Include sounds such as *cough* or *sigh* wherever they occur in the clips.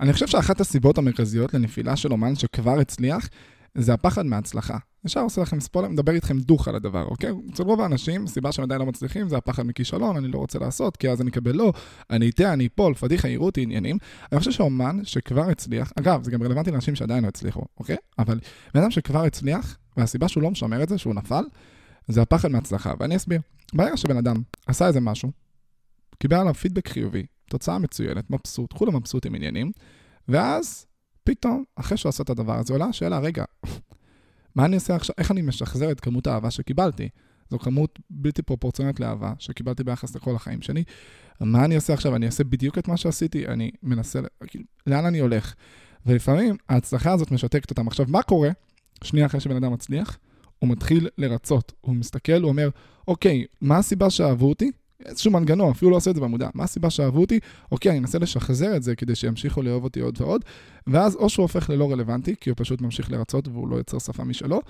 אני חושב שאחת הסיבות המרכזיות לנפילה של אומן שכבר הצליח, זה הפחד מהצלחה. ישר עושה לכם ספוילר, מדבר איתכם דוך על הדבר, אוקיי? אצל רוב האנשים, הסיבה שהם עדיין לא מצליחים זה הפחד מכישלון, אני לא רוצה לעשות, כי אז אני אקבל לא, אני אטעה, אני אפול, פדיחה, יראו אותי עניינים. אני חושב שאומן שכבר הצליח, אגב, זה גם רלוונטי לאנשים שעדיין לא הצליחו, אוקיי? אבל בן אדם שכבר הצליח, והסיבה שהוא לא משמר את זה, שהוא נפל, זה הפחד מהצלחה, ואני אסביר. ברגע שבן אדם עשה איזה משהו, קיבל עליו פידבק חיובי, תוצאה מצוינת, מבסוט, כולם מבסוטים עניינים, ואז פתאום, אחרי שהוא עשה את הדבר הזה, עולה השאלה, רגע, מה אני עושה עכשיו, איך אני משחזר את כמות האהבה שקיבלתי? זו כמות בלתי פרופורציונית לאהבה שקיבלתי ביחס לכל החיים שלי. מה אני עושה עכשיו? אני אעשה בדיוק את מה שעשיתי? אני מנסה, כאילו, לאן אני הולך? ולפעמים ההצלחה הזאת משתקת אותם. עכשיו, מה קורה? שנייה אחרי שבן אדם מצליח, הוא מתחיל לרצות. הוא מסתכל, הוא אומר, אוקיי, מה הסיבה שאהבו אותי? איזשהו מנגנון, אפילו לא עושה את זה במודע. מה הסיבה שאהבו אותי? אוקיי, אני אנסה לשחזר את זה כדי שימשיכו לאהוב אותי עוד ועוד, ואז או שהוא הופך ללא רלוונטי, כי הוא פשוט ממשיך לרצות והוא לא יוצר שפה משלו,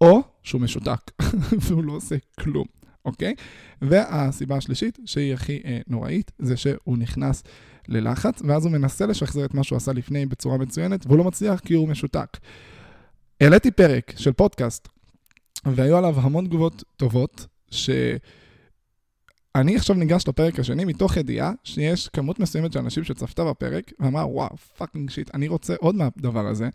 או שהוא משותק *laughs* והוא לא עושה כלום, אוקיי? והסיבה השלישית, שהיא הכי אה, נוראית, זה שהוא נכנס ללחץ, ואז הוא מנסה לשחזר את מה שהוא עשה לפני בצורה מצוינת, והוא לא מצליח כי הוא משותק. העליתי פרק של פודקאסט, והיו עליו המון תגובות טובות, ש... אני עכשיו ניגש לפרק השני מתוך ידיעה שיש כמות מסוימת של אנשים שצפתה בפרק ואמרה וואו fucking shit אני רוצה עוד מהדבר הזה.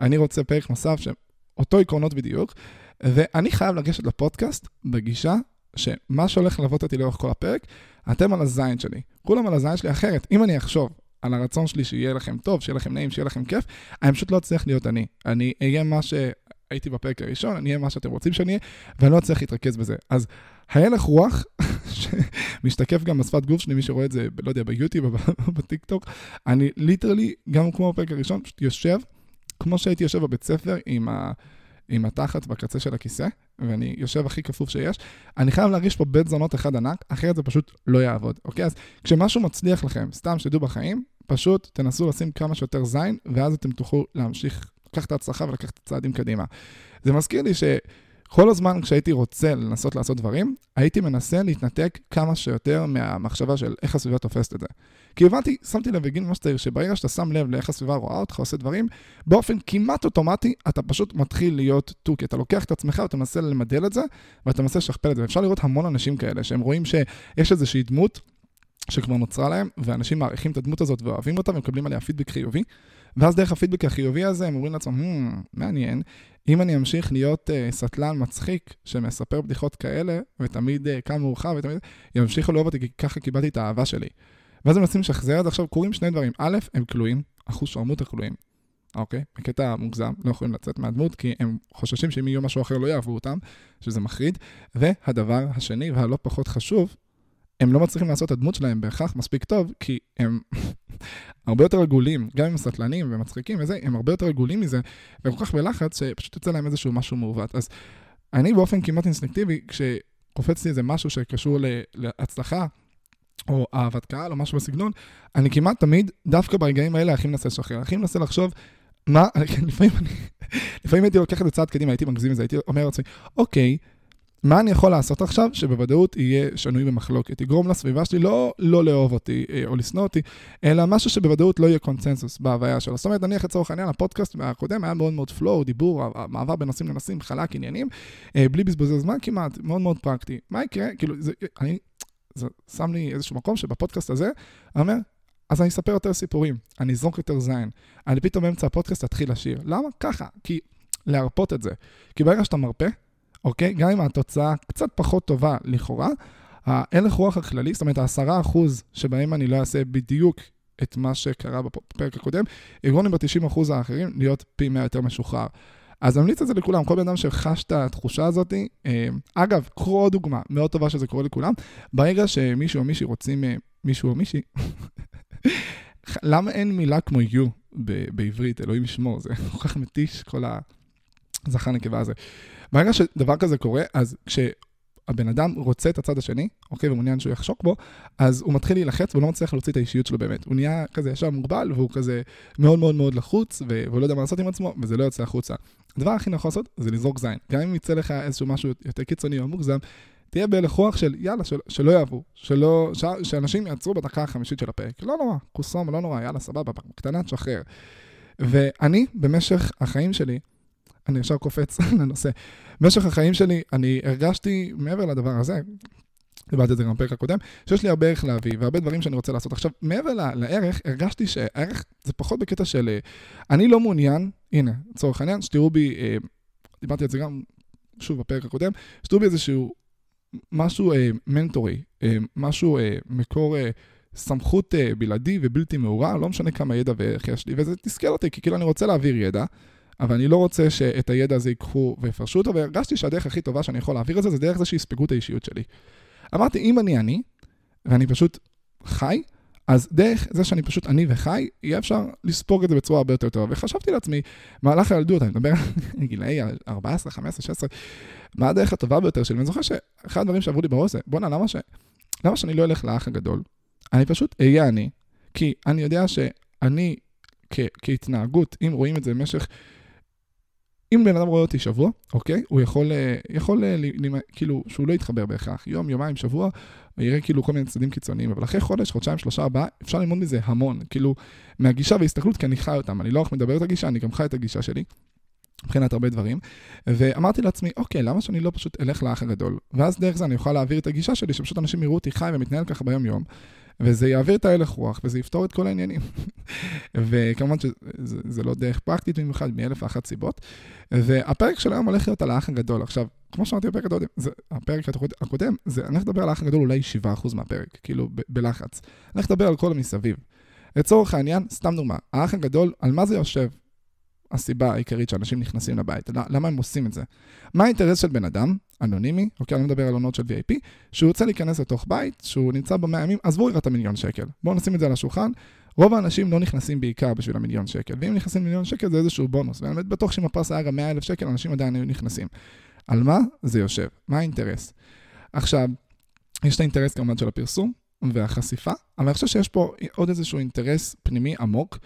אני רוצה פרק נוסף שאותו עקרונות בדיוק. ואני חייב לגשת לפודקאסט בגישה שמה שהולך ללוות אותי לאורך כל הפרק אתם על הזין שלי. כולם על הזין שלי אחרת אם אני אחשוב על הרצון שלי שיהיה לכם טוב שיהיה לכם נעים שיהיה לכם כיף אני פשוט לא אצליח להיות אני. אני אהיה מה שהייתי בפרק הראשון אני אהיה מה שאתם רוצים שאני אהיה ואני לא אצליח להתרכז בזה אז ההלך רוח, *laughs* שמשתקף גם בשפת גוף שלי, מי שרואה את זה, לא יודע, ביוטיוב או *laughs* בטיק טוק, אני literally, גם כמו בפרק הראשון, פשוט יושב, כמו שהייתי יושב בבית ספר עם, ה, עם התחת בקצה של הכיסא, ואני יושב הכי כפוף שיש, אני חייב להרגיש פה בית זונות אחד ענק, אחרת זה פשוט לא יעבוד, אוקיי? אז כשמשהו מצליח לכם, סתם שתדעו בחיים, פשוט תנסו לשים כמה שיותר זין, ואז אתם תוכלו להמשיך, לקחת את ההצלחה ולקחת את הצעדים קדימה. זה מזכיר לי ש... כל הזמן כשהייתי רוצה לנסות לעשות דברים, הייתי מנסה להתנתק כמה שיותר מהמחשבה של איך הסביבה תופסת את זה. כי הבנתי, שמתי לב בגיל ממש צעיר, שברגע שאתה שם לב לאיך הסביבה רואה אותך, עושה דברים, באופן כמעט אוטומטי, אתה פשוט מתחיל להיות תוכי. אתה לוקח את עצמך ואתה מנסה למדל את זה, ואתה מנסה לשכפל את זה. ואפשר לראות המון אנשים כאלה, שהם רואים שיש איזושהי דמות שכבר נוצרה להם, ואנשים מעריכים את הדמות הזאת ואוהבים אותה ומקבלים עליה פידבק חיובי. ואז דרך הפידבק החיובי הזה הם אומרים לעצמם, hmm, מעניין, אם אני אמשיך להיות uh, סטלן מצחיק שמספר בדיחות כאלה, ותמיד uh, קם מאוחר, ותמיד ימשיכו לאהוב אותי, כי ככה קיבלתי את האהבה שלי. ואז הם מנסים לשחזר את זה. עכשיו קורים שני דברים. א', הם כלואים, אחוז שרמוט הכלואים. אוקיי? בקטע מוגזם, לא יכולים לצאת מהדמות, כי הם חוששים שאם יהיו משהו אחר לא יאהבו אותם, שזה מחריד. והדבר השני, והלא פחות חשוב, הם לא מצליחים לעשות את הדמות שלהם בהכרח מספיק טוב, כי הם *laughs* הרבה יותר רגולים, גם אם הם סטלנים ומצחיקים וזה, הם הרבה יותר רגולים מזה, והם כל כך בלחץ שפשוט יוצא להם איזשהו משהו מעוות. אז אני באופן כמעט אינסטינקטיבי, כשקופץ לי איזה משהו שקשור להצלחה, או אהבת קהל, או משהו בסגנון, אני כמעט תמיד, דווקא ברגעים האלה, הכי מנסה לשחרר, הכי מנסה לחשוב, מה, *laughs* לפעמים אני, לפעמים הייתי לוקח את זה צעד קדימה, הייתי מגזים את זה, הייתי אומר לעצמי, אוקיי, מה אני יכול לעשות עכשיו שבוודאות יהיה שנוי במחלוקת, יגרום לסביבה שלי לא לא לאהוב אותי אה, או לשנוא אותי, אלא משהו שבוודאות לא יהיה קונצנזוס בהוויה שלו. זאת אומרת, נניח לצורך העניין, הפודקאסט הקודם היה מאוד מאוד פלואו, דיבור, המעבר בין נושאים לנושאים, חלק, עניינים, אה, בלי בזבוזי זמן כמעט, מאוד מאוד פרקטי. מה יקרה? כאילו, זה, אני, זה שם לי איזשהו מקום שבפודקאסט הזה, אני אומר, אז אני אספר יותר סיפורים, אני אזרוק יותר זין, אני פתאום באמצע הפודקאסט אתחיל לשיר. למה? ככה, כי להרפות את זה. כי ברגע שאתה מרפה, אוקיי? גם אם התוצאה קצת פחות טובה לכאורה, ההלך רוח הכללי, זאת אומרת, העשרה אחוז שבהם אני לא אעשה בדיוק את מה שקרה בפרק הקודם, יגרום לי ב-90% האחרים להיות פי 100 יותר משוחרר. אז אני ממליץ את זה לכולם, כל בן אדם שחש את התחושה הזאת. אה, אגב, קחו עוד דוגמה מאוד טובה שזה קורה לכולם. ברגע שמישהו או מישהי רוצים, אה, מישהו או מישהי, *laughs* למה אין מילה כמו you בעברית, אלוהים ישמור, זה *laughs* כל כך מתיש, כל הזכר נקבה הזה. ברגע שדבר כזה קורה, אז כשהבן אאדם רוצה את הצד השני, אוקיי, ומעוניין שהוא יחשוק בו, אז הוא מתחיל להילחץ והוא לא מצליח להוציא את האישיות שלו באמת. הוא נהיה כזה ישר מוגבל, והוא כזה מאוד מאוד מאוד לחוץ, והוא לא יודע מה לעשות עם עצמו, וזה לא יוצא החוצה. הדבר הכי נכון לעשות זה לזרוק זין. גם אם יצא לך איזשהו משהו יותר קיצוני או מוגזם, תהיה בהלך רוח של יאללה, של, שלא יאהבו, שלא, ש, שאנשים יעצרו בדקה החמישית של הפרק. לא נורא, קוסום, לא נורא, יאללה, סבבה, קטנה, תשחרר. ואני, במשך החיים שלי, אני ישר קופץ *laughs* לנושא. במשך החיים שלי, אני הרגשתי, מעבר לדבר הזה, דיברתי על זה גם בפרק הקודם, שיש לי הרבה ערך להביא והרבה דברים שאני רוצה לעשות. עכשיו, מעבר לערך, הרגשתי שהערך זה פחות בקטע של... אה, אני לא מעוניין, הנה, לצורך העניין, שתראו בי, אה, דיברתי על זה גם, שוב, בפרק הקודם, שתראו בי איזשהו משהו אה, מנטורי, אה, משהו אה, מקור אה, סמכות אה, בלעדי ובלתי מעורע, לא משנה כמה ידע וערך יש לי, וזה תסכל אותי, כי כאילו אני רוצה להעביר ידע. אבל אני לא רוצה שאת הידע הזה ייקחו ויפרשו אותו, והרגשתי שהדרך הכי טובה שאני יכול להעביר את זה, זה דרך זה שיספגו את האישיות שלי. אמרתי, אם אני אני, ואני פשוט חי, אז דרך זה שאני פשוט אני וחי, יהיה אפשר לספוג את זה בצורה הרבה יותר טובה. וחשבתי לעצמי, מהלך הילדות, אני מדבר על גילאי 14, 15, 16, מה הדרך הטובה ביותר שלי? ואני זוכר שאחד הדברים שעברו לי בראש זה, בואנה, למה, ש... למה שאני לא אלך לאח הגדול? אני פשוט אהיה אני, כי אני יודע שאני כ... כהתנהגות, אם רואים את זה במשך אם בן אדם רואה אותי שבוע, אוקיי? הוא יכול, אה, יכול אה, כאילו, שהוא לא יתחבר בהכרח. יום, יומיים, שבוע, יראה כאילו כל מיני צדדים קיצוניים, אבל אחרי חודש, חודשיים, שלושה, ארבעה, אפשר ללמוד מזה המון. כאילו, מהגישה והסתכלות, כי אני חי אותם. אני לא רק מדבר את הגישה, אני גם חי את הגישה שלי. מבחינת הרבה דברים, ואמרתי לעצמי, אוקיי, למה שאני לא פשוט אלך לאח הגדול? ואז דרך זה אני אוכל להעביר את הגישה שלי, שפשוט אנשים יראו אותי חי ומתנהל ככה ביום-יום, וזה יעביר את ההלך רוח, וזה יפתור את כל העניינים. *laughs* וכמובן שזה לא דרך פרקטית במיוחד, מאלף ואחת סיבות. והפרק של היום הולך להיות על האח הגדול. עכשיו, כמו שאמרתי בפרק הקודם, זה, הפרק הקודם, זה, אני הולך לדבר על האח הגדול אולי 7% מהפרק, כאילו ב- בלחץ. אני הולך לדבר על כל המסביב. לצורך העניין, סתם דוגמה, האח הגדול, על מה זה יושב? הסיבה העיקרית שאנשים נכנסים לבית, למה הם עושים את זה? מה האינטרס של בן אדם, אנונימי, אוקיי, אני מדבר על עונות של VIP, שהוא רוצה להיכנס לתוך בית, שהוא נמצא במאה ימים, עזבו את המיליון שקל. בואו נשים את זה על השולחן. רוב האנשים לא נכנסים בעיקר בשביל המיליון שקל, ואם נכנסים למיליון שקל זה איזשהו בונוס, ואני בטוח שאם הפרס היה גם 100 אלף שקל, אנשים עדיין היו נכנסים. על מה זה יושב? מה האינטרס? עכשיו, יש את האינטרס כמובן של הפרסום והחשיפה, אבל אני חושב שיש פה עוד איזשהו אינטרס פנימי עמוק,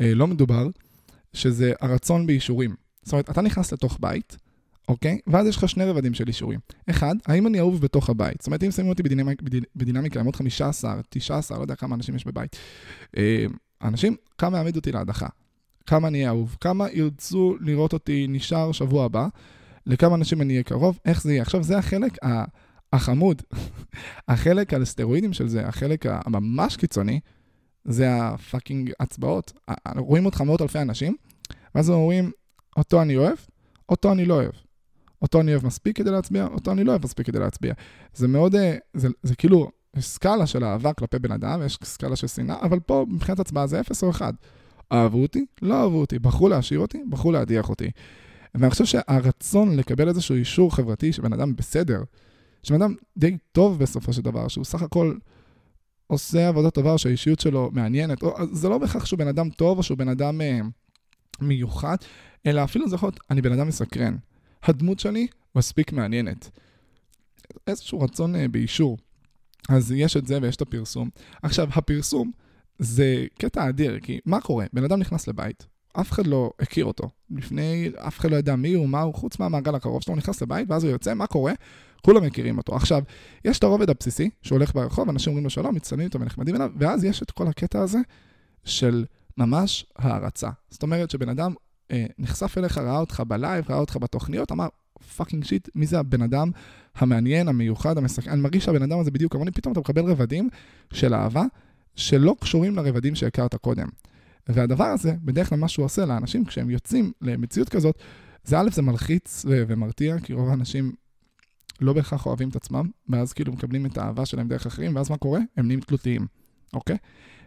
אה, לא מדובר, שזה הרצון באישורים. זאת אומרת, אתה נכנס לתוך בית, אוקיי? ואז יש לך שני רבדים של אישורים. אחד, האם אני אהוב בתוך הבית? זאת אומרת, אם שמים אותי בדינמיק, בדינמיקה, עם עוד 15, 19, לא יודע כמה אנשים יש בבית. אה, אנשים, כמה יעמיד אותי להדחה? כמה אני אהוב? כמה ירצו לראות אותי נשאר שבוע הבא? לכמה אנשים אני אהיה קרוב? איך זה יהיה? עכשיו, זה החלק החמוד. *laughs* החלק על סטרואידים של זה, החלק הממש קיצוני, זה הפאקינג הצבעות. רואים אותך מאות אלפי אנשים, ואז אומרים, אותו אני אוהב, אותו אני לא אוהב. אותו אני אוהב מספיק כדי להצביע, אותו אני לא אוהב מספיק כדי להצביע. זה מאוד, אה, זה, זה כאילו, יש סקאלה של אהבה כלפי בן אדם, יש סקאלה של שנאה, אבל פה מבחינת הצבעה זה 0 או 1. אהבו אותי, לא אהבו אותי, בחרו להשאיר אותי, בחרו להדיח אותי. ואני חושב שהרצון לקבל איזשהו אישור חברתי שבן אדם בסדר, שבן אדם די טוב בסופו של דבר, שהוא סך הכל עושה עבודה טובה, שהאישיות שלו מעניינת, או, זה לא בהכרח שהוא בן אדם טוב או שהוא בן אדם אה, מיוחד, אלא אפילו זה יכול להיות, אני בן אדם מסקרן. הדמות שלי מספיק מעניינת. איזשהו רצון אה, באישור. אז יש את זה ויש את הפרסום. עכשיו, הפרסום זה קטע אדיר, כי מה קורה? בן אדם נכנס לבית, אף אחד לא הכיר אותו. לפני, אף אחד לא ידע מי הוא, מה הוא, חוץ מהמעגל הקרוב שלו, הוא נכנס לבית, ואז הוא יוצא, מה קורה? כולם מכירים אותו. עכשיו, יש את הרובד הבסיסי, שהוא הולך ברחוב, אנשים אומרים לו שלום, מצטלמים איתו ונחמדים אליו, ואז יש את כל הקטע הזה של ממש הערצה. זאת אומרת שבן אדם נחשף אליך, ראה אותך בלייב, ראה אותך בתוכניות, אמר, fucking shit, מי זה הבן אדם המעניין, המיוחד, המסכן? אני מרגיש שהבן אדם הזה בדיוק כמוני, פתאום אתה מקבל רבדים של אהבה שלא קשורים לרבדים שהכרת קודם. והדבר הזה, בדרך כלל מה שהוא עושה לאנשים כשהם יוצאים למציאות כזאת, זה א', זה מלחיץ ומרתיע, כי רוב האנשים לא בהכרח אוהבים את עצמם, ואז כאילו מקבלים את האהבה שלהם דרך אחרים, ואז מה קורה? הם נהיים תלותיים, אוקיי?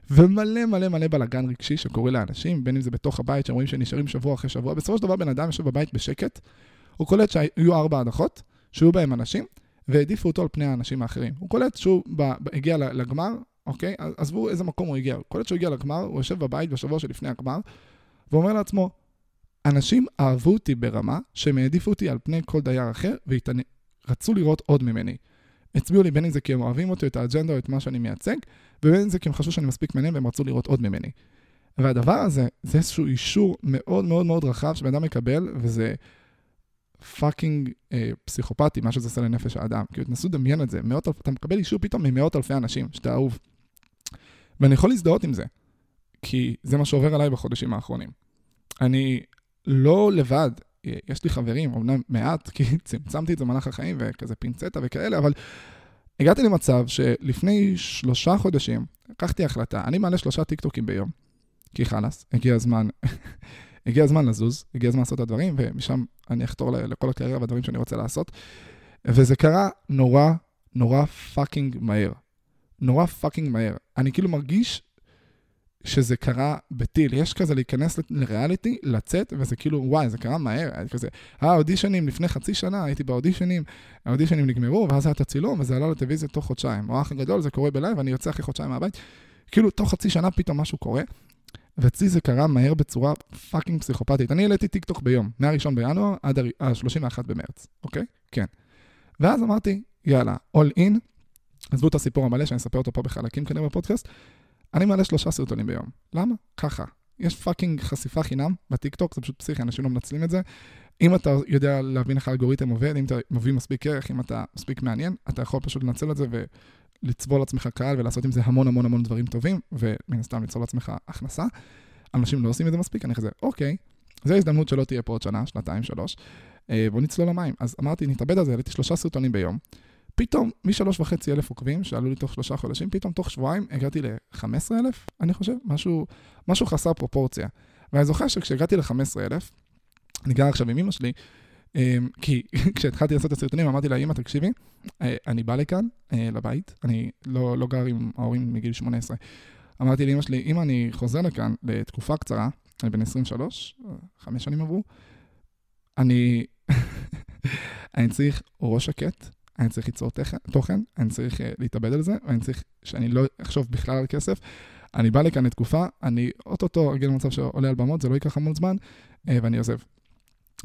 ומלא מלא מלא בלאגן רגשי שקורה לאנשים, בין אם זה בתוך הבית, שהם רואים שנשארים שבוע אחרי שבוע. בסופו של דבר בן אדם יושב בבית בשקט, הוא קולט שהיו ארבע הדחות, שהיו בהם אנשים, והעדיפו אותו על פני האנשים האחרים. הוא קולט שהוא בא, הגיע לגמר, אוקיי? עזבו איזה מקום הוא הגיע. הוא קולט שהוא הגיע לגמר, הוא יושב בבית בשבוע שלפני הגמר, ואומר לעצמו, אנשים אהבו אותי ברמה שהם העדיפו אותי על פני כל דייר אחר, ורצו לראות עוד ממני. הצביעו לי בין אם זה כי הם אוהבים אותי, את האג'נדה או את מה שאני מייצג, ובין אם זה כי הם חשבו שאני מספיק מעניין והם רצו לראות עוד ממני. והדבר הזה, זה איזשהו אישור מאוד מאוד מאוד רחב שבן אדם מקבל, וזה fucking אה, פסיכופתי, מה שזה עושה לנפש האדם. כאילו, תנסו לדמיין את זה, מאות. אתה מקבל אישור פתאום ממאות אלפי אנשים, שאתה אהוב. ואני יכול להזדהות עם זה, כי זה מה שעובר עליי בחודשים האחרונים. אני לא לבד, יש לי חברים, אמנם מעט, כי *laughs* צמצמתי את זה במהלך החיים וכזה פינצטה וכאלה, אבל הגעתי למצב שלפני שלושה חודשים לקחתי החלטה, אני מעלה שלושה טיקטוקים ביום, כי חלאס, הגיע הזמן, *laughs* הגיע הזמן לזוז, הגיע הזמן לעשות את הדברים, ומשם אני אחתור לכל הקריירה והדברים שאני רוצה לעשות. וזה קרה נורא, נורא fucking מהר. נורא fucking מהר. אני כאילו מרגיש שזה קרה בטיל. יש כזה להיכנס לריאליטי, לצאת, וזה כאילו, וואי, זה קרה מהר. היה כזה, האודישנים לפני חצי שנה, הייתי באודישנים, האודישנים נגמרו, ואז היה את הצילום, וזה עלה לטלוויזיה תוך חודשיים. או האח הגדול, זה קורה ב live, ואני יוצא אחרי חודשיים מהבית. כאילו, תוך חצי שנה פתאום משהו קורה. ואצלי זה קרה מהר בצורה fucking פסיכופתית. אני העליתי טיק טוק ביום, מה-1 בינואר עד ה-31 במרץ, אוקיי? כן. ואז אמרתי, יאללה, all in, עזבו את הסיפור המלא שאני אספר אותו פה בחלקים כנראה בפודקאסט, אני מעלה שלושה סרטונים ביום. למה? ככה. יש fucking חשיפה חינם בטיקטוק, זה פשוט פסיכי, אנשים לא מנצלים את זה. אם אתה יודע להבין איך האלגוריתם עובד, אם אתה מביא מספיק ערך, אם אתה מספיק מעניין, אתה יכול פשוט לנצל את זה ולצבור לעצמך קהל ולעשות עם זה המון המון המון דברים טובים, ומן הסתם ליצור לעצמך הכנסה. אנשים לא עושים את זה מספיק, אני כזה, אוקיי, זו הזדמנות שלא תהיה פה עוד שנה, שנתיים, שלוש. אה, בוא נצלול למים. אז אמרתי, נתאבד על זה, העליתי שלושה סרטונים ביום. פתאום, משלוש וחצי אלף עוקבים, שעלו לי תוך שלושה חודשים, פתאום תוך שבועיים הגעתי ל-15 אלף, אני חושב, משהו, משהו חסר פרופורציה. ואני זוכר שכשהגעתי ל-15 אלף, אני גר עכשיו עם אמא שלי, אמ, כי *laughs* כשהתחלתי לעשות את הסרטונים, אמרתי לה, אמא, תקשיבי, אה, אני בא לכאן, אה, לבית, אני לא, לא גר עם ההורים מגיל 18. אמרתי לאמא שלי, אמא, אני חוזר לכאן לתקופה קצרה, אני בן 23, חמש שנים עברו, אני, *laughs* אני צריך ראש שקט, אני צריך ליצור תוכן, אני צריך uh, להתאבד על זה, ואני צריך שאני לא אחשוב בכלל על כסף. אני בא לכאן לתקופה, אני אוטוטו אגיע למצב שעולה על במות, זה לא ייקח המון זמן, uh, ואני עוזב.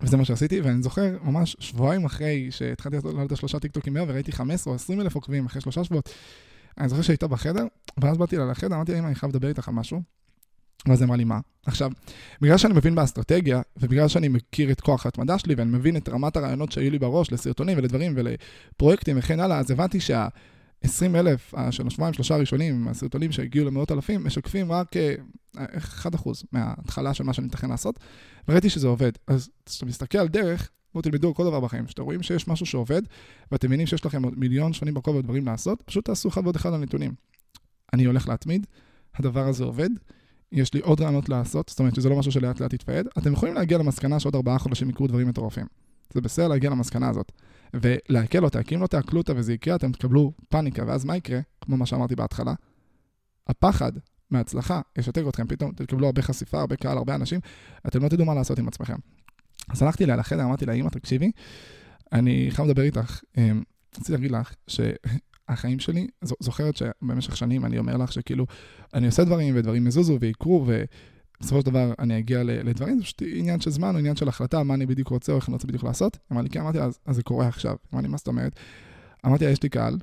וזה מה שעשיתי, ואני זוכר ממש שבועיים אחרי שהתחלתי לעלות את השלושה טיקטוקים ביום, וראיתי 15 או 20 אלף עוקבים אחרי שלושה שבועות, אני זוכר שהייתה בחדר, ואז באתי לה לחדר, אמרתי לה, אמא, אני חייב לדבר איתך על משהו. ואז אמרה לי, מה? עכשיו, בגלל שאני מבין באסטרטגיה, ובגלל שאני מכיר את כוח ההתמדה שלי, ואני מבין את רמת הרעיונות שהיו לי בראש לסרטונים ולדברים ולפרויקטים וכן הלאה, אז הבנתי שה... 20 אלף של השבועיים, שלושה הראשונים, הסרטונים שהגיעו למאות אלפים, משקפים רק 1% אה, מההתחלה של מה שאני מתכן לעשות, וראיתי שזה עובד. אז כשאתה מסתכל על דרך, בואו תלמדו על כל דבר בחיים. כשאתם רואים שיש משהו שעובד, ואתם מבינים שיש לכם מיליון שנים בכובע ודברים לעשות, פשוט תעשו אחד ועוד אחד על נתונים. אני הולך להתמיד, הדבר הזה עובד, יש לי עוד רעיונות לעשות, זאת אומרת שזה לא משהו שלאט לאט יתפעד, אתם יכולים להגיע למסקנה שעוד ארבעה חודשים יקרו דברים מטורפים. זה בסדר להגיע למסקנה הזאת. ולהקל אותה, כי אם לא תעכלו אותה וזה יקרה, אתם תקבלו פאניקה, ואז מה יקרה? כמו מה שאמרתי בהתחלה, הפחד מההצלחה ישתק אתכם, פתאום תקבלו הרבה חשיפה, הרבה קהל, הרבה אנשים, אתם לא תדעו מה לעשות עם עצמכם. אז הלכתי אליה לחדר, אמרתי לה, אמא, תקשיבי, אני חייב לדבר איתך. אמ, רציתי להגיד לך החיים שלי, זוכרת שבמשך שנים אני אומר לך שכאילו, אני עושה דברים ודברים יזוזו ויקרו, ובסופו של דבר אני אגיע לדברים, זה פשוט עניין של זמן, עניין של החלטה, מה אני בדיוק רוצה או איך אני רוצה בדיוק לעשות. אמר לי, כן, אמרתי, אז, אז זה קורה עכשיו. אמר לי, מה זאת אומרת? אמרתי יש לי קהל,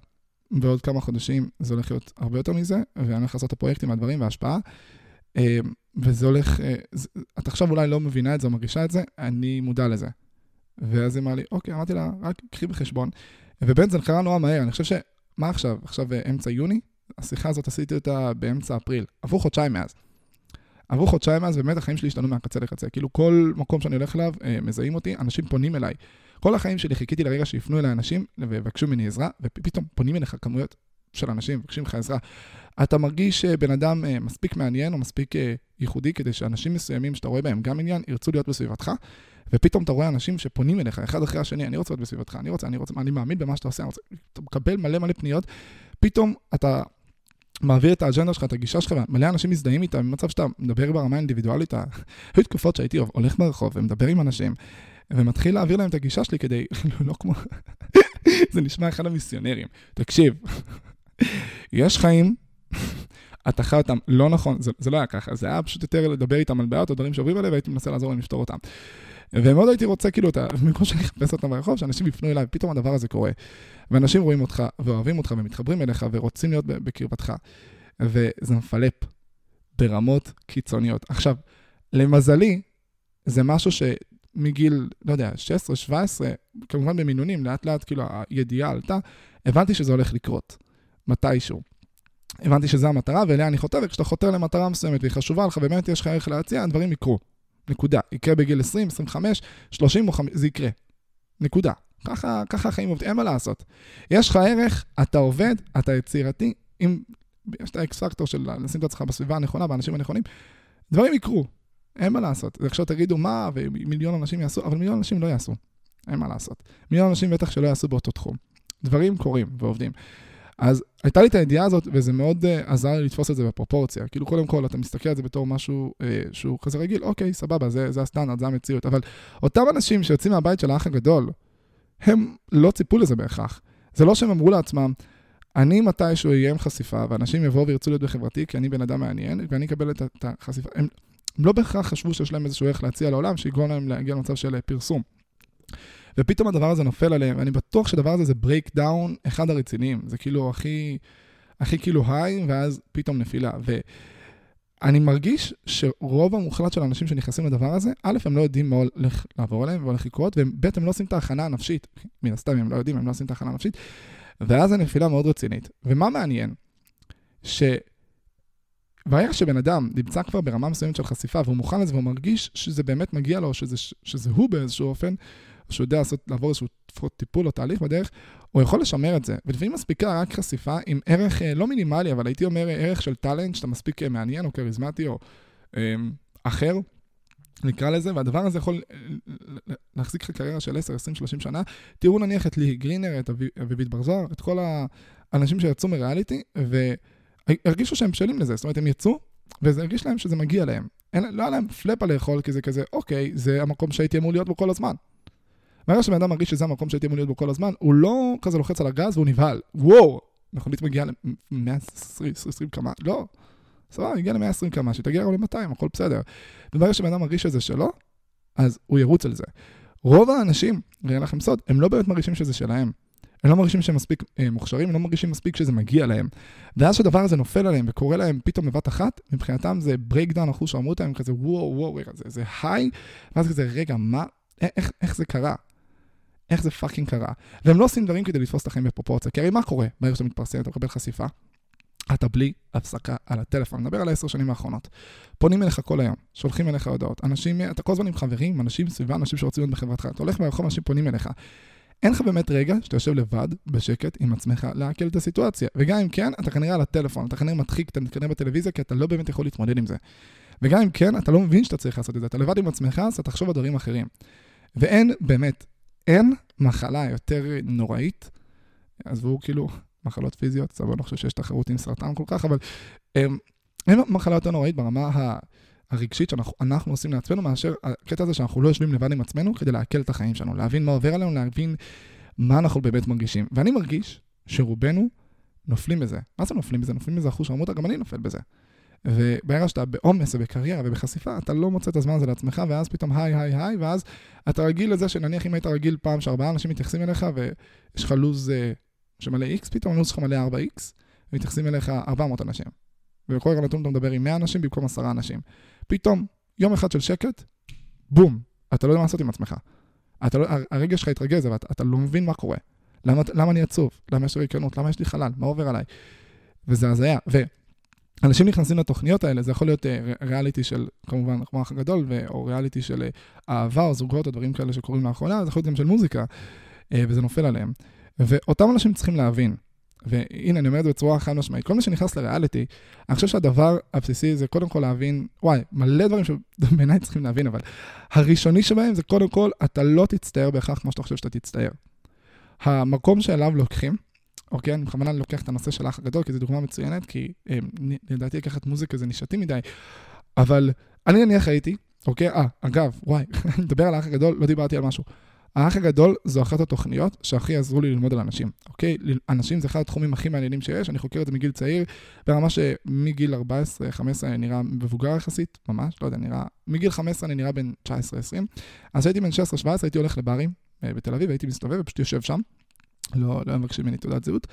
בעוד כמה חודשים זה הולך להיות הרבה יותר מזה, ואני הולך לעשות את הפרויקטים, הדברים וההשפעה. אה, וזה הולך, אה, את עכשיו אולי לא מבינה את זה או מרגישה את זה, אני מודע לזה. ואז היא אמרה לי, אוקיי, אמרתי לה, רק קחי בחשבון. ובאמת זה קרה נורא מהר, אני חושב מה עכשיו? עכשיו אה, אמצע יוני? השיחה הזאת עשיתי אותה באמצע אפריל. עברו חודשיים מאז. עברו חודשיים מאז, ובאמת החיים שלי השתנו מהקצה לקצה. כאילו כל מקום שאני הולך אליו, אה, מזהים אותי, אנשים פונים אליי. כל החיים שלי חיכיתי לרגע שיפנו אליי אנשים ויבקשו ממני עזרה, ופתאום פונים אליך כמויות של אנשים, מבקשים ממך עזרה. אתה מרגיש שבן אדם אה, מספיק מעניין או מספיק ייחודי כדי שאנשים מסוימים שאתה רואה בהם גם עניין, ירצו להיות בסביבתך, ופתאום אתה רואה אנשים שפונים אליך אחד אחרי השני, אני רוצה להיות בסביבתך, אני רוצה, אני רוצה, אני מאמין במה שאתה עושה, אני רוצה, אתה מקבל מלא מלא פניות, פתאום אתה מעביר את האג'נדה שלך, את הגישה שלך, מלא אנשים מזדהים איתה, במצב שאתה מדבר ברמה אינדיבידואלית, *laughs* היו תקופות שהייתי הולך ברחוב ומדבר עם אנשים, ומתחיל להעביר להם את הגישה שלי כדי, *laughs* לא כמו, *laughs* זה נשמע אחד המיסיונרים. תקשיב, יש חיים, אתה חי אותם לא נכון, זה, זה לא היה ככה, זה היה פשוט יותר לדבר איתם על בעיות או דברים שעוברים עליהם, והייתי מנסה לעזור להם לפתור אותם. ומאוד הייתי רוצה כאילו, אתה, *laughs* במקום שאני אחפש אותם ברחוב, שאנשים יפנו אליי, פתאום הדבר הזה קורה. ואנשים רואים אותך, ואוהבים אותך, ומתחברים אליך, ורוצים להיות בקרבתך. וזה מפלפ ברמות קיצוניות. עכשיו, למזלי, זה משהו מגיל, לא יודע, 16, 17, כמובן במינונים, לאט לאט כאילו הידיעה עלתה, הבנתי שזה הולך לקרות, מתישהו. הבנתי שזו המטרה, ואליה אני חותר, וכשאתה חותר למטרה מסוימת והיא חשובה לך, באמת יש לך ערך להציע, הדברים יקרו. נקודה. יקרה בגיל 20, 25, 30 או 50, זה יקרה. נקודה. ככה, ככה החיים עובדים, אין מה לעשות. יש לך ערך, אתה עובד, אתה יצירתי, אם יש את האקס פקטור של לשים את עצמך בסביבה הנכונה, באנשים הנכונים, דברים יקרו, אין מה לעשות. עכשיו תגידו מה, ומיליון אנשים יעשו, אבל מיליון אנשים לא יעשו, אין מה לעשות. מיליון אנשים בטח שלא יעשו באותו תחום. דברים קורים ועובדים. אז הייתה לי את הידיעה הזאת, וזה מאוד uh, עזר לי לתפוס את זה בפרופורציה. כאילו, קודם כל, אתה מסתכל על זה בתור משהו uh, שהוא כזה רגיל, אוקיי, סבבה, זה, זה הסטנדרט, זה המציאות. אבל אותם אנשים שיוצאים מהבית של האח הגדול, הם לא ציפו לזה בהכרח. זה לא שהם אמרו לעצמם, אני מתישהו אהיה עם חשיפה, ואנשים יבואו וירצו להיות בחברתי, כי אני בן אדם מעניין, ואני אקבל את, את החשיפה. הם, הם לא בהכרח חשבו שיש להם איזשהו ערך להציע לעולם, שיגרום להם להגיע למצב של אה, פרסום. ופתאום הדבר הזה נופל עליהם, ואני בטוח שהדבר הזה זה breakdown אחד הרציניים. זה כאילו הכי, הכי כאילו high, ואז פתאום נפילה. ואני מרגיש שרוב המוחלט של האנשים שנכנסים לדבר הזה, א', הם לא יודעים מה הולך לעבור עליהם והולך לקרות, וב', הם לא עושים את ההכנה הנפשית. מן הסתם, הם לא יודעים, הם לא עושים את ההכנה הנפשית. ואז הנפילה מאוד רצינית. ומה מעניין? ש... ברגע שבן אדם נמצא כבר ברמה מסוימת של חשיפה והוא מוכן לזה והוא מרגיש שזה באמת מגיע לו, שזה, שזה הוא באיזשהו אופן, שהוא יודע לעשות, לעבור איזשהו טיפול או תהליך בדרך, הוא יכול לשמר את זה. ולפעמים מספיקה רק חשיפה עם ערך אה, לא מינימלי, אבל הייתי אומר ערך של טאלנט, שאתה מספיק אה, מעניין או כריזמטי או אה, אחר, נקרא לזה, והדבר הזה יכול אה, להחזיק לך קריירה של 10, 20, 30 שנה. תראו נניח את לי גרינר, את אביבית בר זוהר, את כל האנשים שיצאו מריאליטי, והרגישו שהם בשלים לזה. זאת אומרת, הם יצאו, וזה הרגיש להם שזה מגיע להם. אין, לא היה להם פלאפה לאכול, כי זה כזה, אוקיי, זה המקום שהייתי אמור להיות בו כל הזמן. ברגע שבן אדם מרגיש שזה המקום שהייתי אמור להיות בו כל הזמן, הוא לא כזה לוחץ על הגז והוא נבהל. וואו, מכונית מגיעה ל-120 קמ"ש, לא. סבבה, הגיע ל-120 קמ"ש, שתגיע גם ל-200, הכל בסדר. וברגע שבן אדם מרגיש שזה שלו, אז הוא ירוץ על זה. רוב האנשים, אראה לכם סוד, הם לא באמת מרגישים שזה שלהם. הם לא מרגישים שהם מספיק אה, מוכשרים, הם לא מרגישים מספיק שזה מגיע להם. ואז שהדבר הזה נופל עליהם וקורה להם פתאום בבת אחת, מבחינתם זה breakdown אחושרמוטה, כזה וואו וואו, זה, זה high, ואז כזה, רגע, מה, איך, איך זה קרה? איך זה fucking קרה? והם לא עושים דברים כדי לתפוס את החיים בפרופורציה, כי הרי מה קורה ברגע שאתה מתפרסם, אתה מקבל חשיפה? אתה בלי הפסקה על הטלפון, נדבר על העשר שנים האחרונות. פונים אליך כל היום, שולחים אליך הודעות. אנשים, אתה כל הזמן עם חברים, אנשים סביבה, אנשים שרוצים להיות בחברתך. אתה הולך ברחוב, אנשים פונים אליך. אין לך באמת רגע שאתה יושב לבד, בשקט, עם עצמך, לעכל את הסיטואציה. וגם אם כן, אתה כנראה על הטלפון, אתה כנראה מדחיק, אתה כנראה בטלוויזיה, כי אתה לא באמת יכול להתמודד עם זה. וגם אם כן, אתה לא מבין שאתה צריך לעשות את זה, אתה לבד עם עצמך, אז אתה תחשוב על דברים אחרים. ואין, באמת, אין מחלה יותר נוראית, עזבו כאילו מחלות פיזיות, אז אני לא חושב שיש תחרות עם סרטן כל כך, אבל אמ, אין מחלה יותר נוראית ברמה הרגשית שאנחנו עושים לעצמנו, מאשר הקטע הזה שאנחנו לא יושבים לבד עם עצמנו כדי לעכל את החיים שלנו, להבין מה עובר עלינו, להבין מה אנחנו באמת מרגישים. ואני מרגיש שרובנו נופלים בזה. מה זה נופלים בזה? נופלים בזה אחוז שרמוטה, גם אני נופל בזה. וברגע שאתה בעומס ובקריירה ובחשיפה, אתה לא מוצא את הזמן הזה לעצמך, ואז פתאום היי, היי, היי, ואז אתה רגיל לזה שנניח אם היית רגיל פעם שארבעה אנשים מתייחסים אליך ויש לך לו"ז אה, שמלא X, פתאום הלו"ז שלך מלא 4X, ומתייחסים אליך 400 אנשים. ובכל רגע נתון אתה מדבר עם 100 אנשים במקום 10 אנשים. פתאום, יום אחד של שקט, בום, אתה לא יודע מה לעשות עם עצמך. אתה לא, הרגש שלך התרגז, אבל אתה לא מבין מה קורה. למה, למה אני עצוב? למה יש לי ריקנות? למה יש לי חלל? מה עובר עליי? וזה הזיה. ואנשים נכנסים לתוכניות האלה, זה יכול להיות uh, ריאליטי של, כמובן, כמו האח הגדול, ו- או ריאליטי של uh, אהבה או זוגות או דברים כאלה שקורים לאחרונה, זה יכול להיות גם של מוזיקה, uh, וזה נופל עליהם. ואותם אנשים צריכים להבין, והנה, אני אומר את זה בצורה חד משמעית, כל מי שנכנס לריאליטי, אני חושב שהדבר הבסיסי זה קודם כל להבין, וואי, מלא דברים שבעיניי *laughs* צריכים להבין, אבל הראשוני שבהם זה קודם כל, אתה לא תצטער בהכרח כמו שאתה חושב שאתה תצטער. המקום שאליו לוקחים, אוקיי, אני בכוונה לוקח את הנושא של האח הגדול, כי זו דוגמה מצוינת, כי אה, לדעתי לקחת מוזיקה זה נישתי מדי, אבל אני נניח הייתי, אוקיי, אה, אגב, וואי, *laughs* אני מדבר על האח הגדול, לא דיברתי על משהו. האח הגדול זו אחת התוכניות שהכי עזרו לי ללמוד על אנשים, אוקיי? אנשים זה אחד התחומים הכי מעניינים שיש, אני חוקר את זה מגיל צעיר, ברמה שמגיל 14-15 אני נראה מבוגר יחסית, ממש, לא יודע, נראה, מגיל 15 אני נראה בין 19-20, אז כשהייתי בן 16-17 הייתי הולך לברים אה, בתל אביב, הייתי מסתובב ופשוט יושב שם, לא, לא מבקשים ממני תעודת זהות,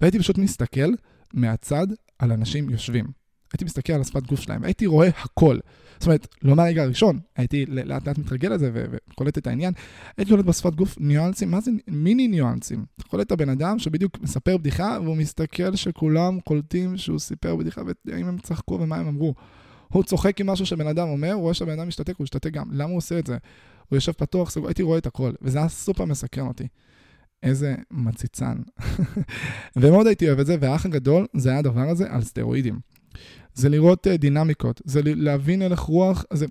והייתי פשוט מסתכל מהצד על אנשים יושבים. הייתי מסתכל על השפת גוף שלהם, הייתי רואה הכל. זאת אומרת, לא מהרגע הראשון, הייתי לאט לאט מתרגל לזה וקולט את העניין, הייתי קולט בשפת גוף ניואנסים, מה זה מיני ניואנסים? אתה קולט את הבן אדם שבדיוק מספר בדיחה, והוא מסתכל שכולם קולטים שהוא סיפר בדיחה, והאם הם צחקו ומה הם אמרו. הוא צוחק עם משהו שבן אדם אומר, הוא רואה שהבן אדם משתתק, הוא משתתק גם. למה הוא עושה את זה? הוא יושב פתוח, סגור, הייתי רואה את הכל, וזה היה סופר מסקרן אותי. איזה מציצן. ומאוד הייתי אוהב את זה, והאח הגדול, זה היה הדבר הזה על סטרואידים. זה לראות uh, דינמיקות, זה להבין הלך רוח, זה...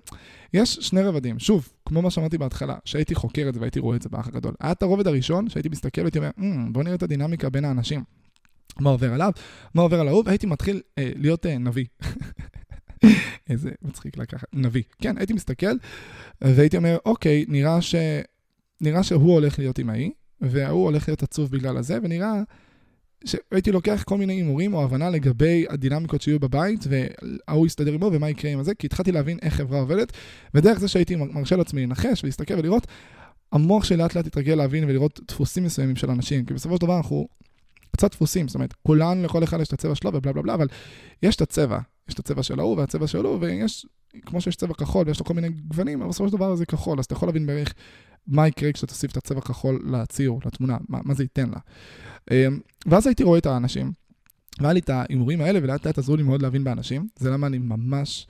יש שני רבדים, שוב, כמו מה שאמרתי בהתחלה, שהייתי חוקר את זה והייתי רואה את זה באח הגדול. היה את הרובד הראשון, שהייתי מסתכל והייתי אומר, mm, בוא נראה את הדינמיקה בין האנשים. מה עובר עליו, מה עובר על ההוא, והייתי מתחיל uh, להיות uh, נביא. *laughs* איזה מצחיק לקחת, נביא. כן, הייתי מסתכל, והייתי אומר, אוקיי, נראה, ש... נראה שהוא הולך להיות ההיא, וההוא הולך להיות עצוב בגלל הזה, ונראה שהייתי לוקח כל מיני הימורים או הבנה לגבי הדינמיקות שיהיו בבית, וההוא יסתדר עמו ומה יקרה עם זה, כי התחלתי להבין איך חברה עובדת, ודרך זה שהייתי מרשה לעצמי לנחש ולהסתכל ולראות, המוח שלי לאט לאט התרגל להבין ולראות דפוסים מסוימים של אנשים, כי בסופו של דבר אנחנו קצת דפוסים, זאת אומרת, כולן, לכל אחד יש את הצבע שלו ובלה בלה בלה, אבל יש את הצבע, יש את הצבע של ההוא והצבע שלו, ויש, כמו שיש צבע כחול ויש לו כל מיני גוונים, אבל בסופו של דבר זה כחול, אז אתה יכול להבין בערך מה יקרה כשאתה תוסיף את הצבע כחול לציור, לתמונה, מה, מה זה ייתן לה. אמ, ואז הייתי רואה את האנשים, והיה לי את ההימורים האלה, ולאט לאט עזרו לי מאוד להבין באנשים. זה למה אני ממש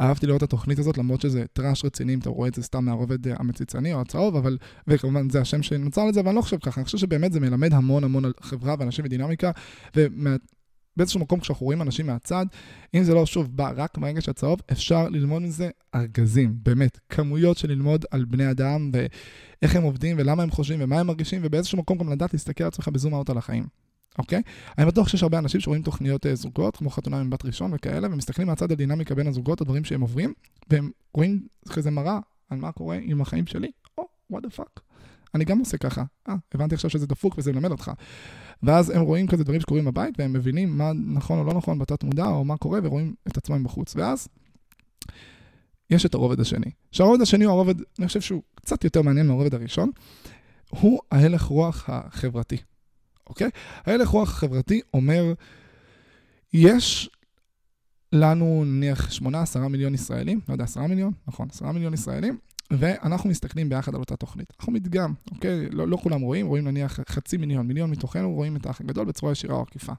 אהבתי לראות את התוכנית הזאת, למרות שזה טראש רציני, אם אתה רואה את זה סתם מהרובד המציצני או הצהוב, אבל, וכמובן זה השם שנוצר לזה, אבל אני לא חושב ככה, אני חושב שבאמת זה מלמד המון המון על חברה ואנשים ודינמיקה, ומה... באיזשהו מקום כשאנחנו רואים אנשים מהצד, אם זה לא שוב בא רק מהרגש הצהוב, אפשר ללמוד מזה ארגזים, באמת, כמויות של ללמוד על בני אדם ואיך הם עובדים ולמה הם חושבים ומה הם מרגישים, ובאיזשהו מקום גם לדעת להסתכל על עצמך בזום אאוט על החיים. אוקיי? אני בטוח שיש הרבה אנשים שרואים תוכניות uh, זוגות, כמו חתונה עם בת ראשון וכאלה, ומסתכלים מהצד הדינמיקה בין הזוגות, הדברים שהם עוברים, והם רואים כזה מראה על מה קורה עם החיים שלי, או, oh, what the fuck. אני גם עושה ככה. אה, הבנתי עכשיו שזה דפוק וזה מלמד אותך. ואז הם רואים כזה דברים שקורים בבית, והם מבינים מה נכון או לא נכון בתת מודע, או מה קורה, ורואים את עצמם בחוץ. ואז יש את הרובד השני. שהרובד השני הוא הרובד, אני חושב שהוא קצת יותר מעניין מהרובד הראשון, הוא ההלך רוח החברתי, אוקיי? ההלך רוח החברתי אומר, יש לנו נניח 8-10 מיליון ישראלים, לא יודע, 10 מיליון? נכון, 10 מיליון ישראלים, ואנחנו מסתכלים ביחד על אותה תוכנית. אנחנו מדגם, אוקיי? לא, לא כולם רואים, רואים נניח חצי מיליון, מיליון מתוכנו רואים את האח הגדול בצורה ישירה או עקיפה.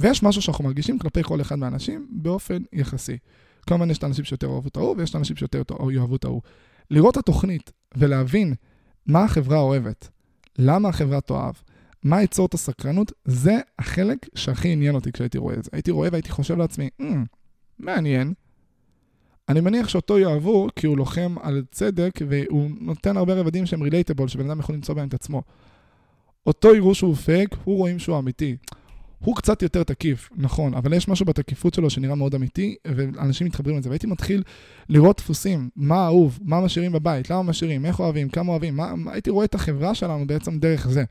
ויש משהו שאנחנו מרגישים כלפי כל אחד מהאנשים באופן יחסי. כמובן יש את האנשים שיותר אוהבו את ההוא, ויש את האנשים שיותר יאהבו את ההוא. לראות את התוכנית ולהבין מה החברה אוהבת, למה החברה תאהב, מה ייצור את הסקרנות, זה החלק שהכי עניין אותי כשהייתי רואה את זה. הייתי רואה והייתי חושב לעצמי, mm, מעניין, אני מניח שאותו יאהבו כי הוא לוחם על צדק והוא נותן הרבה רבדים שהם רילייטבול, שבן אדם יכול למצוא בהם את עצמו. אותו יראו שהוא פייק, הוא רואים שהוא אמיתי. הוא קצת יותר תקיף, נכון, אבל יש משהו בתקיפות שלו שנראה מאוד אמיתי, ואנשים מתחברים לזה. והייתי מתחיל לראות דפוסים, מה אהוב, מה משאירים בבית, למה משאירים, איך אוהבים, כמה אוהבים, מה, הייתי רואה את החברה שלנו בעצם דרך זה.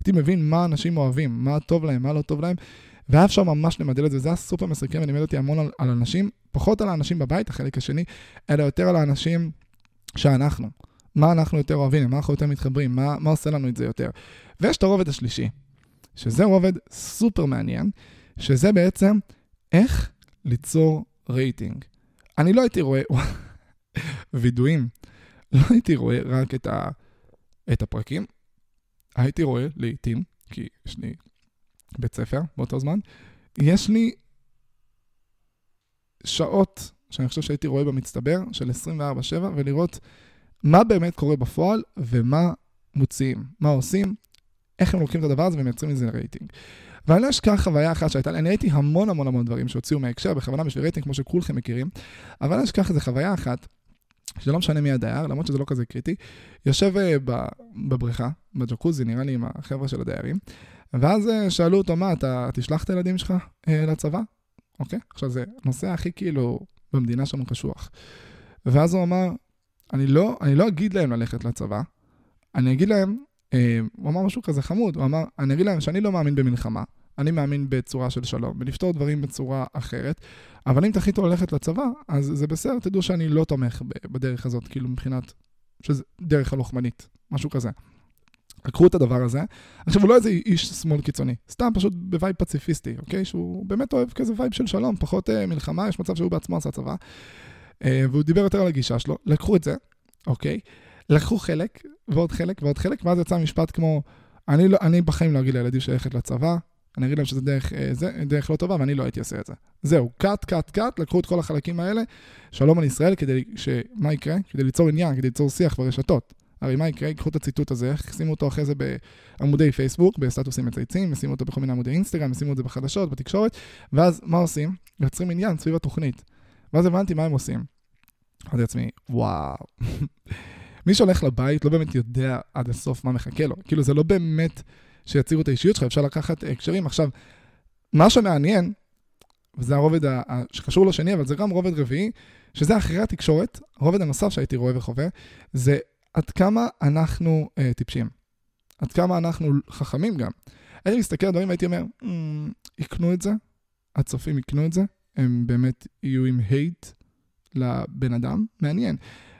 הייתי מבין מה אנשים אוהבים, מה טוב להם, מה לא טוב להם, והיה אפשר ממש למדל את זה, זה היה סופר מסקרן ולימד אותי המון על, על אנשים, פחות על האנשים בבית, החלק השני, אלא יותר על האנשים שאנחנו. מה אנחנו יותר אוהבים, מה אנחנו יותר מתחברים, מה, מה עושה לנו את זה יותר. ויש את הרובד השלישי, שזה רובד סופר מעניין, שזה בעצם איך ליצור רייטינג. אני לא הייתי רואה וידועים, לא הייתי רואה רק את, ה, את הפרקים, הייתי רואה לעיתים, כי יש לי בית ספר באותו זמן, יש לי שעות שאני חושב שהייתי רואה במצטבר של 24-7, ולראות מה באמת קורה בפועל ומה מוציאים, מה עושים, איך הם לוקחים את הדבר הזה ומייצרים מזה רייטינג. ואני לא אשכח חוויה אחת שהייתה לי, אני ראיתי המון המון המון דברים שהוציאו מההקשר, בכוונה בשביל רייטינג, כמו שכולכם מכירים, אבל אני אשכח איזה חוויה אחת, שלא משנה מי הדייר, למרות שזה לא כזה קריטי, יושב אה, בבריכה, בג'קוזי, נראה לי עם החבר'ה של הדיירים, ואז אה, שאלו אותו, מה, אתה תשלח את הילדים שלך אה, לצבא? אוקיי? עכשיו, זה נושא הכי כאילו במדינה שלנו קשוח. ואז הוא אמר, אני לא, אני לא אגיד להם ללכת לצבא, אני אגיד להם, אה, הוא אמר משהו כזה חמוד, הוא אמר, אני אגיד להם שאני לא מאמין במלחמה, אני מאמין בצורה של שלום, ולפתור דברים בצורה אחרת, אבל אם תחליטו ללכת לצבא, אז זה בסדר, תדעו שאני לא תומך בדרך הזאת, כאילו מבחינת, שזה דרך הלוחמנית, משהו כזה. לקחו את הדבר הזה. עכשיו, הוא לא איזה איש שמאל קיצוני, סתם פשוט ב vibe פציפיסטי, אוקיי? שהוא באמת אוהב כזה vibe של שלום, פחות אה, מלחמה, יש מצב שהוא בעצמו עשה צבא. Uh, והוא דיבר יותר על הגישה שלו. לקחו את זה, אוקיי? לקחו חלק, ועוד חלק, ועוד חלק, ואז יצא משפט כמו, אני, לא, אני בחיים לא אגיד לילדים ללכת לצבא, אני אגיד להם שזה דרך, אה, זה, דרך לא טובה, ואני לא הייתי עושה את זה. זהו, קאט, קאט, קאט, לקחו את כל החלקים האלה, שלום על ישראל, כדי ש... מה יקרה? כדי ליצור עניין, כדי ליצור שיח ברשתות. הרי מה יקרה? ייקחו את הציטוט הזה, ישימו אותו אחרי זה בעמודי פייסבוק, בסטטוסים מצייצים, ישימו אותו בכל מיני עמודי אינסטגרם, ישימו את זה בחדשות, בתקשורת, ואז מה עושים? יוצרים עניין סביב התוכנית. ואז הבנתי מה הם עושים. אמרתי לעצמי, וואו. *laughs* מי שהולך לבית לא באמת יודע עד הסוף מה מחכה לו. כאילו, זה לא באמת שיציגו את האישיות שלך, אפשר לקחת הקשרים. עכשיו, מה שמעניין, וזה הרובד שקשור לשני, אבל זה גם רובד רביעי, שזה אחרי התקשורת, הרובד הנוסף שהייתי רואה וחווה, זה עד כמה אנחנו אה, טיפשים. עד כמה אנחנו חכמים גם. הייתי מסתכל על דברים והייתי אומר, mm, יקנו את זה, הצופים יקנו את זה, הם באמת יהיו עם הייט לבן אדם, מעניין.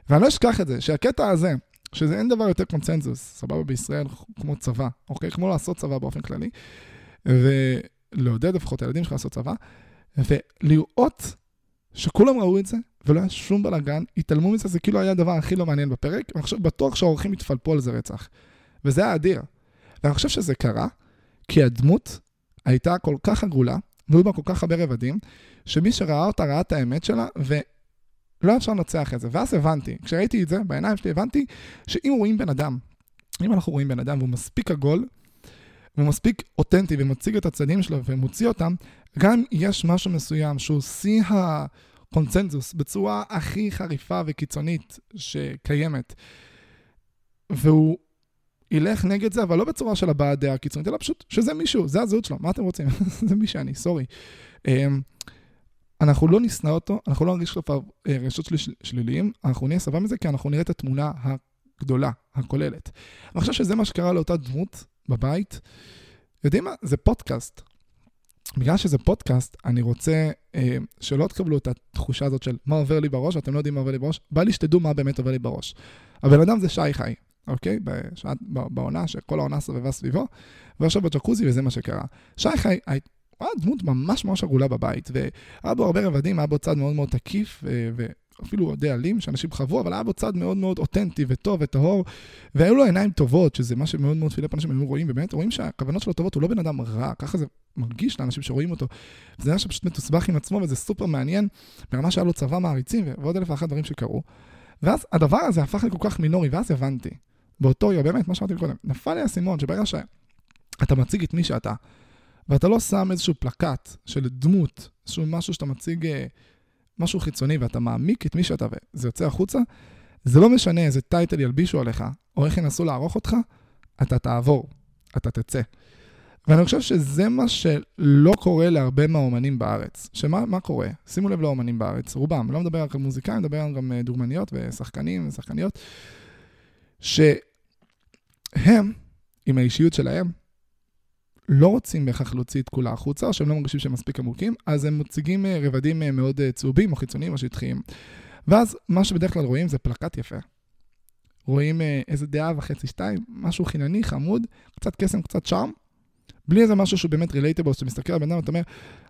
ואני לא אשכח את זה, שהקטע הזה, שזה אין דבר יותר קונצנזוס, סבבה, בישראל, כמו צבא, אוקיי? כמו לעשות צבא באופן כללי, ולעודד לפחות את הילדים שלך לעשות צבא, ולראות שכולם ראו את זה, ולא היה שום בלאגן, התעלמו מזה, זה כאילו היה הדבר הכי לא מעניין בפרק, ואני חושב, בטוח שהאורחים התפלפו על זה רצח. וזה היה אדיר. ואני חושב שזה קרה, כי הדמות הייתה כל כך עגולה, והיו בה כל כך הרבה רבדים, שמי שראה אותה ראה את האמת שלה, ולא אפשר לנצח את זה. ואז הבנתי, כשראיתי את זה בעיניים שלי, הבנתי שאם רואים בן אדם, אם אנחנו רואים בן אדם והוא מספיק עגול, והוא מספיק אותנטי ומציג את הצדדים שלו ומוציא אותם, גם אם יש משהו מסוים שהוא שיא הקונצנזוס בצורה הכי חריפה וקיצונית שקיימת, והוא ילך נגד זה, אבל לא בצורה של הבעת דעה קיצונית, אלא פשוט שזה מישהו, זה הזהות שלו, מה אתם רוצים? *laughs* זה מי שאני, סורי. אמ, אנחנו לא נשנא אותו, אנחנו לא נרגיש כלפיו אה, רגשות של, שליליים, אנחנו נהיה סבבה מזה כי אנחנו נראה את התמונה הגדולה, הכוללת. אני חושב שזה מה שקרה לאותה דמות בבית. יודעים מה? זה פודקאסט. בגלל שזה פודקאסט, אני רוצה אה, שלא תקבלו את התחושה הזאת של מה עובר לי בראש, ואתם לא יודעים מה עובר לי בראש, בא לי שתדעו מה באמת עובר לי בראש. הבן אדם זה שי חי, אוקיי? בשעת, בעונה, שכל העונה סובבה סביבו, ועכשיו בג'קוזי, וזה מה שקרה. שי חי הוא היה דמות ממש ממש עגולה בבית, והיה בו הרבה רבדים, היה בו צד מאוד מאוד תקיף, ו... אפילו די אלים, שאנשים חוו, אבל היה בו צד מאוד מאוד אותנטי וטוב וטהור, והיו לו עיניים טובות, שזה מה שמאוד מאוד פילפ אנשים היו רואים, באמת רואים שהכוונות שלו טובות, הוא לא בן אדם רע, ככה זה מרגיש לאנשים שרואים אותו. זה היה שפשוט מתוסבך עם עצמו, וזה סופר מעניין, ברמה שהיה לו צבא מעריצים, ועוד אלף ואחת דברים שקרו. ואז הדבר הזה הפך לי כל כך מינורי, ואז הבנתי, באותו יום, באמת, מה שאמרתי קודם, נפל לי האסימון, שברגע שאתה מציג את מי שאתה, ואתה לא שם איזשהו פלקט של דמות, איזשהו משהו שאתה מציג... אה, משהו חיצוני ואתה מעמיק את מי שאתה וזה יוצא החוצה, זה לא משנה איזה טייטל ילבישו עליך, או איך ינסו לערוך אותך, אתה תעבור, אתה תצא. ואני חושב שזה מה שלא קורה להרבה מהאומנים בארץ. שמה מה קורה? שימו לב לאומנים בארץ, רובם, לא מדבר רק על מוזיקאים, מדבר גם אה, דוגמניות ושחקנים ושחקניות, שהם, עם האישיות שלהם, לא רוצים בהכרח להוציא את כולה החוצה, או שהם לא מרגישים שהם מספיק עמוקים, אז הם מציגים אה, רבדים אה, מאוד אה, צהובים או חיצוניים או שטחיים. ואז מה שבדרך כלל רואים זה פלקט יפה. רואים איזה דעה וחצי, שתיים, משהו חינני, חמוד, קצת קסם, קצת שארם, בלי איזה משהו שהוא באמת relatable, שאתה מסתכל על בן אדם ואתה אומר,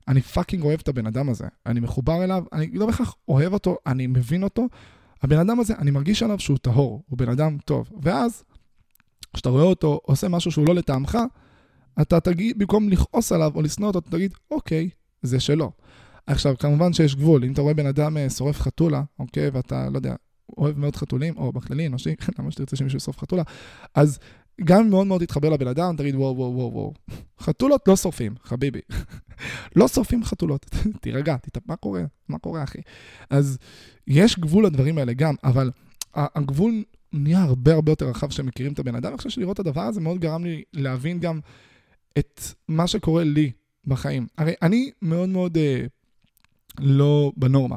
אני fucking אוהב את הבן אדם הזה, אני מחובר אליו, אני לא בהכרח אוהב אותו, אני מבין אותו, הבן אדם הזה, אני מרגיש עליו שהוא טהור, הוא בן אדם טוב. ואז, כשאתה רואה אותו עושה משהו שהוא לא לטעמך, אתה תגיד, במקום לכעוס עליו או לשנוא אותו, אתה תגיד, אוקיי, זה שלו. עכשיו, כמובן שיש גבול, אם אתה רואה בן אדם אה, שורף חתולה, אוקיי, ואתה, לא יודע, אוהב מאוד חתולים, או בכללי אנושי, *laughs* למה שתרצה שמישהו ישרוף חתולה, אז גם אם מאוד מאוד תתחבר לבן אדם, תגיד וואו וואו וואו וואו. חתולות לא שורפים, חביבי. *laughs* לא שורפים חתולות. *laughs* תירגע, תתאפ... מה קורה? מה קורה, אחי? אז יש גבול לדברים האלה גם, אבל הגבול נהיה הרבה הרבה יותר רחב כשהם מכירים את הבן אדם. אני חושב שלראות את הדבר הזה מאוד גרם לי להבין גם את מה שקורה לי בחיים. הרי אני מאוד מאוד אה, לא בנורמה.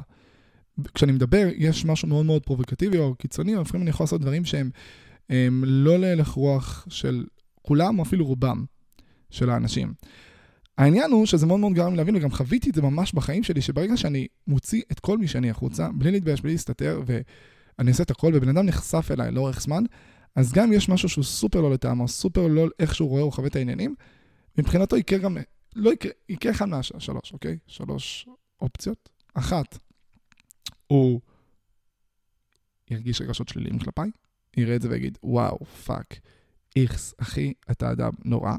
כשאני מדבר, יש משהו מאוד מאוד פרובוקטיבי או קיצוני, או לפעמים אני יכול לעשות דברים שהם הם לא להלך רוח של כולם, או אפילו רובם של האנשים. העניין הוא שזה מאוד מאוד גרם לי להבין, וגם חוויתי את זה ממש בחיים שלי, שברגע שאני מוציא את כל מי שאני החוצה, בלי להתבייש, בלי להסתתר, ואני עושה את הכל, ובן אדם נחשף אליי לאורך זמן, אז גם אם יש משהו שהוא סופר לא לטעמו, סופר לא איך שהוא רואה או חווה את העניינים, מבחינתו יקרה גם, לא יקרה, יקרה אחד מהשלוש, אוקיי? שלוש אופציות. אחת, הוא ירגיש רגשות שליליים כלפיי, יראה את זה ויגיד, וואו, fuck, איכס, אחי, אתה אדם נורא,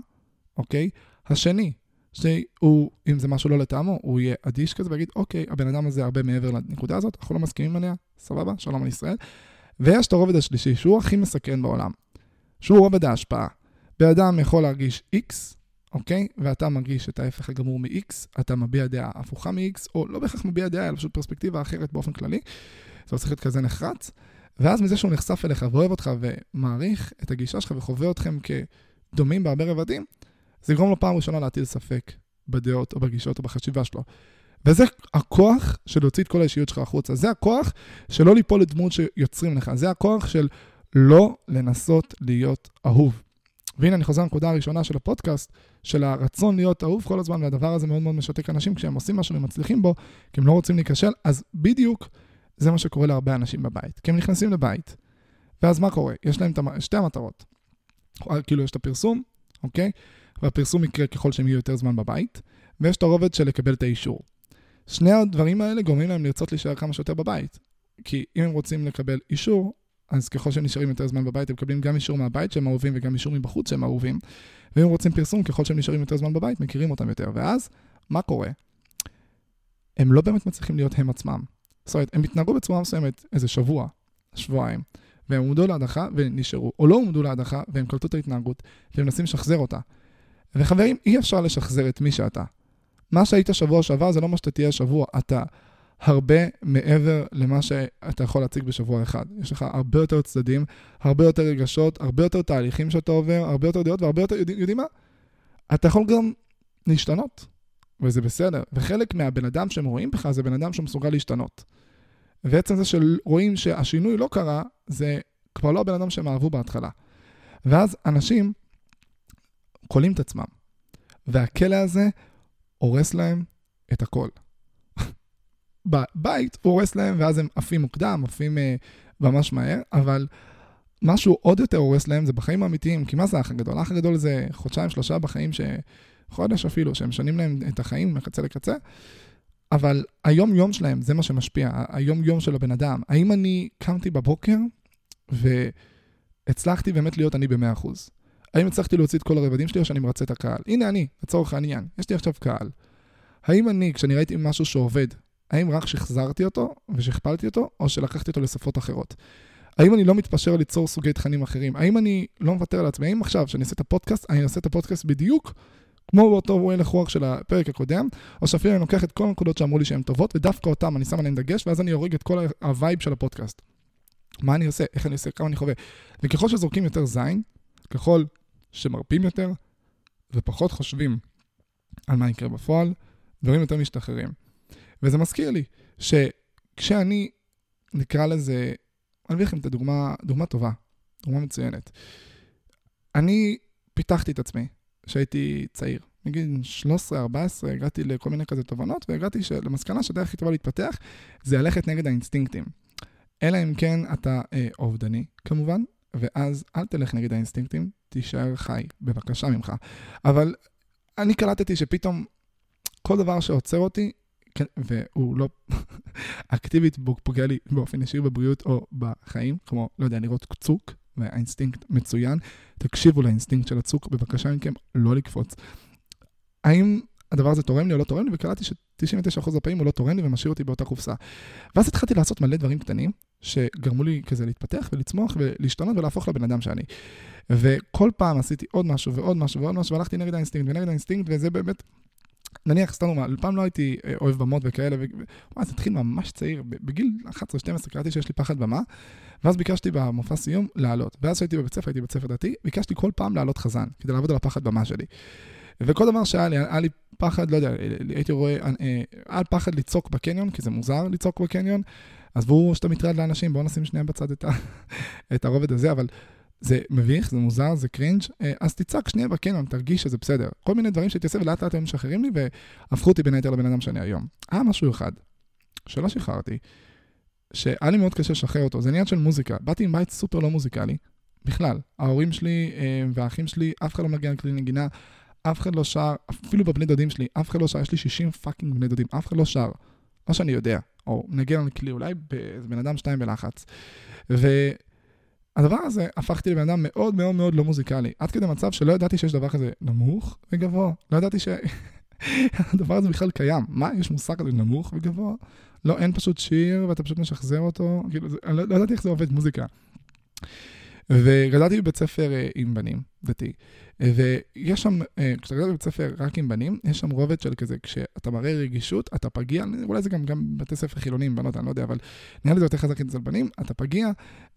אוקיי? השני, שהוא, אם זה משהו לא לטעמו, הוא יהיה אדיש כזה ויגיד, אוקיי, הבן אדם הזה הרבה מעבר לנקודה הזאת, אנחנו לא מסכימים עליה, סבבה, שלום על ישראל. ויש את הרובד השלישי, שהוא הכי מסקרן בעולם, שהוא רובד ההשפעה. בן אדם יכול להרגיש X, אוקיי? ואתה מרגיש את ההפך הגמור מ-X, אתה מביע דעה הפוכה מ-X, או לא בהכרח מביע דעה, אלא פשוט פרספקטיבה אחרת באופן כללי. זה לא צריך להיות כזה נחרץ. ואז מזה שהוא נחשף אליך ואוהב אותך ומעריך את הגישה שלך וחווה אתכם כדומים בהרבה רבדים, זה יגרום לו פעם ראשונה להטיל ספק בדעות או בגישות או בחשיבה שלו. וזה הכוח של להוציא את כל האישיות שלך החוצה. זה הכוח של לא ליפול לדמות שיוצרים לך. זה הכוח של לא לנסות להיות אהוב. והנה אני חוזר לנקודה הראשונה של הפודקאסט, של הרצון להיות אהוב כל הזמן, והדבר הזה מאוד מאוד משתק אנשים כשהם עושים משהו ומצליחים בו, כי הם לא רוצים להיכשל, אז בדיוק זה מה שקורה להרבה אנשים בבית. כי הם נכנסים לבית, ואז מה קורה? יש להם שתי המטרות. כאילו יש את הפרסום, אוקיי? והפרסום יקרה ככל שהם יהיו יותר זמן בבית, ויש את הרובד של לקבל את האישור. שני הדברים האלה גורמים להם לרצות להישאר כמה שיותר בבית. כי אם הם רוצים לקבל אישור, אז ככל שהם נשארים יותר זמן בבית, הם מקבלים גם אישור מהבית שהם אהובים וגם אישור מבחוץ שהם אהובים. ואם רוצים פרסום, ככל שהם נשארים יותר זמן בבית, מכירים אותם יותר. ואז, מה קורה? הם לא באמת מצליחים להיות הם עצמם. זאת אומרת, הם התנהגו בצורה מסוימת איזה שבוע, שבועיים, והם עומדו להדחה ונשארו, או לא עומדו להדחה והם קלטו את ההתנהגות, והם מנסים לשחזר אותה. וחברים, אי אפשר לשחזר את מי שאתה. מה שהיית שבוע שעבר זה לא מה שאתה תהיה שבוע. אתה הרבה מעבר למה שאתה יכול להציג בשבוע אחד. יש לך הרבה יותר צדדים, הרבה יותר רגשות, הרבה יותר תהליכים שאתה עובר, הרבה יותר דעות והרבה יותר, יודעים, יודעים מה? אתה יכול גם להשתנות, וזה בסדר. וחלק מהבן אדם שהם רואים בך זה בן אדם שמסוגל להשתנות. ועצם זה שרואים שהשינוי לא קרה, זה כבר לא הבן אדם שהם אהבו בהתחלה. ואז אנשים כולאים את עצמם. והכלא הזה הורס להם את הכל. בבית הוא הורס להם ואז הם עפים מוקדם, עפים uh, ממש מהר, אבל משהו עוד יותר הורס להם זה בחיים האמיתיים, כי מה זה האח הגדול? האח הגדול זה חודשיים, שלושה בחיים, ש... חודש אפילו, שהם משנים להם את החיים מקצה לקצה, אבל היום-יום שלהם, זה מה שמשפיע, היום-יום של הבן אדם. האם אני קמתי בבוקר והצלחתי באמת להיות אני ב-100%? האם הצלחתי להוציא את כל הרבדים שלי או שאני מרצה את הקהל? הנה אני, לצורך העניין, יש לי עכשיו קהל. האם אני, כשאני ראיתי משהו שעובד, האם רק שחזרתי אותו ושכפלתי אותו, או שלקחתי אותו לשפות אחרות? האם אני לא מתפשר ליצור סוגי תכנים אחרים? האם אני לא מוותר על עצמי? האם עכשיו, כשאני אעשה את הפודקאסט, אני אעשה את הפודקאסט בדיוק כמו באותו הלך רוח של הפרק הקודם, או שאפילו אני לוקח את כל הנקודות שאמרו לי שהן טובות, ודווקא אותן אני שם עליהן דגש, ואז אני אורג את כל ה vibe של הפודקאסט. מה אני עושה? איך אני עושה? כמה אני חווה? וככל שזורקים יותר זין, ככל שמרפים יותר, ופחות חושבים על מה יקרה בפועל, דברים יותר משתחררים. וזה מזכיר לי שכשאני, נקרא לזה, אני אביא לכם את הדוגמה, דוגמה טובה, דוגמה מצוינת. אני פיתחתי את עצמי כשהייתי צעיר. מגיל 13-14 הגעתי לכל מיני כזה תובנות, והגעתי למסקנה שהדרך הכי טובה להתפתח זה ללכת נגד האינסטינקטים. אלא אם כן אתה אה, אובדני, כמובן, ואז אל תלך נגד האינסטינקטים, תישאר חי, בבקשה ממך. אבל אני קלטתי שפתאום כל דבר שעוצר אותי, והוא לא *laughs* אקטיבית פוגע לי באופן ישיר בבריאות או בחיים, כמו, לא יודע, לראות צוק, והאינסטינקט מצוין, תקשיבו לאינסטינקט של הצוק, בבקשה מכם, לא לקפוץ. האם הדבר הזה תורם לי או לא תורם לי, וקלטתי ש-99% הפעמים הוא לא תורם לי ומשאיר אותי באותה קופסה. ואז התחלתי לעשות מלא דברים קטנים, שגרמו לי כזה להתפתח ולצמוח ולהשתנות ולהפוך לבן אדם שאני. וכל פעם עשיתי עוד משהו ועוד משהו ועוד משהו, והלכתי נגד האינסטינקט ונגד האינסטינקט, וזה באמת נניח, סתם דוגמא, פעם לא הייתי אה, אוהב במות וכאלה, וואי, זה התחיל ממש צעיר, בגיל 11-12 קלטתי שיש לי פחד במה, ואז ביקשתי במופע סיום לעלות. ואז כשהייתי בבית ספר, הייתי בבית ספר דתי, ביקשתי כל פעם לעלות חזן, כדי לעבוד על הפחד במה שלי. וכל דבר שהיה לי, היה לי פחד, לא יודע, הייתי רואה, אה, היה פחד לצעוק בקניון, כי זה מוזר לצעוק בקניון, עזבו שאתה מטרד לאנשים, בואו נשים שנייה בצד את, ה, *laughs* את הרובד הזה, אבל זה מביך, זה מוזר, זה cringe, אה, אז תצעק שנייה בקניון, תרגיש שזה בסדר. כל מיני דברים שהייתי עושה ולאט לאט הם משחררים לי והפכו אותי בין היתר לבן אדם שאני היום. היה משהו אחד שלא שחררתי, שהיה לי מאוד קשה לשחרר אותו, זה עניין של מוזיקה. באתי מבית סופר לא מוזיקלי, בכלל. ההורים שלי אה, והאחים שלי, אף אחד לא נוגע בכלי נגינה, אף אחד לא שר, אפילו בבני דודים שלי, אף אחד לא שר, יש לי 60 fucking בני דודים, אף אחד לא שר. לא שאני יודע, או נגיע על כלי, אולי בן אדם שתיים בלחץ. והדבר הזה הפכתי לבן אדם מאוד מאוד מאוד לא מוזיקלי, עד כדי מצב שלא ידעתי שיש דבר כזה נמוך וגבוה. לא ידעתי שהדבר *laughs* הזה בכלל קיים. מה, יש מושג כזה נמוך וגבוה? לא, אין פשוט שיר ואתה פשוט משחזר אותו, כאילו, זה, לא, לא ידעתי איך זה עובד מוזיקה. וגדלתי בבית ספר אה, עם בנים, דתי. ויש שם, אה, כשאתה גדל בבית ספר רק עם בנים, יש שם רובד של כזה, כשאתה מראה רגישות, אתה פגיע, אולי זה גם, גם בתי ספר חילונים, בנות, אני לא יודע, אבל נראה לי זה יותר חזק אצל בנים, אתה פגיע,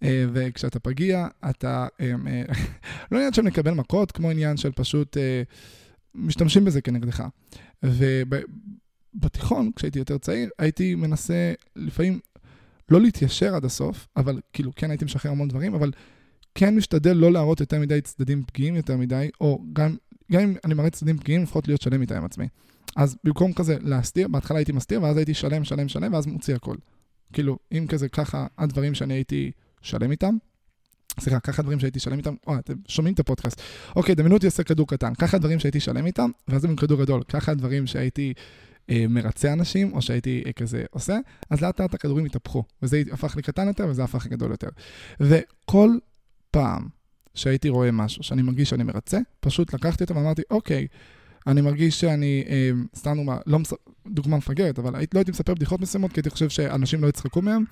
אה, וכשאתה פגיע, אתה, *laughs* לא עניין של לקבל מכות, כמו עניין של פשוט משתמשים בזה כנגדך. ובתיכון, כשהייתי יותר צעיר, הייתי מנסה לפעמים לא להתיישר עד הסוף, אבל כאילו, כן הייתי משחרר המון דברים, אבל כן משתדל לא להראות יותר מדי צדדים פגיעים יותר מדי, או גם, גם אם אני מראה צדדים פגיעים, לפחות להיות שלם איתה עם עצמי. אז במקום כזה להסתיר, בהתחלה הייתי מסתיר, ואז הייתי שלם, שלם, שלם, ואז מוציא הכל. כאילו, אם כזה ככה הדברים שאני הייתי שלם איתם, סליחה, ככה דברים שהייתי שלם איתם, וואי, אתם שומעים את הפודקאסט. אוקיי, דמיינו אותי עושה כדור קטן, ככה דברים שהייתי שלם איתם, ואז הם כדור גדול, ככה דברים שהייתי אה, מרצה אנשים, או שהייתי אה, כזה עושה, אז לאט לאט הכדורים התהפכו, וזה הפך לקטן יותר, וזה הפך לגדול יותר. וכל פעם שהייתי רואה משהו שאני מרגיש שאני מרצה, פשוט לקחתי אותו ואמרתי, אוקיי, אני מרגיש שאני, אה, סתם דוגמה, לא מס... דוגמה מפגרת, אבל הייתי, לא הייתי מספר בדיחות מסוימות, כי הייתי חושב שאנשים לא יצחקו מהם,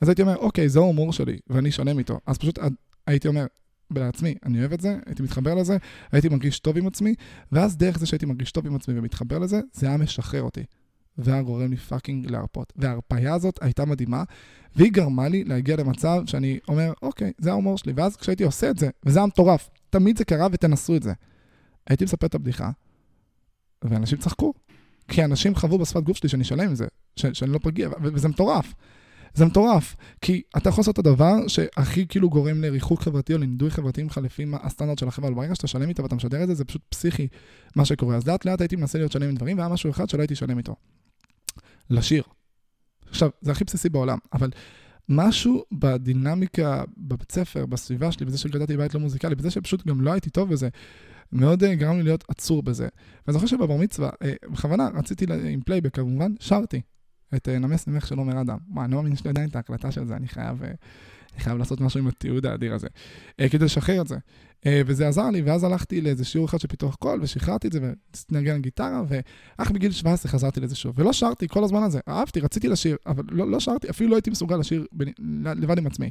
אז הייתי אומר, אוקיי, זה ההומור שלי, ואני שלם איתו. אז פשוט הייתי אומר לעצמי, אני אוהב את זה, הייתי מתחבר לזה, הייתי מרגיש טוב עם עצמי, ואז דרך זה שהייתי מרגיש טוב עם עצמי ומתחבר לזה, זה היה משחרר אותי. והיה גורם לי fucking להרפות. וההרפיה הזאת הייתה מדהימה, והיא גרמה לי להגיע למצב שאני אומר, אוקיי, זה ההומור שלי. ואז כשהייתי עושה את זה, וזה היה מטורף, תמיד זה קרה ותנסו את זה. הייתי מספר את הבדיחה, ואנשים צחקו. כי אנשים חוו בשפת גוף שלי שאני שלם עם זה, ש- שאני לא פגיע, וזה מטורף. זה מטורף, כי אתה יכול לעשות את הדבר שהכי כאילו גורם לריחוק חברתי או לנידוי חברתי ממך לפי הסטנדרט של החברה, אבל ברגע שאתה שלם איתו ואתה משדר את זה, זה פשוט פסיכי מה שקורה. אז לאט לאט הייתי מנסה להיות שלם עם דברים, והיה משהו אחד שלא הייתי שלם איתו. לשיר. עכשיו, זה הכי בסיסי בעולם, אבל משהו בדינמיקה בבית ספר, בסביבה שלי, בזה שגדלתי בבית לא מוזיקלי, בזה שפשוט גם לא הייתי טוב בזה, מאוד אה, גרם לי להיות עצור בזה. ואני זוכר שבבר מצווה, אה, בכוונה רציתי, לה, עם פלייבק כמובן, שרתי את אה, נמס ממך של עומר אדם. מה, אני לא מאמין שיש לי עדיין את ההקלטה של זה, אני חייב, אה, אני חייב לעשות משהו עם התיעוד האדיר הזה, אה, כדי לשחרר את זה. אה, וזה עזר לי, ואז הלכתי לאיזה שיעור אחד של פיתוח קול, ושחררתי את זה, לנגן גיטרה, ואז בגיל 17 חזרתי לזה שוב. ולא שרתי כל הזמן הזה, אהבתי, רציתי לשיר, אבל לא, לא שרתי, אפילו לא הייתי מסוגל לשיר ב, לבד עם עצמי.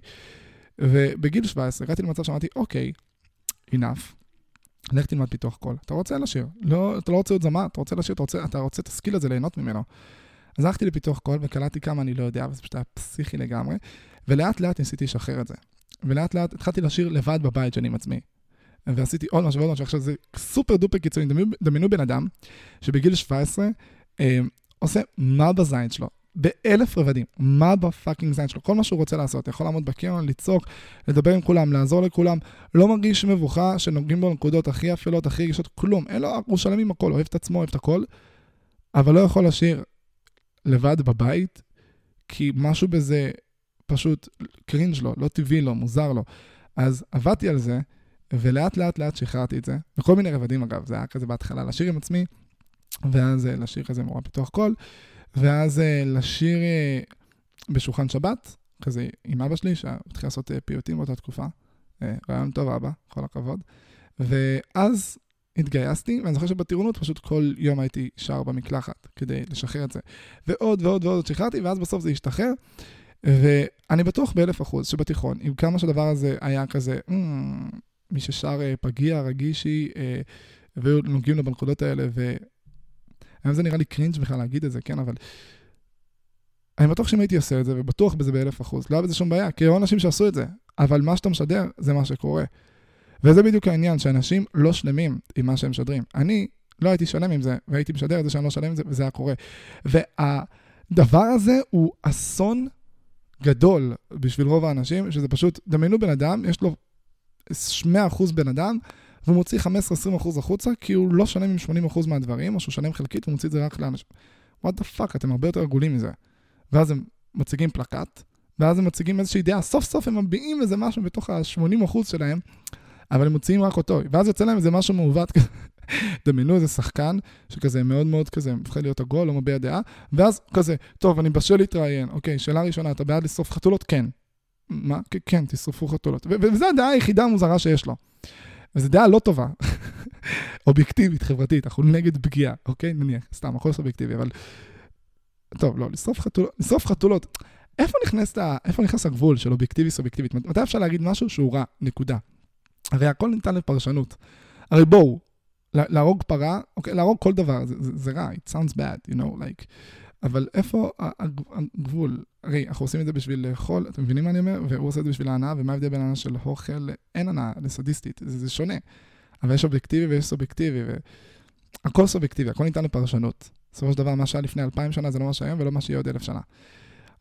ובגיל 17 הגעתי למצב שאמרתי, אוקיי, enough, לך תלמד פיתוח קול. אתה רוצה לשיר, לא, אתה לא רוצה להיות זמר, אתה רוצה לשיר, אתה רוצה, אתה רוצה את ה skill הזה, ליהנות ממנו. אז הלכתי לפיתוח קול וקלטתי כמה אני לא יודע, וזה פשוט היה פסיכי לגמרי, ולאט לאט ניסיתי לשחרר את זה. ולאט לאט התחלתי לשיר לבד בבית שאני עם עצמי. ועשיתי עוד משהו ועוד משהו, עכשיו זה super duper קיצוני, דמיינו, בן אדם שבגיל 17 אה, עושה מה בזין שלו, באלף רבדים, מה ב fucking זין שלו, כל מה שהוא רוצה לעשות, יכול לעמוד בקרן, לצעוק, לדבר עם כולם, לעזור לכולם, לא מרגיש מבוכה שנוגעים בו נקודות הכי אפלות, הכי רגישות, כלום, אין לו, הוא שלם עם הכל, אוהב את עצמו, אוהב את הכל, אבל לא יכול לשיר לבד בבית, כי משהו בזה פשוט cringe לו, לא טבעי לו, מוזר לו. אז עבדתי על זה, ולאט לאט לאט שחררתי את זה, בכל מיני רבדים אגב, זה היה כזה בהתחלה לשיר עם עצמי, ואז אה, לשיר כזה מורה פיתוח קול, ואז אה, לשיר אה, בשולחן שבת, כזה עם אבא שלי, שהתחיל לעשות פיוטים באותה תקופה. רעיון טוב אבא, כל הכבוד. ואז התגייסתי, ואני זוכר שבטירונות פשוט כל יום הייתי שר במקלחת כדי לשחרר את זה. ועוד ועוד ועוד שחררתי, ואז בסוף זה השתחרר. ואני בטוח באלף אחוז שבתיכון, עם כמה שהדבר הזה היה כזה, mm, מי ששר אה, פגיע, רגישי, אה, והיו נוגעים לו בנקודות האלה, והיום זה נראה לי קרינג' בכלל להגיד את זה, כן, אבל... אני בטוח שאם הייתי עושה את זה, ובטוח בזה באלף אחוז, לא היה בזה שום בעיה, כי היו אנשים שעשו את זה, אבל מה שאתה משדר, זה מה שקורה. וזה בדיוק העניין, שאנשים לא שלמים עם מה שהם משדרים. אני לא הייתי שלם עם זה, והייתי משדר את זה שאני לא שלם עם זה, וזה היה קורה. והדבר הזה הוא אסון גדול בשביל רוב האנשים, שזה פשוט, דמיינו בן אדם, יש לו 100% בן אדם, והוא מוציא 15-20% החוצה, כי הוא לא שלם עם 80% מהדברים, או שהוא שלם חלקית, הוא את זה רק לאנשים. what the fuck, אתם הרבה יותר עגולים מזה. ואז הם מציגים פלקט, ואז הם מציגים איזושהי דעה, סוף סוף הם מביעים איזה משהו בתוך ה-80% שלהם, אבל הם מוציאים רק אותו, ואז יוצא להם איזה משהו מעוות כזה. דמיינו איזה שחקן שכזה מאוד מאוד כזה מפחד להיות עגול, לא מביע דעה, ואז כזה, טוב, אני בשל להתראיין, אוקיי, שאלה ראשונה, אתה בעד לשרוף חתולות? כן. מה? כן, תשרפו חתולות. וזו הדעה היחידה המוזרה שיש לו. וזו דעה לא טובה. *laughs* אובייקטיבית, חברתית, אנחנו נגד פגיעה, אוקיי? נניח, סתם, הכל סובייקטיבי, אבל... טוב, לא, לשרוף חתולות, לשרוף חתולות. איפה נכנס, איפה נכנס הגבול של אובייקטיבי סובייקטיבית? מתי אפשר להגיד משהו שהוא רע? נקודה. הרי הכל ניתן לפרשנות. הרי בואו, להרוג פרה, אוקיי, להרוג כל דבר, זה, זה, זה רע, it sounds bad, you know, like, אבל איפה הגבול? הרי אנחנו עושים את זה בשביל לאכול, אתם מבינים מה אני אומר? והוא עושה את זה בשביל ההנאה, ומה ההבדל בין הנאה של אוכל? אין הנאה, לסדיסטית, זה, זה שונה. אבל יש אובייקטיבי ויש סובייקטיבי, והכל סובייקטיבי, הכל ניתן לפרשנות. בסופו של דבר, מה שהיה לפני אלפיים שנה זה לא מה שהיום ולא מה שיהיה עוד אלף שנה.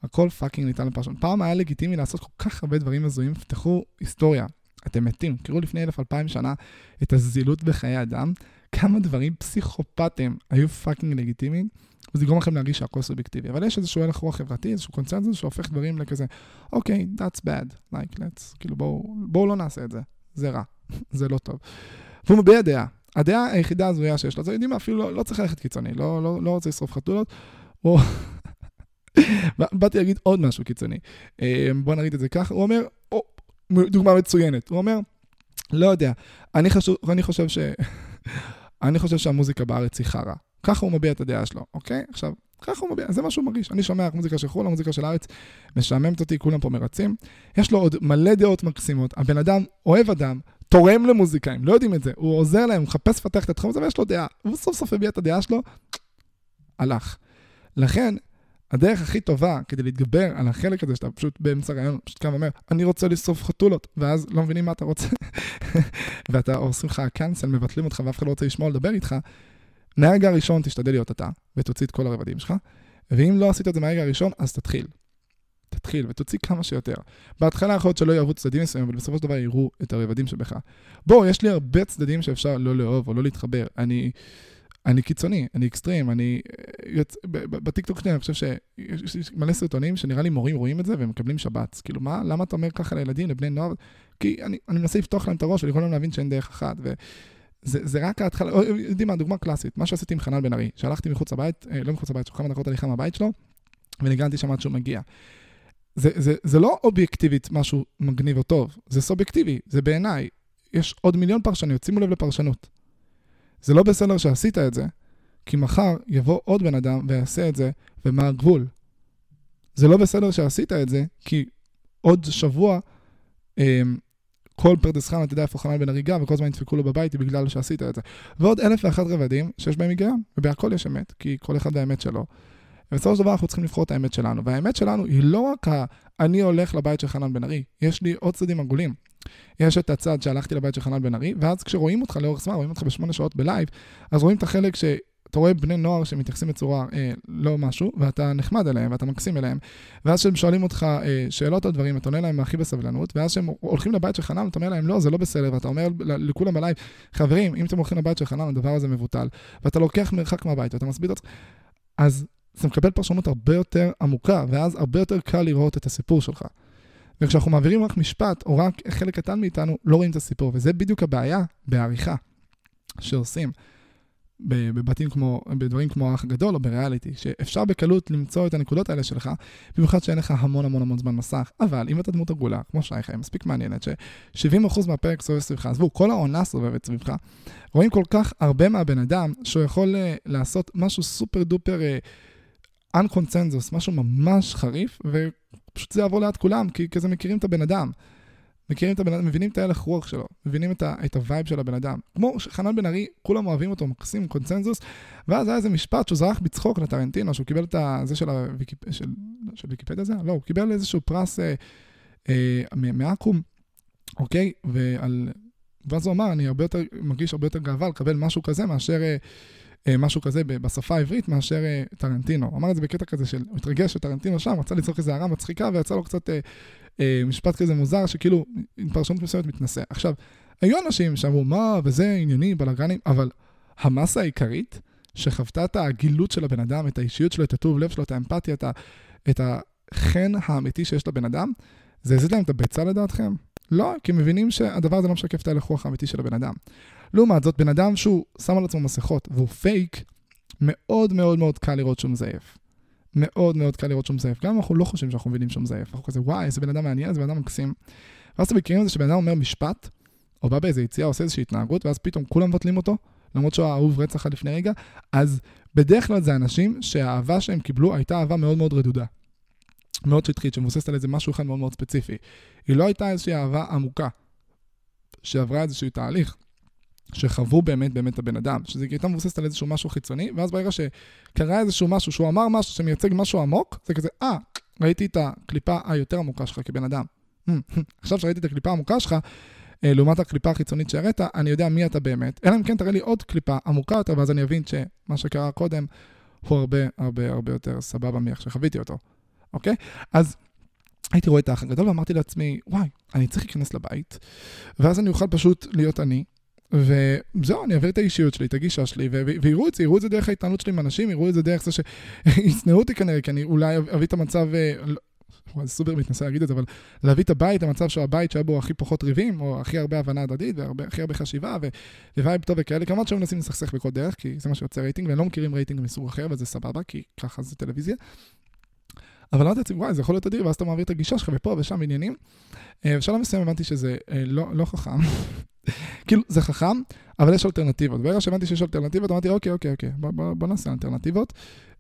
הכל fucking ניתן לפרשנות. פעם היה לגיטימי לעשות כל כך הרבה דברים הזויים, פתחו היסטוריה. אתם מתים. קראו לפני אלף אלפיים שנה את הזילות בחיי אדם, כמה דברים פסיכופטיים היו fucking לגיטימיים, וזה יגרום לכם להרגיש שהכל סובייקטיבי. אבל יש איזשהו הלך רוח חברתי, איזשהו קונצנזוס שהופך דברים לכזה, אוקיי, okay, that's bad, like, let's, כאילו בואו בוא לא נעשה את זה, זה רע, *laughs* זה לא טוב. והוא מביע דעה. הדעה היחידה הזויה שיש לו, זה יודעים מה, אפילו לא, לא צריך ללכת קיצוני, לא, לא, לא רוצה לשרוף חתולות, או... *laughs* באתי להגיד עוד משהו קיצוני. אה, בוא נגיד את זה ככה, הוא אומר, או, דוגמה מצוינת. הוא אומר, לא יודע, אני, חשוב, אני חושב ש... *laughs* אני חושב שהמוזיקה בארץ היא חרא. ככה הוא מביע את הדעה שלו, אוקיי? עכשיו, ככה הוא מביע, זה מה שהוא מרגיש. אני שומע מוזיקה של חו"ל, המוזיקה של הארץ, משעממת אותי, כולם פה מרצים. יש לו עוד מלא דעות מקסימות. הבן אדם אוהב אדם, תורם למוזיקאים, לא יודעים את זה. הוא עוזר להם, מחפש לפתח את התחום הזה, ויש לו דעה. הוא סוף סוף הביע את הדעה שלו, *tsk* הלך. לכן, הדרך הכי טובה כדי להתגבר על החלק הזה שאתה פשוט באמצע רעיון, פשוט קם ואומר, אני רוצה לשרוף חתולות, ואז לא מבינים מה אתה רוצה, *laughs* ואתה עושים לך קאנסל, מבטלים אותך ואף אחד לא רוצה לשמוע לדבר איתך, מהרגע הראשון תשתדל להיות אתה, ותוציא את כל הרבדים שלך, ואם לא עשית את זה מהרגע הראשון, אז תתחיל. תתחיל ותוציא כמה שיותר. בהתחלה יכול להיות שלא יאהבו צדדים מסוימים, אבל בסופו של דבר יראו את הרבדים שבך. בוא, יש לי הרבה צדדים שאפשר לא לאהוב או לא להתחבר. אני... אני קיצוני, אני אקסטרים, אני... יוצ... בטיקטוק שלי אני חושב שיש מלא סרטונים שנראה לי מורים רואים את זה והם מקבלים שבץ. כאילו, מה, למה אתה אומר ככה לילדים, לבני נוער? כי אני, אני מנסה לפתוח להם את הראש ולגרום להם להבין שאין דרך אחת. וזה רק ההתחלה, יודעים מה, דוגמה קלאסית, מה שעשיתי עם חנן בן ארי, שהלכתי מחוץ לבית, אה, לא מחוץ לבית, כמה דקות הליכה מהבית שלו, וניגנתי שם עד שהוא מגיע. זה, זה, זה לא אובייקטיבית משהו מגניב או טוב, זה סובייקטיבי, זה בעיניי. יש עוד מיליון פרשניות, שימו לב לפרשנות. זה לא בסדר שעשית את זה, כי מחר יבוא עוד בן אדם ויעשה את זה, ומה הגבול? זה לא בסדר שעשית את זה, כי עוד שבוע אה, כל פרדס חנה, אתה יודע איפה חנן בן ארי גר, וכל הזמן ידפקו לו בבית בגלל שעשית את זה. ועוד אלף ואחת רבדים שיש בהם היגיון, ובהכל יש אמת, כי כל אחד והאמת שלו. ובסופו של דבר אנחנו צריכים לבחור את האמת שלנו, והאמת שלנו היא לא רק ה... אני הולך לבית של חנן בן ארי, יש לי עוד צדדים עגולים. יש את הצד שהלכתי לבית של חנן בן ארי, ואז כשרואים אותך לאורך זמן, רואים אותך בשמונה שעות בלייב, אז רואים את החלק שאתה רואה בני נוער שמתייחסים בצורה אה, לא משהו, ואתה נחמד אליהם, ואתה מקסים אליהם, ואז כשהם שואלים אותך אה, שאלות על דברים, אתה עונה להם הכי בסבלנות, ואז כשהם הולכים לבית של חנן, אתה אומר להם, לא, זה לא בסדר, ואתה אומר לכולם בלייב, חברים, אם אתם הולכים לבית של חנן, הדבר הזה מבוטל, ואתה לוקח מרחק מהבית, ואתה מסביר את עצמך, אז זה מקבל פרשנות הרבה יותר עמוקה, ואז הרבה יותר קל לראות את הסיפור שלך. וכשאנחנו מעבירים רק משפט, או רק חלק קטן מאיתנו, לא רואים את הסיפור. וזה בדיוק הבעיה בעריכה שעושים בבתים כמו, בדברים כמו האח הגדול או בריאליטי, שאפשר בקלות למצוא את הנקודות האלה שלך, במיוחד שאין לך המון המון המון זמן מסך. אבל אם אתה דמות עגולה, כמו שי חיים, מספיק מעניינת, ש-70% מהפרק סובב סביבך, עזבו, כל העונה סובבת סביבך, רואים כל כך הרבה מהבן אדם, שהוא יכול אה, לעשות משהו super duper... אה, אנקונצנזוס, משהו ממש חריף, ופשוט זה יעבור ליד כולם, כי כזה מכירים את הבן אדם. מכירים את הבן אדם, מבינים את ההלך רוח שלו, מבינים את, ה, את ה vibe של הבן אדם. כמו חנן בן ארי, כולם אוהבים אותו, מקסים, קונצנזוס, ואז היה איזה משפט שהוא זרח בצחוק לטרנטינו, שהוא קיבל את זה של, הוויקיפ... של, של ויקיפדיה זה? לא, הוא קיבל איזשהו פרס אה, אה, מאקו"ם, אוקיי? ועל... ואז הוא אמר, אני הרבה יותר, מרגיש הרבה יותר גאווה לקבל משהו כזה מאשר... אה, משהו כזה בשפה העברית מאשר אה, טרנטינו. אמר את זה בקטע כזה של, הוא התרגש שטרנטינו שם, רצה לצעוק איזה הערה מצחיקה ויצא לו קצת אה, אה, משפט כזה מוזר שכאילו עם פרשנות מסוימת מתנשא. עכשיו, היו אנשים שאמרו, מה, וזה ענייני, בלאגנים, אבל המסה העיקרית שחוותה את הגילות של הבן אדם, את האישיות שלו, את הטוב לב שלו, את האמפתיה, את, ה, את החן האמיתי שיש לבן אדם, זה הזיז להם את הביצה לדעתכם? לא, כי מבינים שהדבר הזה לא משקף את ההלך רוח האמיתי של הבן אדם. לעומת זאת, בן אדם שהוא שם על עצמו מסכות והוא פייק, מאוד מאוד מאוד קל לראות שהוא מזייף. מאוד מאוד קל לראות שהוא מזייף. גם אם אנחנו לא חושבים שאנחנו מבינים שהוא מזייף, אנחנו כזה, וואי, איזה בן אדם מעניין, איזה בן אדם מקסים. ואז אתם מכירים את זה שבן אדם אומר משפט, או בא באיזה יציאה, עושה איזושהי התנהגות, ואז פתאום כולם מבטלים אותו, למרות שהוא אהוב רצח עד לפני רגע, אז בדרך כלל זה אנשים שהאהבה שהם קיבלו הייתה אהבה מאוד מאוד רדודה. מאוד שטחית, שמבוססת על איזה משהו אחד מאוד מאוד ספציפי. היא לא הייתה איזושהי אהבה עמוקה, שעברה איזשהו תהליך, שחוו באמת באמת את הבן אדם, שזה הייתה מבוססת על איזשהו משהו חיצוני, ואז ברגע שקרה איזשהו משהו, שהוא אמר משהו שמייצג משהו עמוק, זה כזה, אה, ראיתי את הקליפה היותר עמוקה שלך כבן אדם. *laughs* עכשיו שראיתי את הקליפה העמוקה שלך, אה, לעומת הקליפה החיצונית שהראית, אני יודע מי אתה באמת. אלא אם כן תראה לי עוד קליפה עמוקה יותר, ואז אני אבין שמה שקרה קודם הוא הרבה הרבה הרבה יותר סבבה מאיך שחוויתי אותו, אוקיי? אז הייתי רואה את האח הגדול ואמרתי לעצמי, וואי, אני צריך להיכנס לבית, ואז אני אוכל פשוט להיות אני, וזהו, אני אעביר את האישיות שלי, את הגישה שלי, ויראו את זה, יראו את זה דרך ההתנהלות שלי עם אנשים, יראו את זה דרך זה שישנאו *laughs* אותי כנראה, כי אני אולי אביא את המצב, אה, זה סופר מתנשא להגיד את זה, אבל להביא את הבית למצב שהוא הבית שהיה בו הכי פחות ריבים, או הכי הרבה הבנה הדדית, והכי הרבה חשיבה, vibe טוב וכאלה, כמובן שהם מנסים לסכסך בכל דרך, כי זה מה שיוצר רייטינג, והם לא מכירים רייטינג מסוג אחר, וזה סבבה, כי ככה זה טלוויזיה. אבל אמרתי לעצמי, וואי, זה יכול להיות אדיר, ואז אתה מעביר את הגישה שלך ופה ושם עניינים. בשלב מסוים הבנתי שזה אה, לא, לא חכם. כאילו, זה חכם, אבל יש אלטרנטיבות. ברגע שהבנתי שיש אלטרנטיבות, אמרתי, אוקיי, אוקיי, אוקיי, בוא, בוא, בוא נעשה אלטרנטיבות,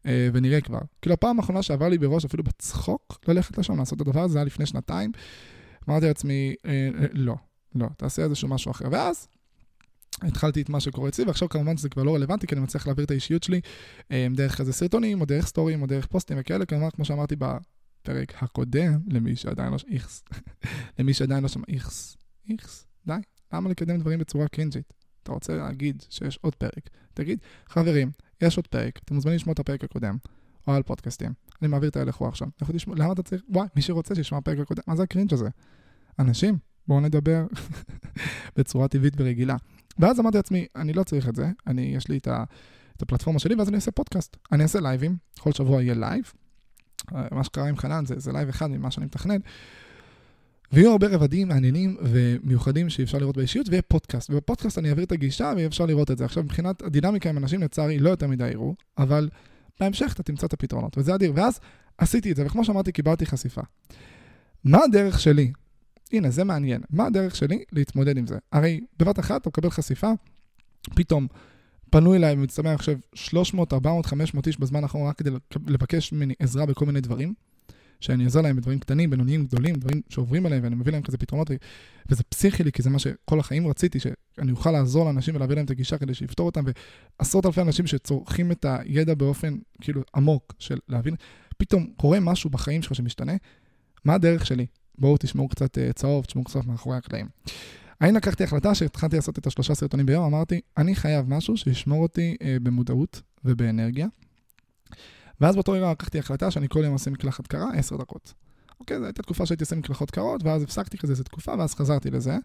אה, ונראה כבר. כאילו, הפעם האחרונה שעבר לי בראש, אפילו בצחוק, ללכת לשם, לעשות את הדבר הזה, זה היה לפני שנתיים. אמרתי לעצמי, אה, לא, לא, תעשה איזשהו משהו אחר. ואז התחלתי את מה שקורה אצלי, ועכשיו כמובן שזה כבר לא רלוונטי, כי אני מצליח להעביר את האישיות שלי אה, דרך איזה סרטונים, או דרך סטורים, או דרך פוסטים וכאלה, כמובן, כמו שאמרתי בפרק הקודם, למי שעדיין לא... איכס. *laughs* למי שעדיין לא שם איכס. איכס, די. למה לקדם דברים בצורה קרינג'ית? אתה רוצה להגיד שיש עוד פרק, תגיד, חברים, יש עוד פרק, אתם מוזמנים לשמוע את הפרק הקודם, או על פודקאסטים. אני מעביר את ההלך רוח עכשיו. למה אתה צריך? וואי, מי שרוצה שישמע פרק הקודם, מה זה ה cringe הזה? אנשים, בואו נדבר *laughs* בצורה טבעית ורגילה. ואז אמרתי לעצמי, אני לא צריך את זה, אני, יש לי את, ה, את הפלטפורמה שלי, ואז אני אעשה פודקאסט. אני אעשה לייבים, כל שבוע יהיה לייב. מה שקרה עם חנן זה, זה לייב אחד ממה שאני מתכנן. ויהיו הרבה רבדים מעניינים ומיוחדים שאי אפשר לראות באישיות, ויהיה פודקאסט. ובפודקאסט אני אעביר את הגישה ויהיה אפשר לראות את זה. עכשיו, מבחינת הדינמיקה עם אנשים, לצערי, לא יותר מדי יראו, אבל בהמשך אתה תמצא את הפתרונות, וזה אדיר. ואז עשיתי את זה, וכמו שאמרתי, קיבלתי חשיפה. מה הדרך שלי? הנה, זה מעניין. מה הדרך שלי להתמודד עם זה? הרי בבת אחת אתה מקבל חשיפה, פתאום פנו אליי, מצטמח עכשיו 300, 400, 500 איש בזמן האחרון רק כדי לבקש ממני עזרה בכל מיני דברים. שאני אעזור להם בדברים קטנים, בינוניים, גדולים, דברים שעוברים עליהם, ואני מביא להם כזה פתרונות, וזה פסיכי לי, כי זה מה שכל החיים רציתי, שאני אוכל לעזור לאנשים ולהביא להם את הגישה כדי שיפתור אותם, ועשרות אלפי אנשים שצורכים את הידע באופן כאילו עמוק של להבין, פתאום קורה משהו בחיים שלך שמשתנה, מה הדרך שלי? בואו תשמעו קצת uh, צהוב, תשמעו קצת מאחורי הקלעים. אני לקחתי החלטה שהתחלתי לעשות את השלושה סרטונים ביום, אמרתי, אני חייב משהו שישמור אותי uh, במודעות ובאנרגיה. ואז באותו רגע לקחתי החלטה שאני כל יום עושה מקלחת קרה, עשר דקות. אוקיי, זו הייתה תקופה שהייתי עושה מקלחות קרות, ואז הפסקתי כזה איזה תקופה, ואז חזרתי לזה.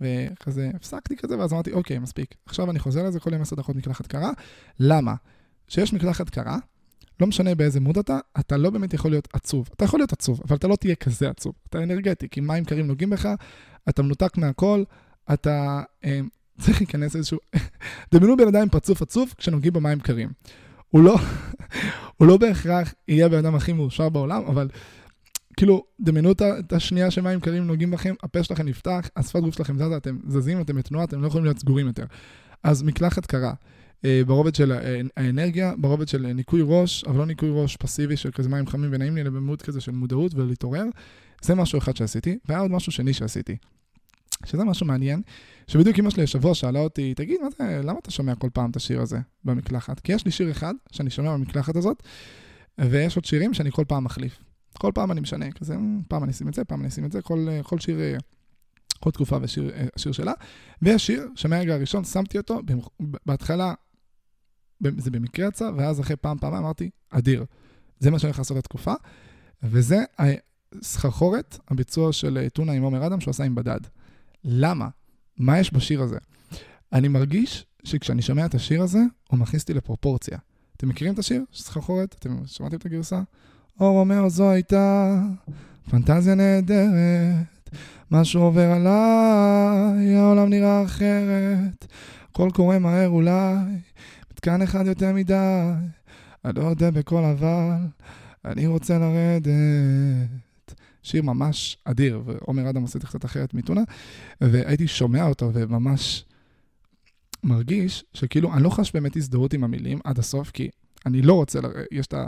וכזה הפסקתי כזה, ואז אמרתי, אוקיי, מספיק. עכשיו אני חוזר לזה כל יום עשר דקות מקלחת קרה. למה? כשיש מקלחת קרה, לא משנה באיזה מוד אתה, אתה לא באמת יכול להיות עצוב. אתה יכול להיות עצוב, אבל אתה לא תהיה כזה עצוב. אתה אנרגטי, כי מים קרים נוגעים בך, אתה מנותק מהכל, אתה אה, צריך להיכנס איזשהו... *laughs* דמיינו בן אדם עם פרצוף עצוב כשנוגעים במים קרים. הוא לא, הוא לא בהכרח יהיה הבן אדם הכי מאושר בעולם, אבל כאילו, דמיינו את השנייה שמים קרים נוגעים בכם, הפה שלכם נפתח, השפת גוף שלכם זזה, אתם זזים, אתם בתנועה, אתם לא יכולים להיות סגורים יותר. אז מקלחת קרה. אה, ברובד של האנרגיה, ברובד של ניקוי ראש, אבל לא ניקוי ראש פסיבי של כזה מים חמים ונעים לי, אלא במוד כזה של מודעות ולהתעורר. זה משהו אחד שעשיתי, והיה עוד משהו שני שעשיתי. שזה משהו מעניין, שבדיוק אמא שלי השבוע שאלה אותי, תגיד, מה זה, למה אתה שומע כל פעם את השיר הזה במקלחת? כי יש לי שיר אחד שאני שומע במקלחת הזאת, ויש עוד שירים שאני כל פעם מחליף. כל פעם אני משנה, כזה, פעם אני אשים את זה, פעם אני אשים את זה, כל, כל שיר, כל תקופה והשיר השיר שלה. ויש שיר שמהרגע הראשון שמתי אותו, בהתחלה זה במקרה יצא, ואז אחרי פעם, פעמיים אמרתי, אדיר. זה מה שאני הולך לעשות לתקופה, וזה סחרחורת, הביצוע של טונה עם עומר אדם שהוא עשה עם בדד. למה? מה יש בשיר הזה? אני מרגיש שכשאני שומע את השיר הזה, הוא מכניס אותי לפרופורציה. אתם מכירים את השיר? סחרחורת? אתם שמעתם את הגרסה? אור אומר זו הייתה פנטזיה נהדרת, משהו עובר עליי, העולם נראה אחרת, הכל קורה מהר אולי, מתקן אחד יותר מדי, אני לא יודע בקול אבל, אני רוצה לרדת. שיר ממש אדיר, ועומר אדם עושה את זה קצת אחרת מטונה, והייתי שומע אותו וממש מרגיש שכאילו, אני לא חש באמת הזדהות עם המילים עד הסוף, כי אני לא רוצה, לרדת, יש את ה...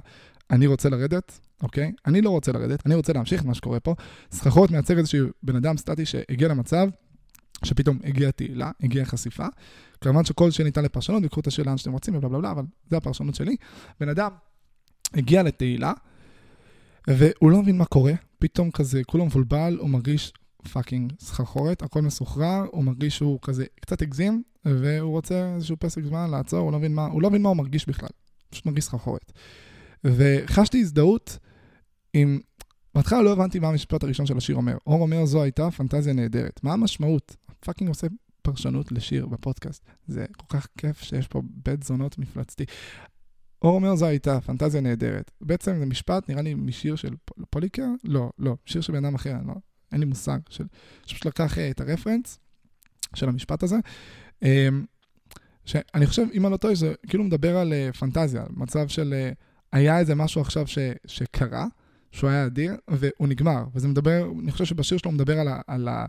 אני רוצה לרדת, אוקיי? אני לא רוצה לרדת, אני רוצה להמשיך את מה שקורה פה. סחרחורת מייצג איזשהו בן אדם סטטי שהגיע למצב שפתאום הגיעה תהילה, הגיעה חשיפה. כמובן שכל שניתן לפרשנות, ויקחו את השיר לאן שאתם רוצים ובלה בלה בלה, אבל זו הפרשנות שלי. בן אדם הגיע לתהילה, והוא לא מבין מה קורה, פתאום כזה, כולו מבולבל, הוא מרגיש fucking סחרחורת, הכל מסוחרר, הוא מרגיש שהוא כזה קצת הגזים, והוא רוצה איזשהו פסק זמן לעצור, הוא לא מבין מה הוא, לא מבין מה הוא מרגיש בכלל, פשוט מרגיש סחרחורת. וחשתי הזדהות עם... בהתחלה לא הבנתי מה המשפט הראשון של השיר אומר. אור אומר זו הייתה פנטזיה נהדרת. מה המשמעות? fucking עושה פרשנות לשיר בפודקאסט. זה כל כך כיף שיש פה בית זונות מפלצתי. אור אומר זו הייתה פנטזיה נהדרת. בעצם זה משפט, נראה לי משיר של פוליקר? לא, לא, שיר של בן אדם אחר, לא, אין לי מושג. של, שפשוט לקח אה, את הרפרנס של המשפט הזה. אמ, שאני חושב, אם אני לא טועה, זה כאילו מדבר על uh, פנטזיה, על מצב של uh, היה איזה משהו עכשיו ש, שקרה, שהוא היה אדיר, והוא נגמר. וזה מדבר, אני חושב שבשיר שלו הוא מדבר על, ה, על, ה,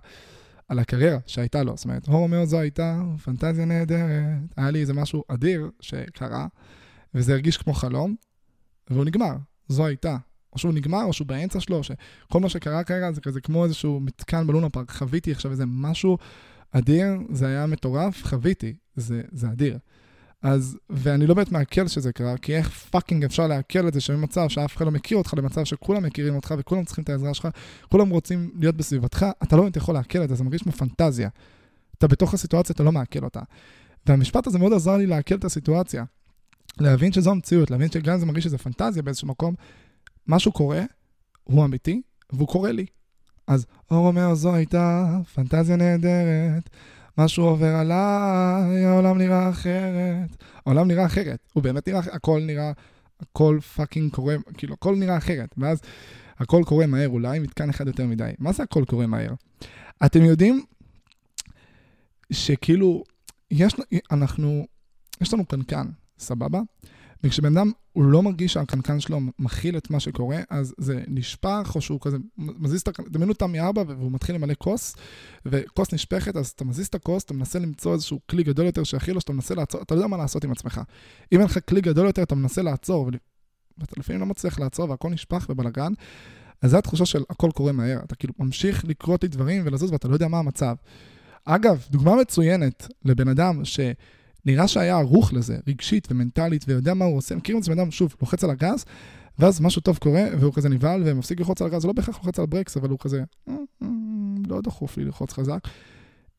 על הקריירה שהייתה לו. זאת אומרת, הוא אומר זו הייתה פנטזיה נהדרת, היה לי איזה משהו אדיר שקרה, וזה הרגיש כמו חלום, והוא נגמר. זו הייתה. או שהוא נגמר, או שהוא באמצע שלו, שכל מה שקרה כרגע זה כזה כמו איזשהו מתקן בלונה פארק. חוויתי עכשיו איזה משהו אדיר, זה היה מטורף, חוויתי, זה, זה אדיר. אז, ואני לא באמת מעכל שזה קרה, כי איך fucking אפשר לעכל את זה שממצב שאף אחד לא מכיר אותך למצב שכולם מכירים אותך וכולם צריכים את העזרה שלך, כולם רוצים להיות בסביבתך, אתה לא באמת יכול לעכל את זה, זה מרגיש כמו פנטזיה. אתה בתוך הסיטואציה, אתה לא מעכל אותה. והמשפט הזה מאוד עזר לי לעכל את הסיטואציה. להבין שזו המציאות, להבין שגם אם זה מרגיש שזה פנטזיה באיזשהו מקום, משהו קורה, הוא אמיתי, והוא קורה לי. אז אור אומר, זו הייתה פנטזיה נהדרת, משהו עובר עליי, העולם נראה אחרת. העולם נראה אחרת, הוא באמת נראה, הכל נראה, הכל fucking קורה, כאילו, הכל נראה אחרת. ואז הכל קורה מהר, אולי מתקן אחד יותר מדי. מה זה הכל קורה מהר? אתם יודעים שכאילו, יש, אנחנו, יש לנו קנקן, סבבה? וכשבן אדם, הוא לא מרגיש שהקנקן שלו מכיל את מה שקורה, אז זה נשפך, או שהוא כזה מזיז את הקנקן, דמיינו אותה מארבע והוא מתחיל למלא כוס, וכוס נשפכת, אז אתה מזיז את הכוס, אתה מנסה למצוא איזשהו כלי גדול יותר שיכיל לו, שאתה מנסה לעצור, אתה לא יודע מה לעשות עם עצמך. אם אין לך כלי גדול יותר, אתה מנסה לעצור, ואתה לפעמים לא מצליח לעצור, והכל נשפך בבלאגן, אז זו התחושה של הכל קורה מהר. אתה כאילו ממשיך לקרות לי דברים ולזוז, ואתה לא יודע מה המצב. אגב, דוגמה מצוינת לבן אדם ש... נראה שהיה ערוך לזה, רגשית ומנטלית, ויודע מה הוא עושה. מכירים את זה בן אדם, שוב, לוחץ על הגז, ואז משהו טוב קורה, והוא כזה נבהל ומפסיק ללחוץ על הגז, זה לא בהכרח לוחץ על הברקס, אבל הוא כזה, אה, אה, לא דחוף לי ללחוץ חזק.